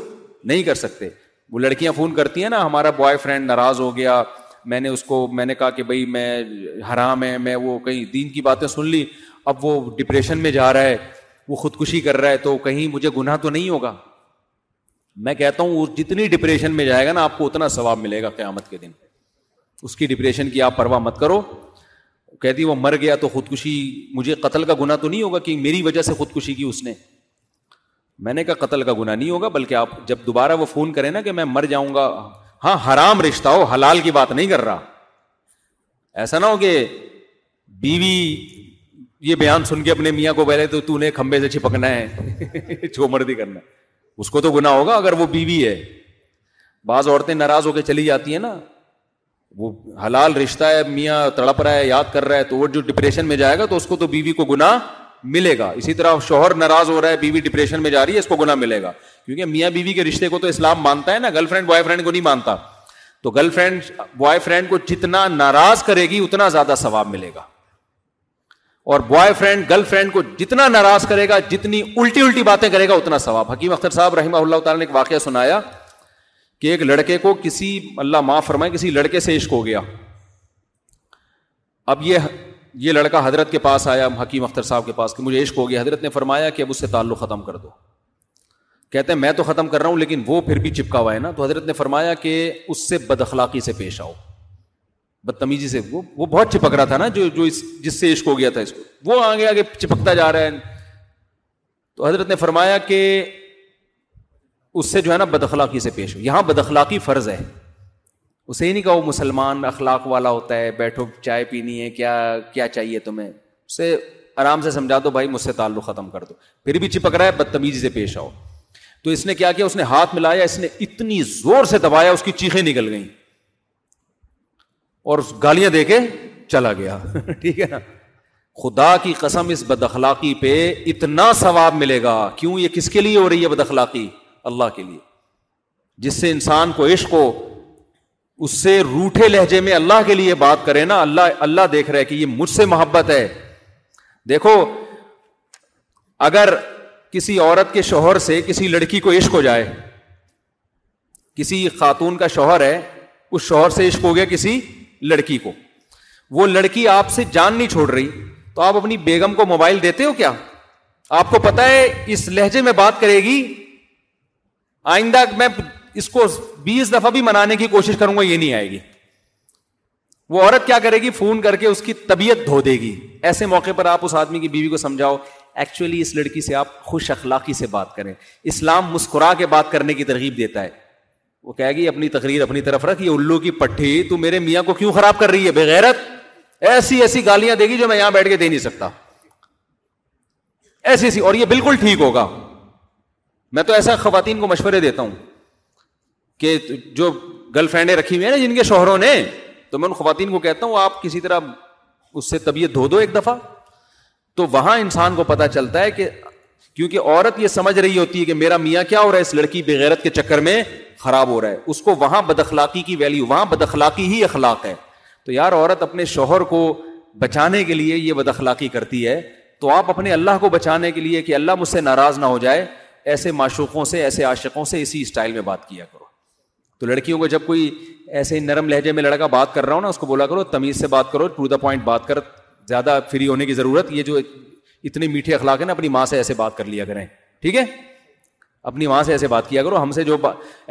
نہیں کر سکتے وہ لڑکیاں فون کرتی ہیں نا ہمارا بوائے فرینڈ ناراض ہو گیا میں نے اس کو میں نے کہا کہ بھائی میں حرام ہے میں وہ کہیں دین کی باتیں سن لی اب وہ ڈپریشن میں جا رہا ہے وہ خودکشی کر رہا ہے تو کہیں مجھے گناہ تو نہیں ہوگا میں کہتا ہوں جتنی ڈپریشن میں جائے گا نا آپ کو اتنا ثواب ملے گا قیامت کے دن اس کی ڈپریشن کی آپ پرواہ مت کرو کہتی وہ مر گیا تو خودکشی مجھے قتل کا گناہ تو نہیں ہوگا کہ میری وجہ سے خودکشی کی اس نے میں نے کہا قتل کا گنا نہیں ہوگا بلکہ آپ جب دوبارہ وہ فون کریں نا کہ میں مر جاؤں گا ہاں حرام رشتہ ہو حلال کی بات نہیں کر رہا ایسا نہ ہو کہ بیوی یہ بیان سن کے اپنے میاں کو پہلے تو نے کمبے سے چھپکنا ہے جو مردی کرنا ہے اس کو تو گنا ہوگا اگر وہ بیوی ہے بعض عورتیں ناراض ہو کے چلی جاتی ہیں نا وہ حلال رشتہ ہے میاں تڑپ رہا ہے یاد کر رہا ہے تو وہ جو ڈپریشن میں جائے گا تو اس کو تو بیوی کو گنا ملے گا اسی طرح شوہر ناراض ہو رہا ہے بیوی ڈپریشن میں جا رہی ہے اس کو گناہ ملے گا کیونکہ میاں بیوی کے رشتے کو تو اسلام مانتا ہے نا گرل فرینڈ بوائے فرینڈ کو نہیں مانتا تو گرل فرینڈ بوائے فرینڈ کو جتنا ناراض کرے گی اتنا زیادہ ثواب ملے گا اور بوائے فرینڈ گرل فرینڈ کو جتنا ناراض کرے گا جتنی الٹی الٹی باتیں کرے گا اتنا ثواب حکیم اختر صاحب رحمہ اللہ تعالیٰ نے ایک واقعہ سنایا کہ ایک لڑکے کو کسی اللہ معاف فرمائے کسی لڑکے سے عشق ہو گیا اب یہ یہ لڑکا حضرت کے پاس آیا حکیم اختر صاحب کے پاس کہ مجھے عشق ہو گیا حضرت نے فرمایا کہ اب اس سے تعلق ختم کر دو کہتے ہیں میں تو ختم کر رہا ہوں لیکن وہ پھر بھی چپکا ہوا ہے نا تو حضرت نے فرمایا کہ اس سے بد اخلاقی سے پیش آؤ بدتمیزی سے وہ وہ بہت چپک رہا تھا نا جو جو اس جس سے عشق ہو گیا تھا اس کو وہ آگے آگے چپکتا جا رہا ہے تو حضرت نے فرمایا کہ اس سے جو ہے نا بد اخلاقی سے پیش ہو یہاں بد اخلاقی فرض ہے اسے ہی نہیں کہا وہ مسلمان اخلاق والا ہوتا ہے بیٹھو چائے پینی ہے کیا کیا چاہیے تمہیں اسے آرام سے سمجھا دو بھائی مجھ سے تعلق ختم کر دو پھر بھی چپک رہا ہے بدتمیزی سے پیش آؤ تو اس نے کیا کیا اس نے ہاتھ ملایا اس نے اتنی زور سے دبایا اس کی چیخیں نکل گئیں اور گالیاں دے کے چلا گیا ٹھیک ہے نا خدا کی قسم اس بد اخلاقی پہ اتنا ثواب ملے گا کیوں یہ کس کے لیے ہو رہی ہے بد اخلاقی اللہ کے لیے جس سے انسان کو عشق ہو اس سے روٹھے لہجے میں اللہ کے لیے بات کرے نا اللہ اللہ دیکھ رہے کہ یہ مجھ سے محبت ہے دیکھو اگر کسی عورت کے شوہر سے کسی لڑکی کو عشق ہو جائے کسی خاتون کا شوہر ہے اس شوہر سے عشق ہو گیا کسی لڑکی کو وہ لڑکی آپ سے جان نہیں چھوڑ رہی تو آپ اپنی بیگم کو موبائل دیتے ہو کیا آپ کو پتا ہے اس لہجے میں بات کرے گی آئندہ میں اس کو بیس دفعہ بھی منانے کی کوشش کروں گا یہ نہیں آئے گی وہ عورت کیا کرے گی فون کر کے اس کی طبیعت دھو دے گی ایسے موقع پر آپ اس آدمی کی بیوی کو سمجھاؤ ایکچولی اس لڑکی سے آپ خوش اخلاقی سے بات کریں اسلام مسکرا کے بات کرنے کی ترغیب دیتا ہے وہ کہے گی اپنی تقریر اپنی طرف رکھ یہ الو کی پٹھی تو میرے میاں کو کیوں خراب کر رہی ہے بغیرت ایسی ایسی گالیاں دے گی جو میں یہاں بیٹھ کے دے نہیں سکتا ایسی ایسی اور یہ بالکل ٹھیک ہوگا میں تو ایسا خواتین کو مشورے دیتا ہوں کہ جو گرل فرینڈیں رکھی ہوئی ہیں نا جن کے شوہروں نے تو میں ان خواتین کو کہتا ہوں آپ کسی طرح اس سے طبیعت دھو دو ایک دفعہ تو وہاں انسان کو پتا چلتا ہے کہ کیونکہ عورت یہ سمجھ رہی ہوتی ہے کہ میرا میاں کیا ہو رہا ہے اس لڑکی بغیرت کے چکر میں خراب ہو رہا ہے اس کو وہاں بدخلاقی کی ویلیو وہاں بدخلاقی ہی اخلاق ہے تو یار عورت اپنے شوہر کو بچانے کے لیے یہ بدخلاقی کرتی ہے تو آپ اپنے اللہ کو بچانے کے لیے کہ اللہ مجھ سے ناراض نہ ہو جائے ایسے معشوقوں سے ایسے عاشقوں سے اسی اسٹائل میں بات کیا کرو تو لڑکیوں کو جب کوئی ایسے نرم لہجے میں لڑکا بات کر رہا ہو نا اس کو بولا کرو تمیز سے بات کرو ٹو دا پوائنٹ بات کر زیادہ فری ہونے کی ضرورت یہ جو اتنے میٹھے اخلاق ہے نا اپنی ماں سے ایسے بات کر لیا کریں ٹھیک ہے اپنی ماں سے ایسے بات کیا کرو ہم سے جو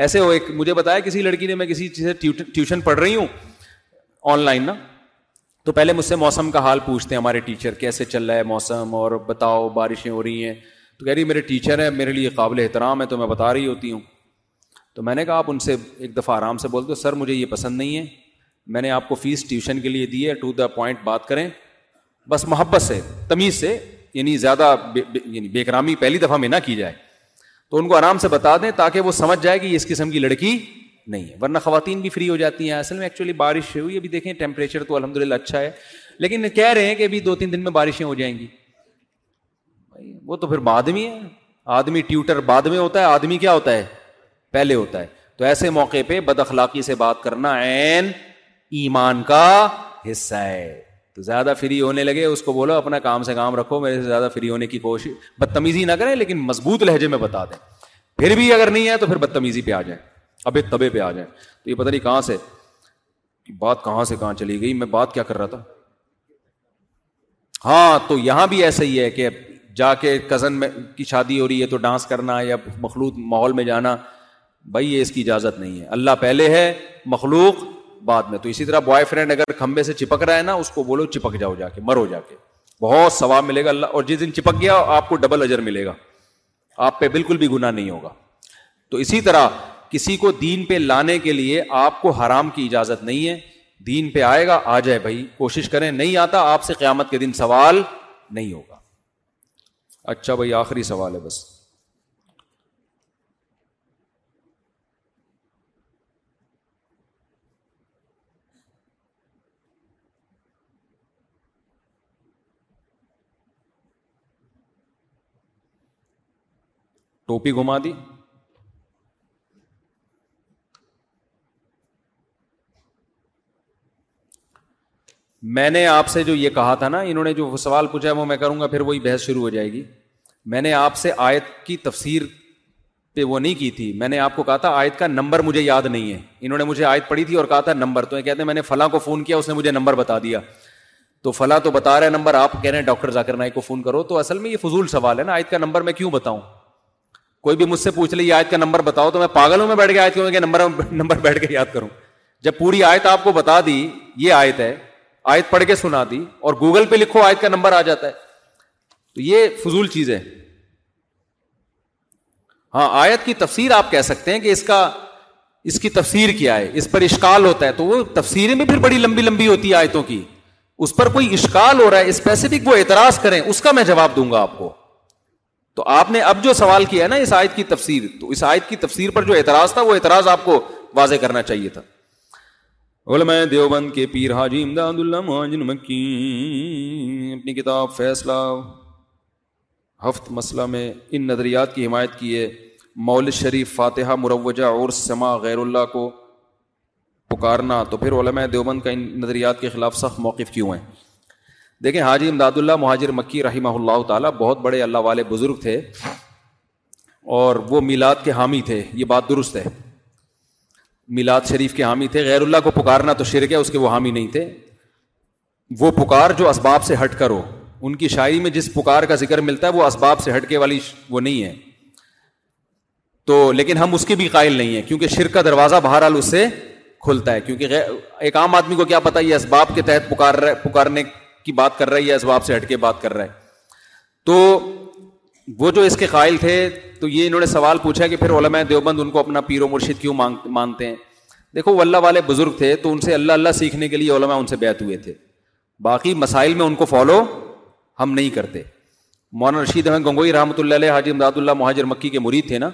ایسے ہو ایک مجھے بتایا کسی لڑکی نے میں کسی سے ٹیوشن پڑھ رہی ہوں آن لائن نا تو پہلے مجھ سے موسم کا حال پوچھتے ہیں ہمارے ٹیچر کیسے چل رہا ہے موسم اور بتاؤ بارشیں ہو رہی ہیں تو کہہ رہی میرے ٹیچر ہیں میرے لیے قابل احترام ہے تو میں بتا رہی ہوتی ہوں تو میں نے کہا آپ ان سے ایک دفعہ آرام سے بول دو سر مجھے یہ پسند نہیں ہے میں نے آپ کو فیس ٹیوشن کے لیے دی ہے ٹو دا پوائنٹ بات کریں بس محبت سے تمیز سے یعنی زیادہ یعنی بے کرامی پہلی دفعہ میں نہ کی جائے تو ان کو آرام سے بتا دیں تاکہ وہ سمجھ جائے کہ اس قسم کی لڑکی نہیں ہے ورنہ خواتین بھی فری ہو جاتی ہیں اصل میں ایکچولی بارش ہوئی ابھی دیکھیں ٹیمپریچر تو الحمد للہ اچھا ہے لیکن کہہ رہے ہیں کہ ابھی دو تین دن میں بارشیں ہو جائیں گی وہ تو پھر بعد میں ہے آدمی ٹیوٹر بعد میں ہوتا ہے آدمی کیا ہوتا ہے پہلے ہوتا ہے تو ایسے موقع پہ بد اخلاقی سے بات کرنا عین ایمان کا حصہ ہے تو زیادہ فری ہونے لگے اس کو بولو اپنا کام سے کام رکھو میرے سے زیادہ فری ہونے کی کوشش بدتمیزی نہ کریں لیکن مضبوط لہجے میں بتا دیں پھر بھی اگر نہیں ہے تو پھر بدتمیزی پہ آ جائیں ابے پہ آ جائیں تو یہ پتہ نہیں کہاں سے بات کہاں سے کہاں چلی گئی میں بات کیا کر رہا تھا ہاں تو یہاں بھی ایسا ہی ہے کہ جا کے کزن میں کی شادی ہو رہی ہے تو ڈانس کرنا یا مخلوط ماحول میں جانا بھائی یہ اس کی اجازت نہیں ہے اللہ پہلے ہے مخلوق بعد میں تو اسی طرح بوائے فرینڈ اگر کھمبے سے چپک رہا ہے نا اس کو بولو چپک جاؤ جا کے مرو جا کے بہت ثواب ملے گا اللہ اور جس دن چپک گیا آپ کو ڈبل اجر ملے گا آپ پہ بالکل بھی گناہ نہیں ہوگا تو اسی طرح کسی کو دین پہ لانے کے لیے آپ کو حرام کی اجازت نہیں ہے دین پہ آئے گا آ جائے بھائی کوشش کریں نہیں آتا آپ سے قیامت کے دن سوال نہیں ہوگا اچھا بھائی آخری سوال ہے بس ٹوپی گھما دی میں نے آپ سے جو یہ کہا تھا نا انہوں نے جو سوال پوچھا ہے وہ میں کروں گا پھر وہی بحث شروع ہو جائے گی میں نے آپ سے آیت کی تفسیر پہ وہ نہیں کی تھی میں نے آپ کو کہا تھا آیت کا نمبر مجھے یاد نہیں ہے انہوں نے مجھے آیت پڑھی تھی اور کہا تھا نمبر تو یہ کہتے ہیں میں نے فلاں کو فون کیا اس نے مجھے نمبر بتا دیا تو فلاں تو بتا رہے نمبر آپ کہہ رہے ہیں ڈاکٹر ذاکر نائک کو فون کرو تو اصل میں یہ فضول سوال ہے نا آیت کا نمبر میں کیوں بتاؤں کوئی بھی مجھ سے پوچھ لے آیت کا نمبر بتاؤ تو میں پاگلوں میں بیٹھ کے آیت کیوں نمبر بیٹھ کے یاد کروں جب پوری آیت آپ کو بتا دی یہ آیت آیت ہے پڑھ کے سنا دی اور گوگل پہ لکھو آیت کا نمبر آ جاتا ہے تو یہ فضول چیز ہے ہاں آیت کی تفسیر آپ کہہ سکتے ہیں کہ اس کا اس کی تفسیر کیا ہے اس پر اشکال ہوتا ہے تو وہ تفسیریں بھی پھر بڑی لمبی لمبی ہوتی ہے آیتوں کی اس پر کوئی اشکال ہو رہا ہے اسپیسیفک وہ اعتراض کریں اس کا میں جواب دوں گا آپ کو تو آپ نے اب جو سوال کیا ہے نا اس آیت کی تفسیر تو اس آیت کی تفسیر پر جو اعتراض تھا وہ اعتراض آپ کو واضح کرنا چاہیے تھا دیوبند کے پیر حاجی امداد اللہ مہاجن مکی اپنی کتاب فیصلہ ہفت مسئلہ میں ان نظریات کی حمایت کی ہے مول شریف فاتحہ مروجہ اور سما غیر اللہ کو پکارنا تو پھر علماء دیوبند کا ان نظریات کے خلاف سخت موقف کیوں ہیں دیکھیں حاجی امداد اللہ مہاجر مکی رحمہ اللہ تعالیٰ بہت بڑے اللہ والے بزرگ تھے اور وہ میلاد کے حامی تھے یہ بات درست ہے میلاد شریف کے حامی تھے غیر اللہ کو پکارنا تو شرک ہے اس کے وہ حامی نہیں تھے وہ پکار جو اسباب سے ہٹ کر ہو ان کی شاعری میں جس پکار کا ذکر ملتا ہے وہ اسباب سے ہٹ کے والی وہ نہیں ہے تو لیکن ہم اس کے بھی قائل نہیں ہیں کیونکہ شرک کا دروازہ بہرحال اس سے کھلتا ہے کیونکہ ایک عام آدمی کو کیا پتا یہ اسباب کے تحت پکار پکارنے کی بات کر رہا ہے یا اسباب سے ہٹ کے بات کر رہا ہے تو وہ جو اس کے قائل تھے تو یہ انہوں نے سوال پوچھا کہ پھر علماء دیوبند ان کو اپنا پیر و مرشد کیوں مانتے ہیں دیکھو وہ اللہ والے بزرگ تھے تو ان سے اللہ اللہ سیکھنے کے لیے علماء ان سے بیت ہوئے تھے باقی مسائل میں ان کو فالو ہم نہیں کرتے مولانا رشید احمد گنگوئی رحمۃ اللہ علیہ حاجی امداد اللہ مہاجر مکی کے مرید تھے نا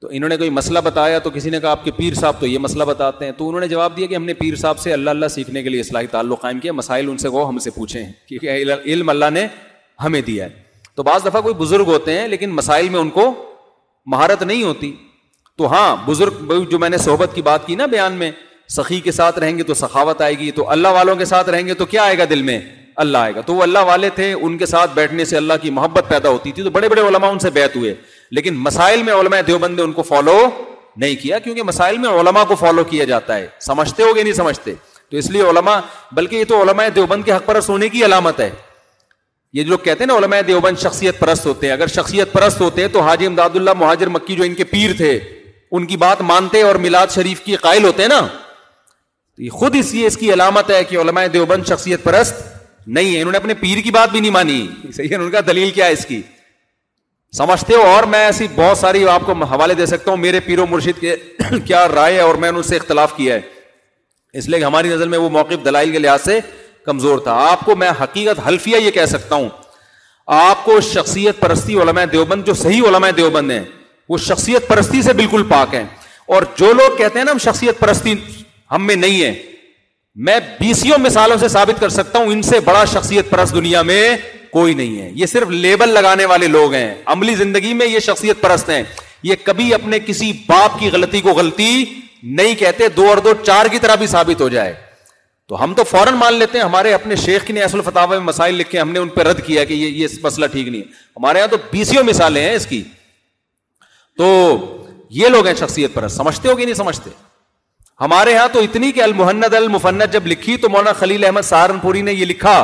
تو انہوں نے کوئی مسئلہ بتایا تو کسی نے کہا آپ کے پیر صاحب تو یہ مسئلہ بتاتے ہیں تو انہوں نے جواب دیا کہ ہم نے پیر صاحب سے اللہ اللہ سیکھنے کے لیے اصلاحی تعلق قائم کیا مسائل ان سے وہ ہم سے پوچھے ہیں نے ہمیں دیا ہے تو بعض دفعہ کوئی بزرگ ہوتے ہیں لیکن مسائل میں ان کو مہارت نہیں ہوتی تو ہاں بزرگ جو میں نے صحبت کی بات کی نا بیان میں سخی کے ساتھ رہیں گے تو سخاوت آئے گی تو اللہ والوں کے ساتھ رہیں گے تو کیا آئے گا دل میں اللہ آئے گا تو وہ اللہ والے تھے ان کے ساتھ بیٹھنے سے اللہ کی محبت پیدا ہوتی تھی تو بڑے بڑے علماء ان سے بیت ہوئے لیکن مسائل میں علماء دیوبند نے ان کو فالو نہیں کیا کیونکہ مسائل میں علماء کو فالو کیا جاتا ہے سمجھتے ہو گے نہیں سمجھتے تو اس لیے علماء بلکہ یہ تو علماء دیوبند کے حق پرست ہونے کی علامت ہے یہ جو لوگ کہتے ہیں نا علماء دیوبند شخصیت پرست ہوتے ہیں اگر شخصیت پرست ہوتے ہیں تو حاجی امداد اللہ مہاجر مکی جو ان کے پیر تھے ان کی بات مانتے اور میلاد شریف کی قائل ہوتے ہیں نا تو یہ خود اس لیے اس کی علامت ہے کہ علماء دیوبند شخصیت پرست نہیں ہے انہوں نے اپنے پیر کی بات بھی نہیں مانی صحیح ہے ان کا دلیل کیا ہے اس کی سمجھتے ہو اور میں ایسی بہت ساری آپ کو حوالے دے سکتا ہوں میرے پیر و مرشید کے کیا رائے ہے اور میں نے اس سے اختلاف کیا ہے اس لیے کہ ہماری نظر میں وہ موقف دلائل کے لحاظ سے کمزور تھا آپ کو میں حقیقت حلفیہ یہ کہہ سکتا ہوں آپ کو شخصیت پرستی علماء دیوبند جو صحیح علماء دیوبند ہیں وہ شخصیت پرستی سے بالکل پاک ہیں اور جو لوگ کہتے ہیں نا ہم شخصیت پرستی ہم میں نہیں ہے میں بیسوں مثالوں سے ثابت کر سکتا ہوں ان سے بڑا شخصیت پرست دنیا میں کوئی نہیں ہے یہ صرف لیبل لگانے والے لوگ ہیں عملی زندگی میں یہ شخصیت پرست ہیں یہ کبھی اپنے کسی باپ کی غلطی کو غلطی نہیں کہتے دو اور دو چار کی طرح بھی ثابت ہو جائے تو ہم تو فوراً مان لیتے ہیں ہمارے اپنے شیخ کی نے فتح میں مسائل لکھے ہم نے ان پہ رد کیا کہ یہ مسئلہ ٹھیک نہیں ہے ہمارے یہاں تو بیسوں مثالیں ہیں اس کی تو یہ لوگ ہیں شخصیت پرست سمجھتے ہو کہ نہیں سمجھتے ہمارے یہاں تو اتنی کہ المحنت المفنت جب لکھی تو مولانا خلیل احمد سہارنپوری نے یہ لکھا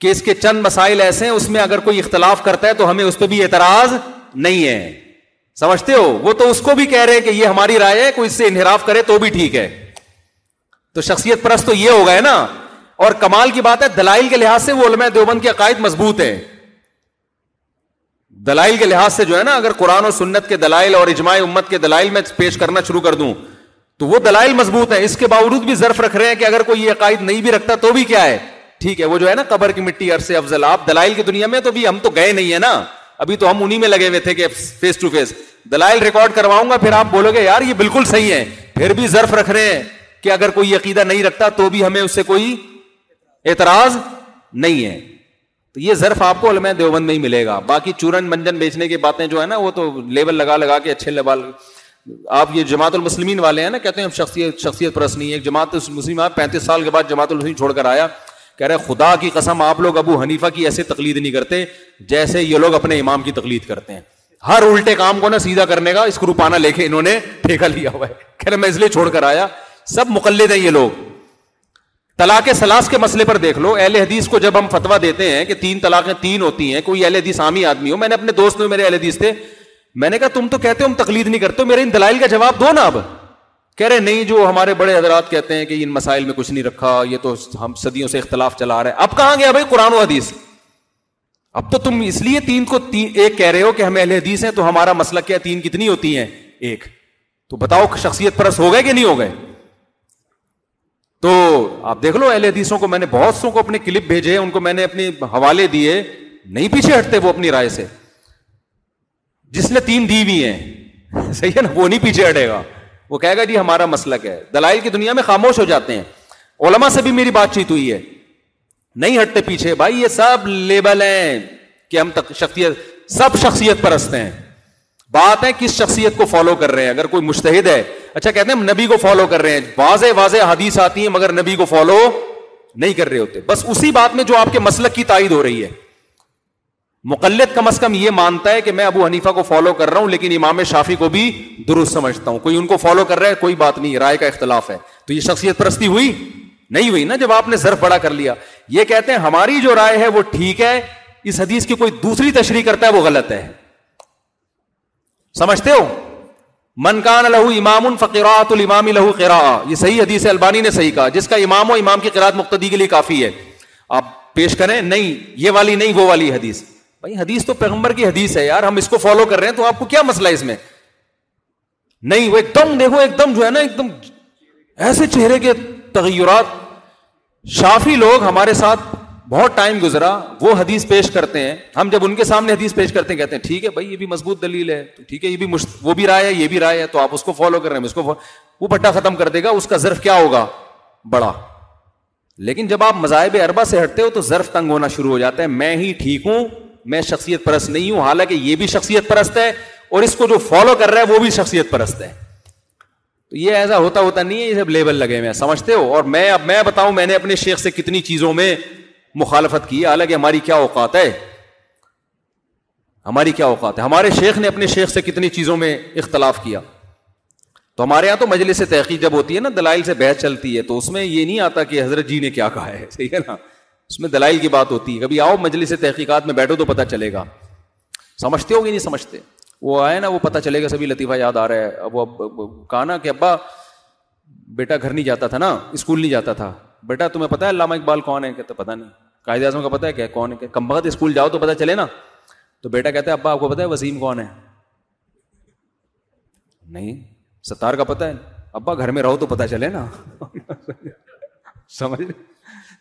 کہ اس کے چند مسائل ایسے ہیں اس میں اگر کوئی اختلاف کرتا ہے تو ہمیں اس پہ بھی اعتراض نہیں ہے سمجھتے ہو وہ تو اس کو بھی کہہ رہے ہیں کہ یہ ہماری رائے ہے کوئی اس سے انحراف کرے تو بھی ٹھیک ہے تو شخصیت پرست تو یہ ہوگا نا اور کمال کی بات ہے دلائل کے لحاظ سے وہ علماء دیوبند کے عقائد مضبوط ہیں دلائل کے لحاظ سے جو ہے نا اگر قرآن و سنت کے دلائل اور اجماع امت کے دلائل میں پیش کرنا شروع کر دوں تو وہ دلائل مضبوط ہے اس کے باوجود بھی ظرف رکھ رہے ہیں کہ اگر کوئی یہ عقائد نہیں بھی رکھتا تو بھی کیا ہے ٹھیک ہے وہ جو ہے نا قبر کی مٹی عرصے افضل آپ دلائل کی دنیا میں تو ہم تو گئے نہیں ہے نا ابھی تو ہم انہیں لگے ہوئے تھے کہ کہ فیس فیس ٹو دلائل ریکارڈ کرواؤں گا پھر پھر آپ بولو گے یار یہ بالکل صحیح ہے بھی رکھ رہے ہیں اگر کوئی عقیدہ نہیں رکھتا تو بھی ہمیں اس سے کوئی اعتراض نہیں ہے تو یہ ظرف آپ کو علم دیوبند میں ہی ملے گا باقی چورن منجن بیچنے کی باتیں جو ہے نا وہ تو لیبل لگا لگا کے اچھے لیبل آپ یہ جماعت المسلمین والے ہیں نا کہتے ہیں شخصیت شخصیت پرست نہیں ہے جماعت آپ پینتیس سال کے بعد جماعت المسلم چھوڑ کر آیا کہہ رہے خدا کی قسم آپ لوگ ابو حنیفہ کی ایسے تکلید نہیں کرتے جیسے یہ لوگ اپنے امام کی تکلید کرتے ہیں ہر الٹے کام کو نا سیدھا کرنے کا اس کو روپانہ لے کے انہوں نے ٹھیک لیا ہوا ہے کہہ رہے میں اس لیے چھوڑ کر آیا سب مقلد ہیں یہ لوگ طلاق سلاس کے مسئلے پر دیکھ لو اہل حدیث کو جب ہم فتوا دیتے ہیں کہ تین طلاقیں تین ہوتی ہیں کوئی اہل حدیث عامی آدمی ہو میں نے اپنے دوست میں میرے اہل حدیث تھے میں نے کہا تم تو کہتے ہو ہم تقلید نہیں کرتے میرے ان دلائل کا جواب دو نا اب کہہ رہے نہیں جو ہمارے بڑے حضرات کہتے ہیں کہ ان مسائل میں کچھ نہیں رکھا یہ تو ہم صدیوں سے اختلاف چلا رہے ہیں اب کہاں گیا بھائی قرآن و حدیث اب تو تم اس لیے تین کو تین ایک کہہ رہے ہو کہ ہم اہل حدیث ہیں تو ہمارا مسئلہ کیا تین کتنی ہوتی ہیں ایک تو بتاؤ شخصیت پرس ہو گئے کہ نہیں ہو گئے تو آپ دیکھ لو اہل حدیثوں کو میں نے بہت سو کو اپنے کلپ بھیجے ان کو میں نے اپنے حوالے دیے نہیں پیچھے ہٹتے وہ اپنی رائے سے جس نے تین دی ہوئی ہیں صحیح ہے نا وہ نہیں پیچھے ہٹے گا وہ کہے گا جی ہمارا مسلک ہے دلائل کی دنیا میں خاموش ہو جاتے ہیں علما سے بھی میری بات چیت ہوئی ہے نہیں ہٹتے پیچھے بھائی یہ سب لیبل ہیں کہ ہم شخصیت سب شخصیت پرستے ہیں بات ہے کس شخصیت کو فالو کر رہے ہیں اگر کوئی مشتحد ہے اچھا کہتے ہیں ہم نبی کو فالو کر رہے ہیں واضح واضح حدیث آتی ہیں مگر نبی کو فالو نہیں کر رہے ہوتے بس اسی بات میں جو آپ کے مسلک کی تائید ہو رہی ہے مقلت کم از کم یہ مانتا ہے کہ میں ابو حنیفہ کو فالو کر رہا ہوں لیکن امام شافی کو بھی درست سمجھتا ہوں کوئی ان کو فالو کر رہا ہے کوئی بات نہیں رائے کا اختلاف ہے تو یہ شخصیت پرستی ہوئی نہیں ہوئی نا جب آپ نے ضرف بڑا کر لیا یہ کہتے ہیں ہماری جو رائے ہے وہ ٹھیک ہے اس حدیث کی کوئی دوسری تشریح کرتا ہے وہ غلط ہے سمجھتے ہو منکان لہو امام الفقیر امام لہو قرا یہ صحیح حدیث ہے البانی نے صحیح کہا جس کا امام و امام کی قرآت مقتدی کے لیے کافی ہے آپ پیش کریں نہیں یہ والی نہیں وہ والی حدیث بھائی حدیث تو پیغمبر کی حدیث ہے یار ہم اس کو فالو کر رہے ہیں تو آپ کو کیا مسئلہ ہے اس میں نہیں وہ ایک دم دیکھو ایک دم جو ہے نا ایک دم ایسے چہرے کے تغیرات شافی لوگ ہمارے ساتھ بہت ٹائم گزرا وہ حدیث پیش کرتے ہیں ہم جب ان کے سامنے حدیث پیش کرتے ہیں کہتے ہیں ٹھیک ہے بھائی یہ بھی مضبوط دلیل ہے تو ٹھیک ہے یہ بھی وہ بھی رائے ہے یہ بھی رائے ہے تو آپ اس کو فالو کر رہے ہیں اس کو فالو... وہ پٹا ختم کر دے گا اس کا ضرف کیا ہوگا بڑا لیکن جب آپ مذاہب اربا سے ہٹتے ہو تو ظرف تنگ ہونا شروع ہو جاتا ہے میں ہی ٹھیک ہوں میں شخصیت پرست نہیں ہوں حالانکہ یہ بھی شخصیت پرست ہے اور اس کو جو فالو کر رہا ہے وہ بھی شخصیت پرست ہے تو یہ ایسا ہوتا ہوتا نہیں ہے یہ سب لیبل لگے ہوئے سمجھتے ہو اور میں اب میں بتاؤں میں نے اپنے شیخ سے کتنی چیزوں میں مخالفت کی حالانکہ ہماری کیا اوقات ہے ہماری کیا اوقات ہے ہمارے شیخ نے اپنے شیخ سے کتنی چیزوں میں اختلاف کیا تو ہمارے یہاں تو مجلس تحقیق جب ہوتی ہے نا دلائل سے بحث چلتی ہے تو اس میں یہ نہیں آتا کہ حضرت جی نے کیا کہا ہے صحیح ہے نا اس میں دلائل کی بات ہوتی ہے کبھی آؤ مجلس سے تحقیقات میں بیٹھو تو پتا چلے گا سمجھتے ہو کہ نہیں سمجھتے وہ آئے نا وہ پتا چلے گا سبھی لطیفہ یاد آ رہا ہے اب وہ کہا نا کہ ابا بیٹا گھر نہیں جاتا تھا نا اسکول نہیں جاتا تھا بیٹا تمہیں پتا علامہ اقبال کون ہے کہتے نہیں قائد اعظم کا پتا ہے کیا کون ہے کہ کم بخت اسکول جاؤ تو پتا چلے نا تو بیٹا کہتا ہے ابا آپ کو پتا ہے وسیم کون ہے نہیں ستار کا پتا ہے ابا گھر میں رہو تو پتہ چلے نا سمجھ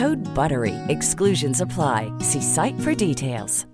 ہوڈ بر we exclusions apply see site for details